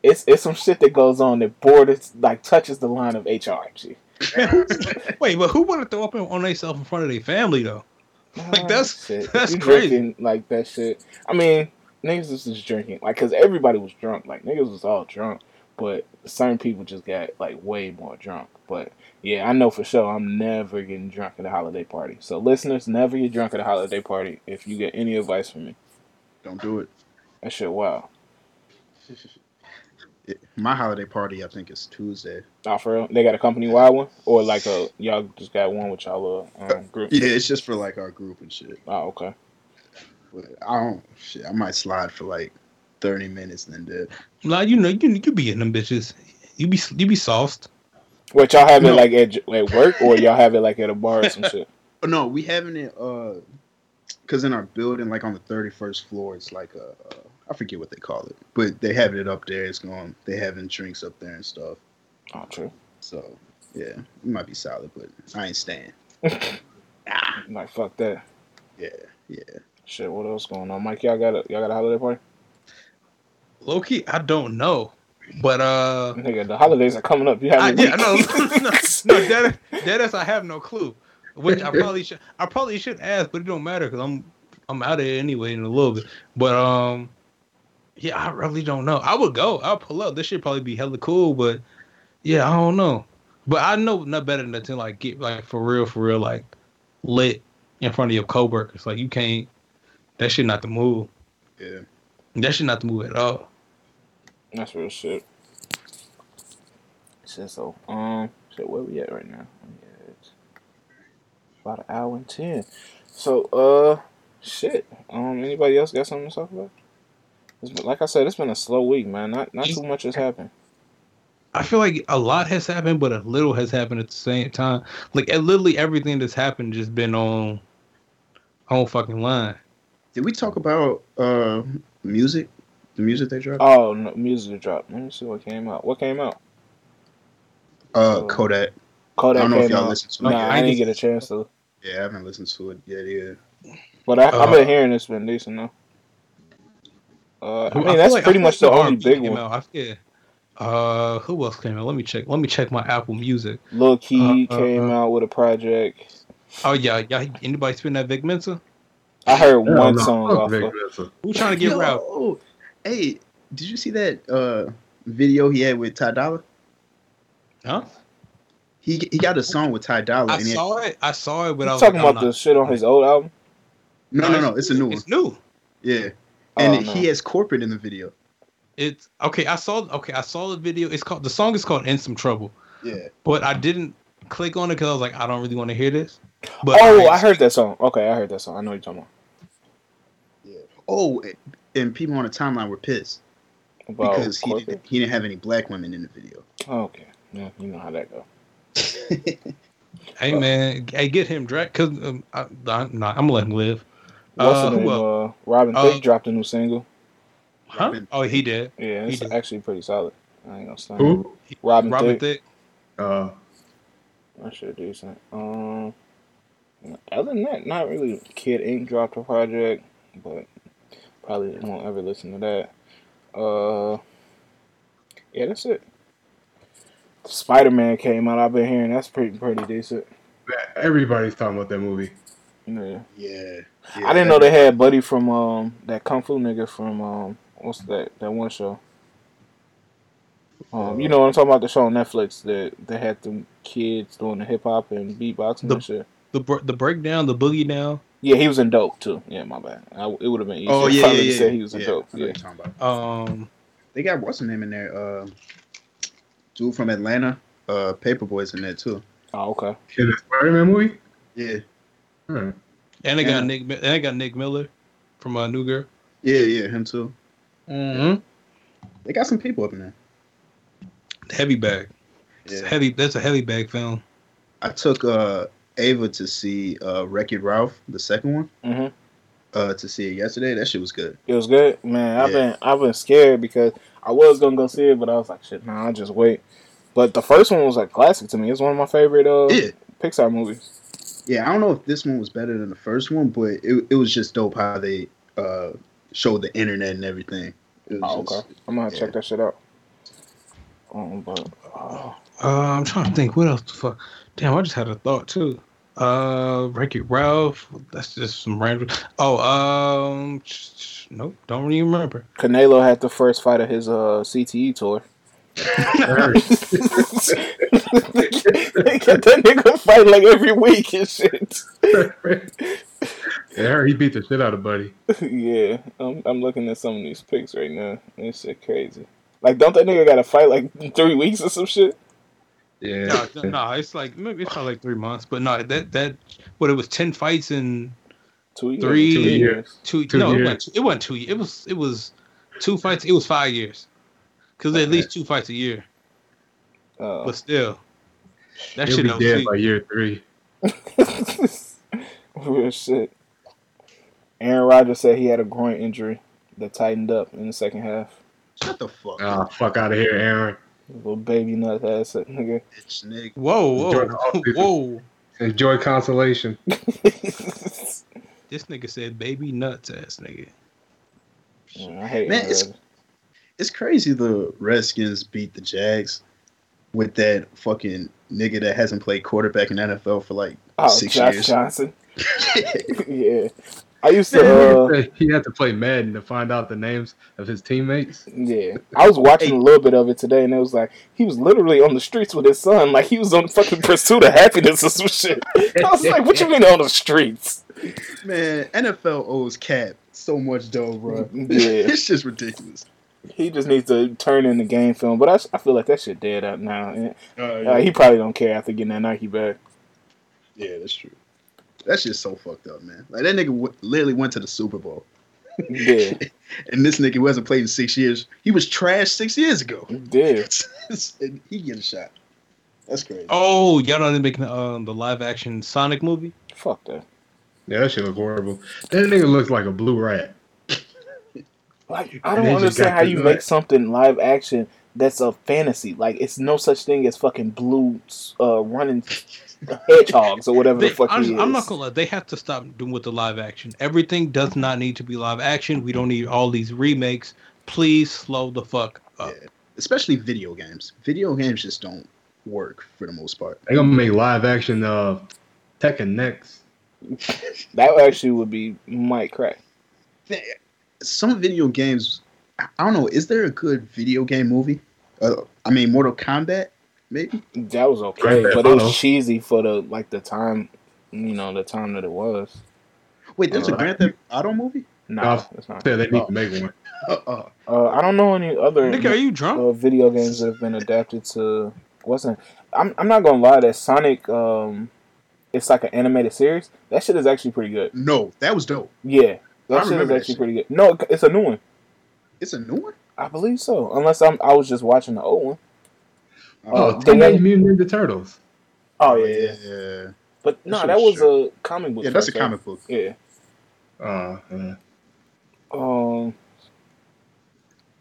it's it's some shit that goes on that borders like touches the line of HR. G. Wait, but who want to throw up on themselves in front of their family though? Like, that's- Shit, that's crazy. drinking like that shit. I mean, niggas was just drinking, like, cause everybody was drunk. Like niggas was all drunk, but certain people just got like way more drunk. But yeah, I know for sure I'm never getting drunk at a holiday party. So listeners, never get drunk at a holiday party. If you get any advice from me, don't do it. that shit wow. It- My holiday party, I think, is Tuesday. Nah, for real, they got a company wide one, or like a y'all just got one with y'all uh, um, group. Yeah, it's just for like our group and shit. Oh, okay. But I don't. Shit, I might slide for like thirty minutes and then dip. Nah, you know, you you be in them bitches. You be you be sauced. What y'all have it No. like at, at work, or y'all have it like at a bar or some shit? No, we having it. Uh, cause in our building, like on the thirty first floor, it's like a. Uh, I forget what they call it, but they having it up there. It's going. They having drinks up there and stuff. Oh, true. So yeah, it might be solid, but I ain't staying. nah. Like fuck that. Yeah, yeah. Shit, what else going on, Mike? Y'all got a y'all got a holiday party? Low key, I don't know, but uh, Nigga, the holidays are coming up. You have I, yeah, no, no, no, that, that is I have no clue. Which I probably should, I probably should ask, but it don't matter because I'm, I'm out of it anyway in a little bit. But um, yeah, I really don't know. I would go. I'll pull up. This should probably be hella cool, but yeah, I don't know. But I know not better than to like get like for real, for real, like lit in front of your coworkers. Like you can't. That shit not the move. Yeah. That shit not the move at all. That's real shit. Shit, so um, shit, where we at right now? Yeah, it's about an hour and ten. So uh, shit. Um, anybody else got something to talk about? It's been, like I said, it's been a slow week, man. Not not too much has happened. I feel like a lot has happened, but a little has happened at the same time. Like literally everything that's happened just been on on fucking line. Did we talk about uh music? The music they dropped? Oh, no, music dropped. Let me see what came out. What came out? Uh, oh. Kodak. Kodak I don't know if y'all out. listened to Nah, it. I I didn't get a chance to. Yeah, I haven't listened to it yet either. But I, I've Uh, been hearing it's been decent though. Uh, I mean, feel that's like- pretty much like the only R&B big one. out. I forget. Uh, who else came out? Let me check. Let me check my Apple Music. Lil Key Uh, uh, came uh. out with a project. Oh yeah, yeah. Anybody spin that Vic Mensa? I heard Hell one no, song off Vic of. Mensa. Who trying to get Yo, Ralph? Hey, did you see that uh video he had with Ty Dolla? Huh? He he got a song with Ty Dolla. I and saw it. I saw it, but I was talking like, I'm about the shit on his old album? no, no, no. It's a new one. It's new. Yeah, Oh, and no. he has corporate in the video. It's okay. I saw. Okay, I saw the video. It's called. The song is called "In Some Trouble," Yeah. but I didn't click on it because I was like, I don't really want to hear this. But oh, I heard that song. Okay, I heard that song. I know what you're talking Oh, and people on the timeline were pissed about. About because he didn't, he didn't have any black women in the video. Oh, okay, yeah, you know how that go. Hey man, hey, get him Drake. Cause um, I, I, nah, I'm gonna let him live. What's Uh, the name? who else? Uh, Robin Uh, Thicke dropped a new single. Huh? Robin- Oh, he did. Yeah, he it's did. actually pretty solid. I ain't gonna say. Who? Robin, Robin Thicke. Thicke. Uh, That shit decent. Um, other than that, not really. Kid Ink dropped a project, but probably won't ever listen to that. Uh, yeah, that's it. Spider Man came out. I've been hearing that's pretty pretty decent. everybody's talking about that movie. Yeah. yeah, I didn't know they had Buddy from um that Kung Fu nigga from um what's that that one show. Um, you know what I'm talking about? The show on Netflix that they had the kids doing the hip hop and beatboxing The- and shit. The the breakdown, the boogie down. Yeah, he was in Dope too. Yeah, my bad. I, it would have been easier. Oh yeah, I yeah, yeah. said he was in yeah, Dope. I know Yeah. what you're talking about. Um, They got what's the name in there? Uh, dude from Atlanta. Uh, Paper Boi's in there too. Oh, okay. In the Spider-Man movie? Yeah, Hmm. and they Yeah. got Nick. And they got Nick Miller from uh, New Girl. yeah, yeah, him too. Mm-hmm. They got some people up in there. Heavy bag. It's Yeah. heavy. That's a heavy bag film. I took uh Ava to see uh Wreck-It Ralph, the second one. hmm Uh, to see it yesterday. That shit was good. It was good, man. I've Yeah. been I've been scared because I was gonna go see it, but I was like, shit, nah, I'll just wait. But the first one was like classic to me. It's one of my favorite uh Yeah, Pixar movies. yeah. I don't know if this one was better than the first one, but it it was just dope how they uh showed the internet and everything. It was Oh, just- okay. I'm gonna yeah. check that shit out. Um, but oh, Uh, I'm trying to think. What else? The fuck? Damn, I just had a thought too. Uh, Ricky It Ralph. That's just some random. Oh, um, nope. Don't really remember. Canelo had the first fight of his uh CTE tour. they get that nigga fight like every week and shit. yeah, he beat the shit out of Buddy. yeah, I'm, I'm looking at some of these pics right now. This shit crazy. Like, don't that nigga got to fight like three weeks or some shit? Yeah. No, no, no, it's like maybe it's probably like three months, but no, that that. But it was ten fights in Two years. Three two years. two. Two no, it years. wasn't, it wasn't two. It was it was two fights. It was five years. Because at least two fights a year. Uh, But still, that He'll shit be don't dead see. by year three. real shit. Aaron Rodgers said he had a groin injury that tightened up in the second half. Shut the fuck Ah, up, fuck out of here, Aaron. Little baby nut ass nigga. bitch, nigga. Whoa, whoa, whoa! Enjoy consolation. This nigga said baby nuts ass nigga. Yeah, I hate Man, it's- Rodgers. It's crazy the Redskins beat the Jags with that fucking nigga that hasn't played quarterback in NFL for like Oh, six Josh years. Johnson. yeah. I used Man, to. Uh, he had to play Madden to find out the names of his teammates. Yeah, I was watching a little bit of it today, and it was like he was literally on the streets with his son, like he was on fucking pursuit of happiness or some shit. I was like, "What you mean on the streets?" Man, NFL owes Cap so much dough, bro. Yeah. it's just ridiculous. He just needs to turn in the game film, but I, s- I feel like that shit dead out now. And, Uh, Uh, he probably don't care after getting that Nike back. yeah, that's true. That's just so fucked up, man. Like that nigga w- literally went to the Super Bowl, Yeah, and this nigga who hasn't played in six years. He was trash six years ago. he did. and he get a shot. That's crazy. Oh, y'all know they making um, the live action Sonic movie? Fuck that. Yeah, that shit look horrible. That nigga looks like a blue rat. Like I don't understand how you nut. make something live action that's a fantasy. Like it's no such thing as fucking blue uh, running hedgehogs or whatever They, the fuck I'm, he is. I'm not gonna lie. They have to stop doing with the live action. Everything does not need to be live action. We don't need all these remakes. Please slow the fuck up. Yeah. Especially video games. Video games just don't work for the most part. They're gonna make live action uh Tekken next. That actually would be might crack. Some video games, I I don't know. Is there a good video game movie? Uh, I mean, Mortal Kombat, maybe. That was okay, Grand but it was cheesy for the like the time, you know, the time that it was. Wait, there's a Uh, Grand Theft Auto movie. No, No. it's not. Yeah, they need Oh. to make one. Uh, uh, Uh, I don't know any other Nigga, are you drunk? uh, video games that have been adapted to. Wasn't I'm? I'm not gonna lie. That Sonic, um, it's like an animated series. That shit is actually pretty good. no, that was dope. Yeah, I that shit is actually shit. pretty good. No, it's a new one. It's a new one. I believe so. Unless I'm, I was just watching the old one. Oh, Uh, Teenage Mutant Ninja Turtles. Oh yeah, yeah. yeah. But That no, shit that was was a comic book. Yeah, that's a first, right? comic book. Yeah. Uh, uh, Um,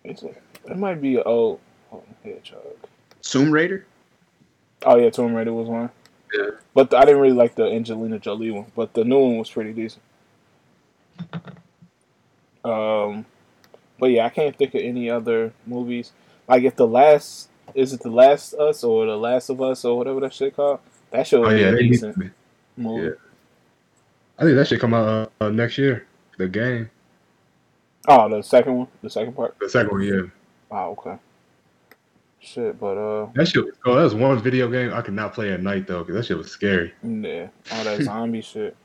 it's a, it might be a oh, oh hedgehog. Tomb Raider. Oh yeah, Tomb Raider was one. Yeah. But I didn't really like the Angelina Jolie one, but the new one was pretty decent. Um, but yeah, I can't think of any other movies. Like if the last is it the Last Us or the Last of Us or whatever that shit called. That should oh be yeah, a they need decent movie. yeah. I think that should come out uh, next year. The game, Oh, the second one, the second part. the second one, yeah. Oh, okay. Shit, but uh, That shit was cool. That was one video game I could not play at night though, because that shit was scary. yeah, all that zombie shit.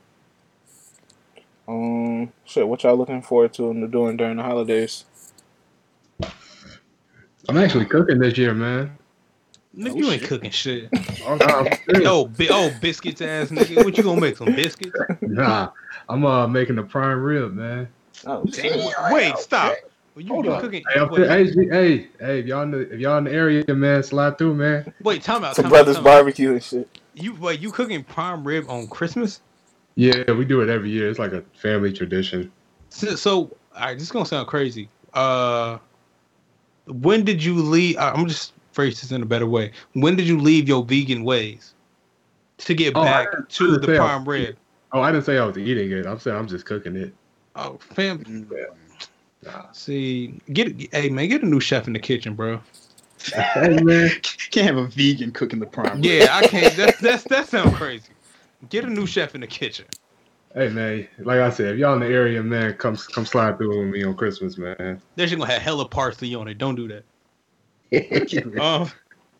Um, shit, what y'all looking forward to and doing during the holidays? I'm actually cooking this year, man. Nigga, Oh, you ain't shit. cooking shit. Oh, nah, I'm serious. Yo, bi- oh, biscuits ass nigga. What you gonna make? Some biscuits? nah, I'm uh making the prime rib, man. Oh, Damn. Wait, stop. Well, you, Hold you on. cooking? Hey, I'm, wait, hey, G- hey, hey, if y'all in the if y'all in the area, man, slide through, man. wait, time out. some Time out, brothers out. barbecue and shit. You wait, you cooking prime rib on Christmas? Yeah, we do it every year. It's like a family tradition. So, so all right, this is gonna sound crazy. Uh, when did you leave? I- I'm just phrase this in a better way. When did you leave your vegan ways to get Oh, back I to didn't the say I was prime rib? Oh, I didn't say I was eating it. I'm saying I'm just cooking it. Oh, fam, Mm. Nah. see, get hey man, get a new chef in the kitchen, bro. hey, man. Can't have a vegan cooking the prime. rib. Yeah, I can't. That's that's that sounds crazy. Get a new chef in the kitchen. Hey, man. Like I said, if y'all in the area, man, come come slide through with me on Christmas, man. They're just gonna have hella parsley on it. Don't do that. Keep it real. Um,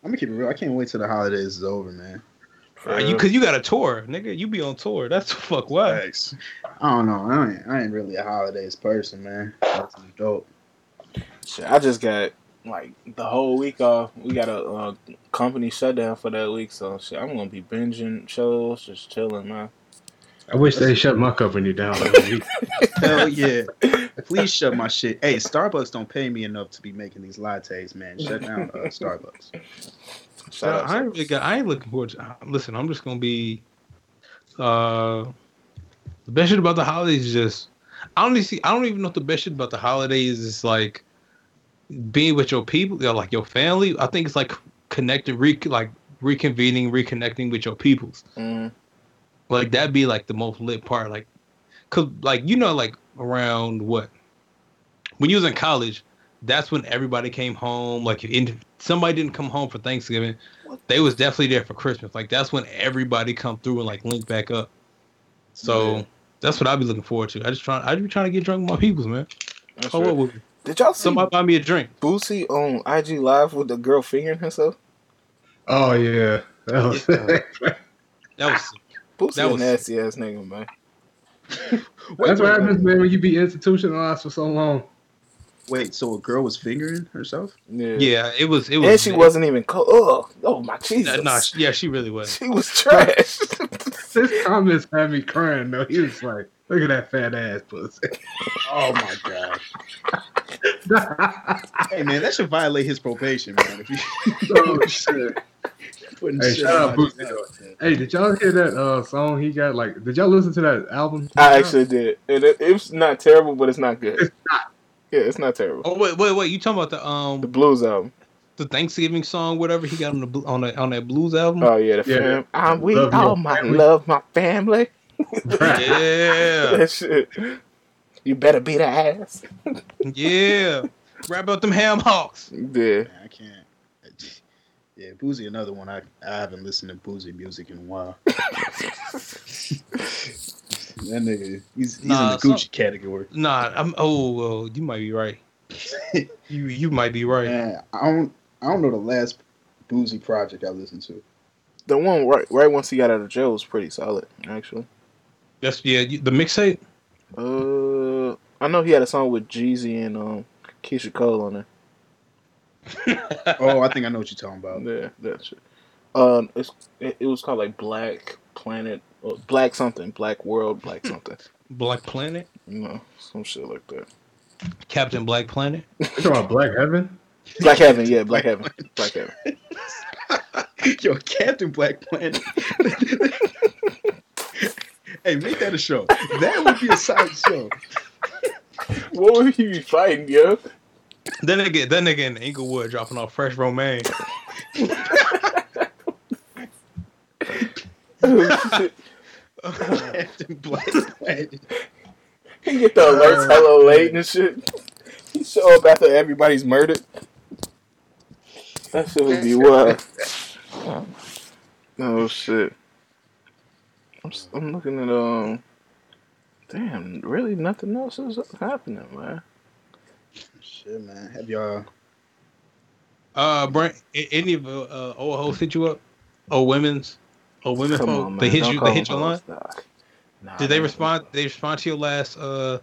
I'm gonna keep it real. I can't wait till the holidays is over, man. uh, you cause you got a tour, nigga. You be on tour. That's fuck what. Thanks. I don't know. I ain't, I ain't really a holidays person, man. That's dope. Shit, I just got like the whole week off. We got a uh, company shutdown for that week, so shit, I'm gonna be binging shows, just chilling, man. I wish they shut my company down. every week. Hell yeah. Please shut my shit. Hey, Starbucks don't pay me enough to be making these lattes, man. Shut down uh, Starbucks. Shout out I ain't really got. I ain't looking forward. To, listen, I'm just gonna be. Uh, the best shit about the holidays is just. I don't even see. I don't even know what the best shit about the holidays is like. Being with your people, you know, like your family. I think it's like connecting, re- like reconvening, reconnecting with your peoples. Mm, Like that'd be like the most lit part. Like, cause like you know, like around what when you was in college, that's when everybody came home. Like if in, somebody didn't come home for Thanksgiving, they was definitely there for Christmas. Like that's when everybody come through and like link back up. So Yeah. that's what I'd be looking forward to. I just try. I'd be trying to get drunk with my peoples, man. that's Oh, right. what would Did y'all see somebody buy me a drink? Boosie on IG Live with the girl fingering herself? Oh yeah, that was, That was Boosie That a was- nasty ass nigga, man. that's what happens, man, when you be institutionalized for so long. Wait, so a girl was fingering herself? Yeah. yeah. It was. It was. And she wasn't even cold. Oh, oh my Jesus. Nah, nah, she- yeah, she really was. she was trash. His comments had me crying though. He was like, "Look at that fat ass pussy." Oh my god. Hey man, that should violate his probation, man. If you oh shit. Putting Hey, shout out on Boosie, though. Hey, did y'all hear that uh, song he got? Like, did y'all listen to that album? I actually did. And it, it's not terrible, but it's not good. It's Yeah, it's not terrible. Oh wait, wait, wait! You talking about the um The blues album. the Thanksgiving song, whatever he got on the on the on that blues album. Oh yeah, the Yeah. fam. I'm we Love all my family. love my family. yeah, that shit. You better beat the ass. yeah. Rap about them ham hocks. Yeah. Man, I can't. Yeah, Boosie, another one. I, I haven't listened to Boosie music in a while. that nigga, he's, he's Nah, in the Gucci some- category. Nah, I'm. Oh, well, you might be right. You you might be right. Man, I don't, I don't know the last Boosie project I listened to. The one right right once he got out of jail was pretty solid, actually. That's yeah. The mixtape. Uh, I know he had a song with Jeezy and um Keyshia Cole on there. Oh, I think I know what you're talking about. Yeah, that shit. Um, it's it, it was called like Black Planet, or Black something, Black World, Black something. Black Planet. You know, some shit like that. Captain Black Planet. You talking about Black Heaven? Black Heaven, yeah, Black Heaven, Black Heaven. Yo, Captain Black Planet. hey, make that a show. That would be a side show. What would he be fighting, yo? Then nigga, that nigga in Inglewood dropping off fresh romaine. Captain Black Planet. He get the alerts hella late and shit. He show up after everybody's murdered. That shit would be wild. Oh shit. I'm, s- I'm looking at um. Damn, really nothing else is happening, man. Shit, man. Have y'all? Uh, Brent, any of uh, old hoes hit you up? Or women's? Or women Come folk? on, they hit Don't you. They hit your line. Nah, Did they respond? They respond to your last uh,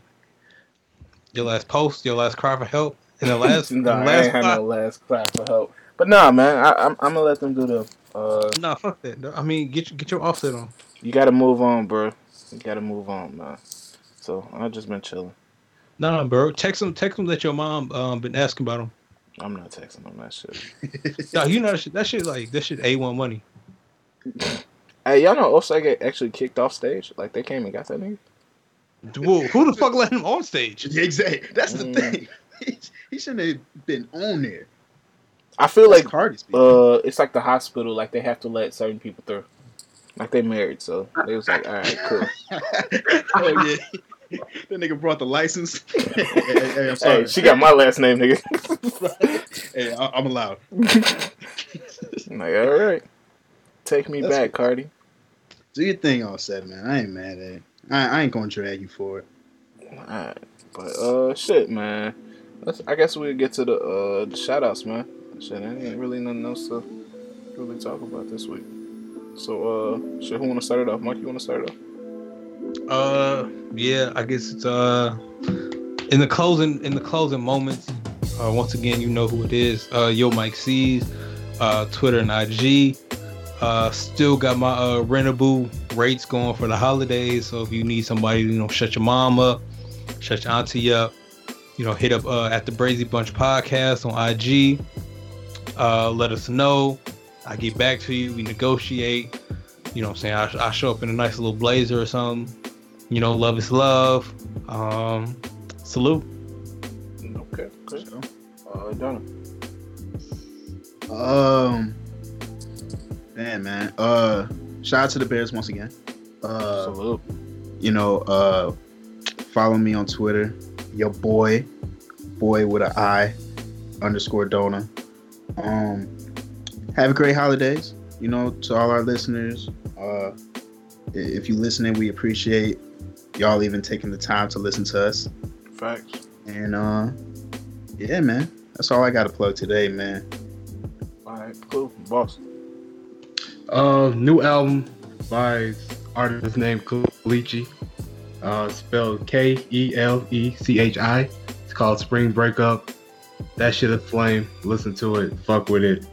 your last post, your last cry for help, and the last, nah, the I last ain't had cry- no last cry for help. But nah, man, I, I'm, I'm gonna let them do the. Uh, Nah, fuck that. I mean, get your- get your offset on. you gotta move on, bro. You gotta move on, man. So I just been chilling. Nah, bro. Text them. Text them that your mom um been asking about them. I'm not texting them that shit. Nah, you know that shit. That shit like that shit a one money. Hey, y'all know Offset actually kicked off stage? Like they came and got that nigga. Whoa, who the fuck let him on stage? Exactly. That's the Mm. thing. He, he shouldn't have been on there. I feel Like like Cardi's. uh, it's like the hospital. Like they have to let certain people through. Like they married, so they was like, all right, cool. oh yeah. That nigga brought the license. hey, hey, hey, I'm sorry. Hey, she got my last name, nigga. hey, I, I'm allowed. I'm like, all right, take me That's back, Cardi. Do your thing all set, man. I ain't mad at it. I, I ain't gonna drag you for it. Alright, but uh, shit, man. Let's, I guess we'll get to the uh the shout outs, man. Shit, there ain't really nothing else to really talk about this week. So uh, shit, who wanna start it off? Mike, you wanna start it off? Uh, yeah, I guess it's uh in the closing in the closing moments. Uh, once again, you know who it is. Uh, Yo Mike C's, uh, Twitter and IG. Uh, still got my uh rentable rates going for the holidays. So if you need somebody, you know, shut your mom up, shut your auntie up, you know, hit up uh, at the Brazy Bunch podcast on IG. Uh, let us know. I get back to you. We negotiate. You know what I'm saying? I, I show up in a nice little blazer or something. You know, love is love. Um, salute. Okay, okay. Uh, Donna. Um, man, man. Uh, shout out to the Bears once again. Uh, Salute. you know, uh, follow me on Twitter. Your boy, boy with an I, underscore Dona. Um, have a great holidays. You know, to all our listeners. Uh, if you listening, we appreciate y'all even taking the time to listen to us. Facts. And uh, yeah, man. That's all I got to plug today, man. All right, cool, boss. Uh, new album by artist named Kelechi. Uh, spelled K E L E C H I. It's called Spring Breakup. That shit is flame. Listen to it. Fuck with it.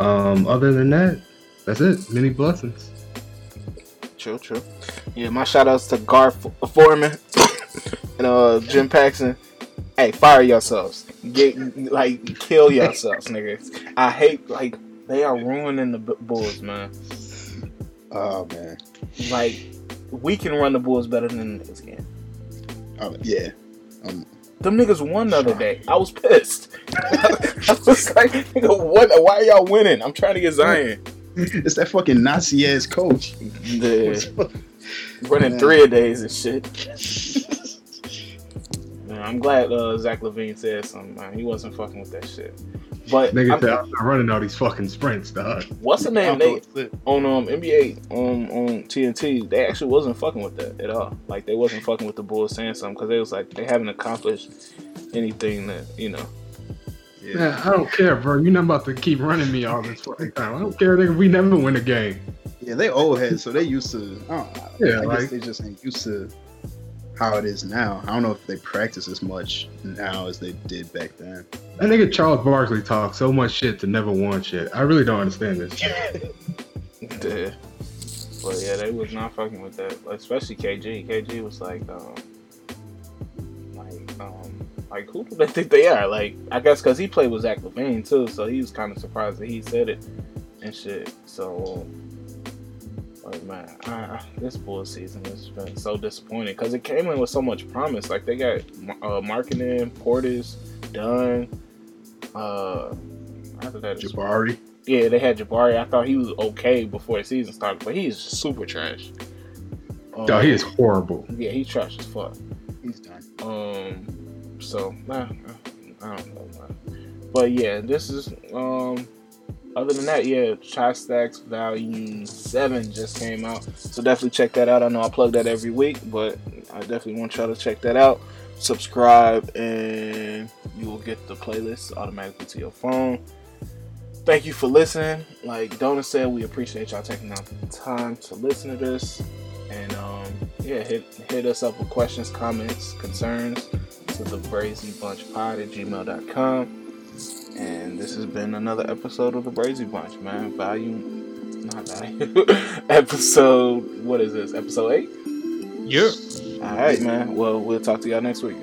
Um, other than that, that's it. Many blessings. True, true. Yeah, my shout outs to Gar F- Forman and uh Jim Paxson. Hey, fire yourselves. Get like kill yourselves, niggas. I hate like they are ruining the B- Bulls, man. Oh man. Like we can run the Bulls better than the niggas can. Oh yeah. Um, Them niggas won the other day. I was pissed. I was like, nigga, what? Why are y'all winning? I'm trying to get Zion. It's that fucking Nazi ass coach. The, running three a days and shit. Man, I'm glad uh, Zach LaVine said something. Man. He wasn't fucking with that shit. But Nigga I'm- said, I'm not running all these fucking sprints, dog. what's the name? They on um NBA on on TNT. They actually wasn't fucking with that at all. Like they wasn't fucking with the Bulls saying something because they was like they haven't accomplished anything that you know. Man, I don't care, bro. You're not about to keep running me all this fucking time. I don't care, nigga. We never win a game. Yeah, they old heads, so they used to. I don't know. Yeah, I like- guess they just ain't used to how it is now. I don't know if they practice as much now as they did back then. That nigga Charles Barkley talks so much shit to never won shit. I really don't understand this. shit. Yeah. But yeah, they was not fucking with that. Especially KG. KG was like, um, like, um, like who do they think they are? Like, I guess because he played with Zach LaVine too, so he was kind of surprised that he said it and shit. So, like, man, I, this bull season has been so disappointing because it came in with so much promise. Like, they got uh, Markkanen, Portis, Dunn. Uh, after that, it's Jabari. yeah, they had Jabari. I thought he was okay before the season started, but he's super trash. Um, Dog, he is horrible. Yeah, he's trash as fuck. He's done. Um, so nah, I don't know. But yeah, this is um. Other than that, yeah, Stacks Volume Seven just came out, so definitely check that out. I know I plug that every week, but I definitely want y'all to check that out. Subscribe, and you will get the playlist automatically to your phone. Thank you for listening. Like Donna said, we appreciate y'all taking out the time to listen to this. And um, yeah, hit hit us up with questions, comments, concerns to the brazy bunch pod at gmail.com. And this has been another episode of the Brazy Bunch, man. Volume not value. episode what is this? Episode eight? Yeah. Alright, man. Well we'll talk to y'all next week.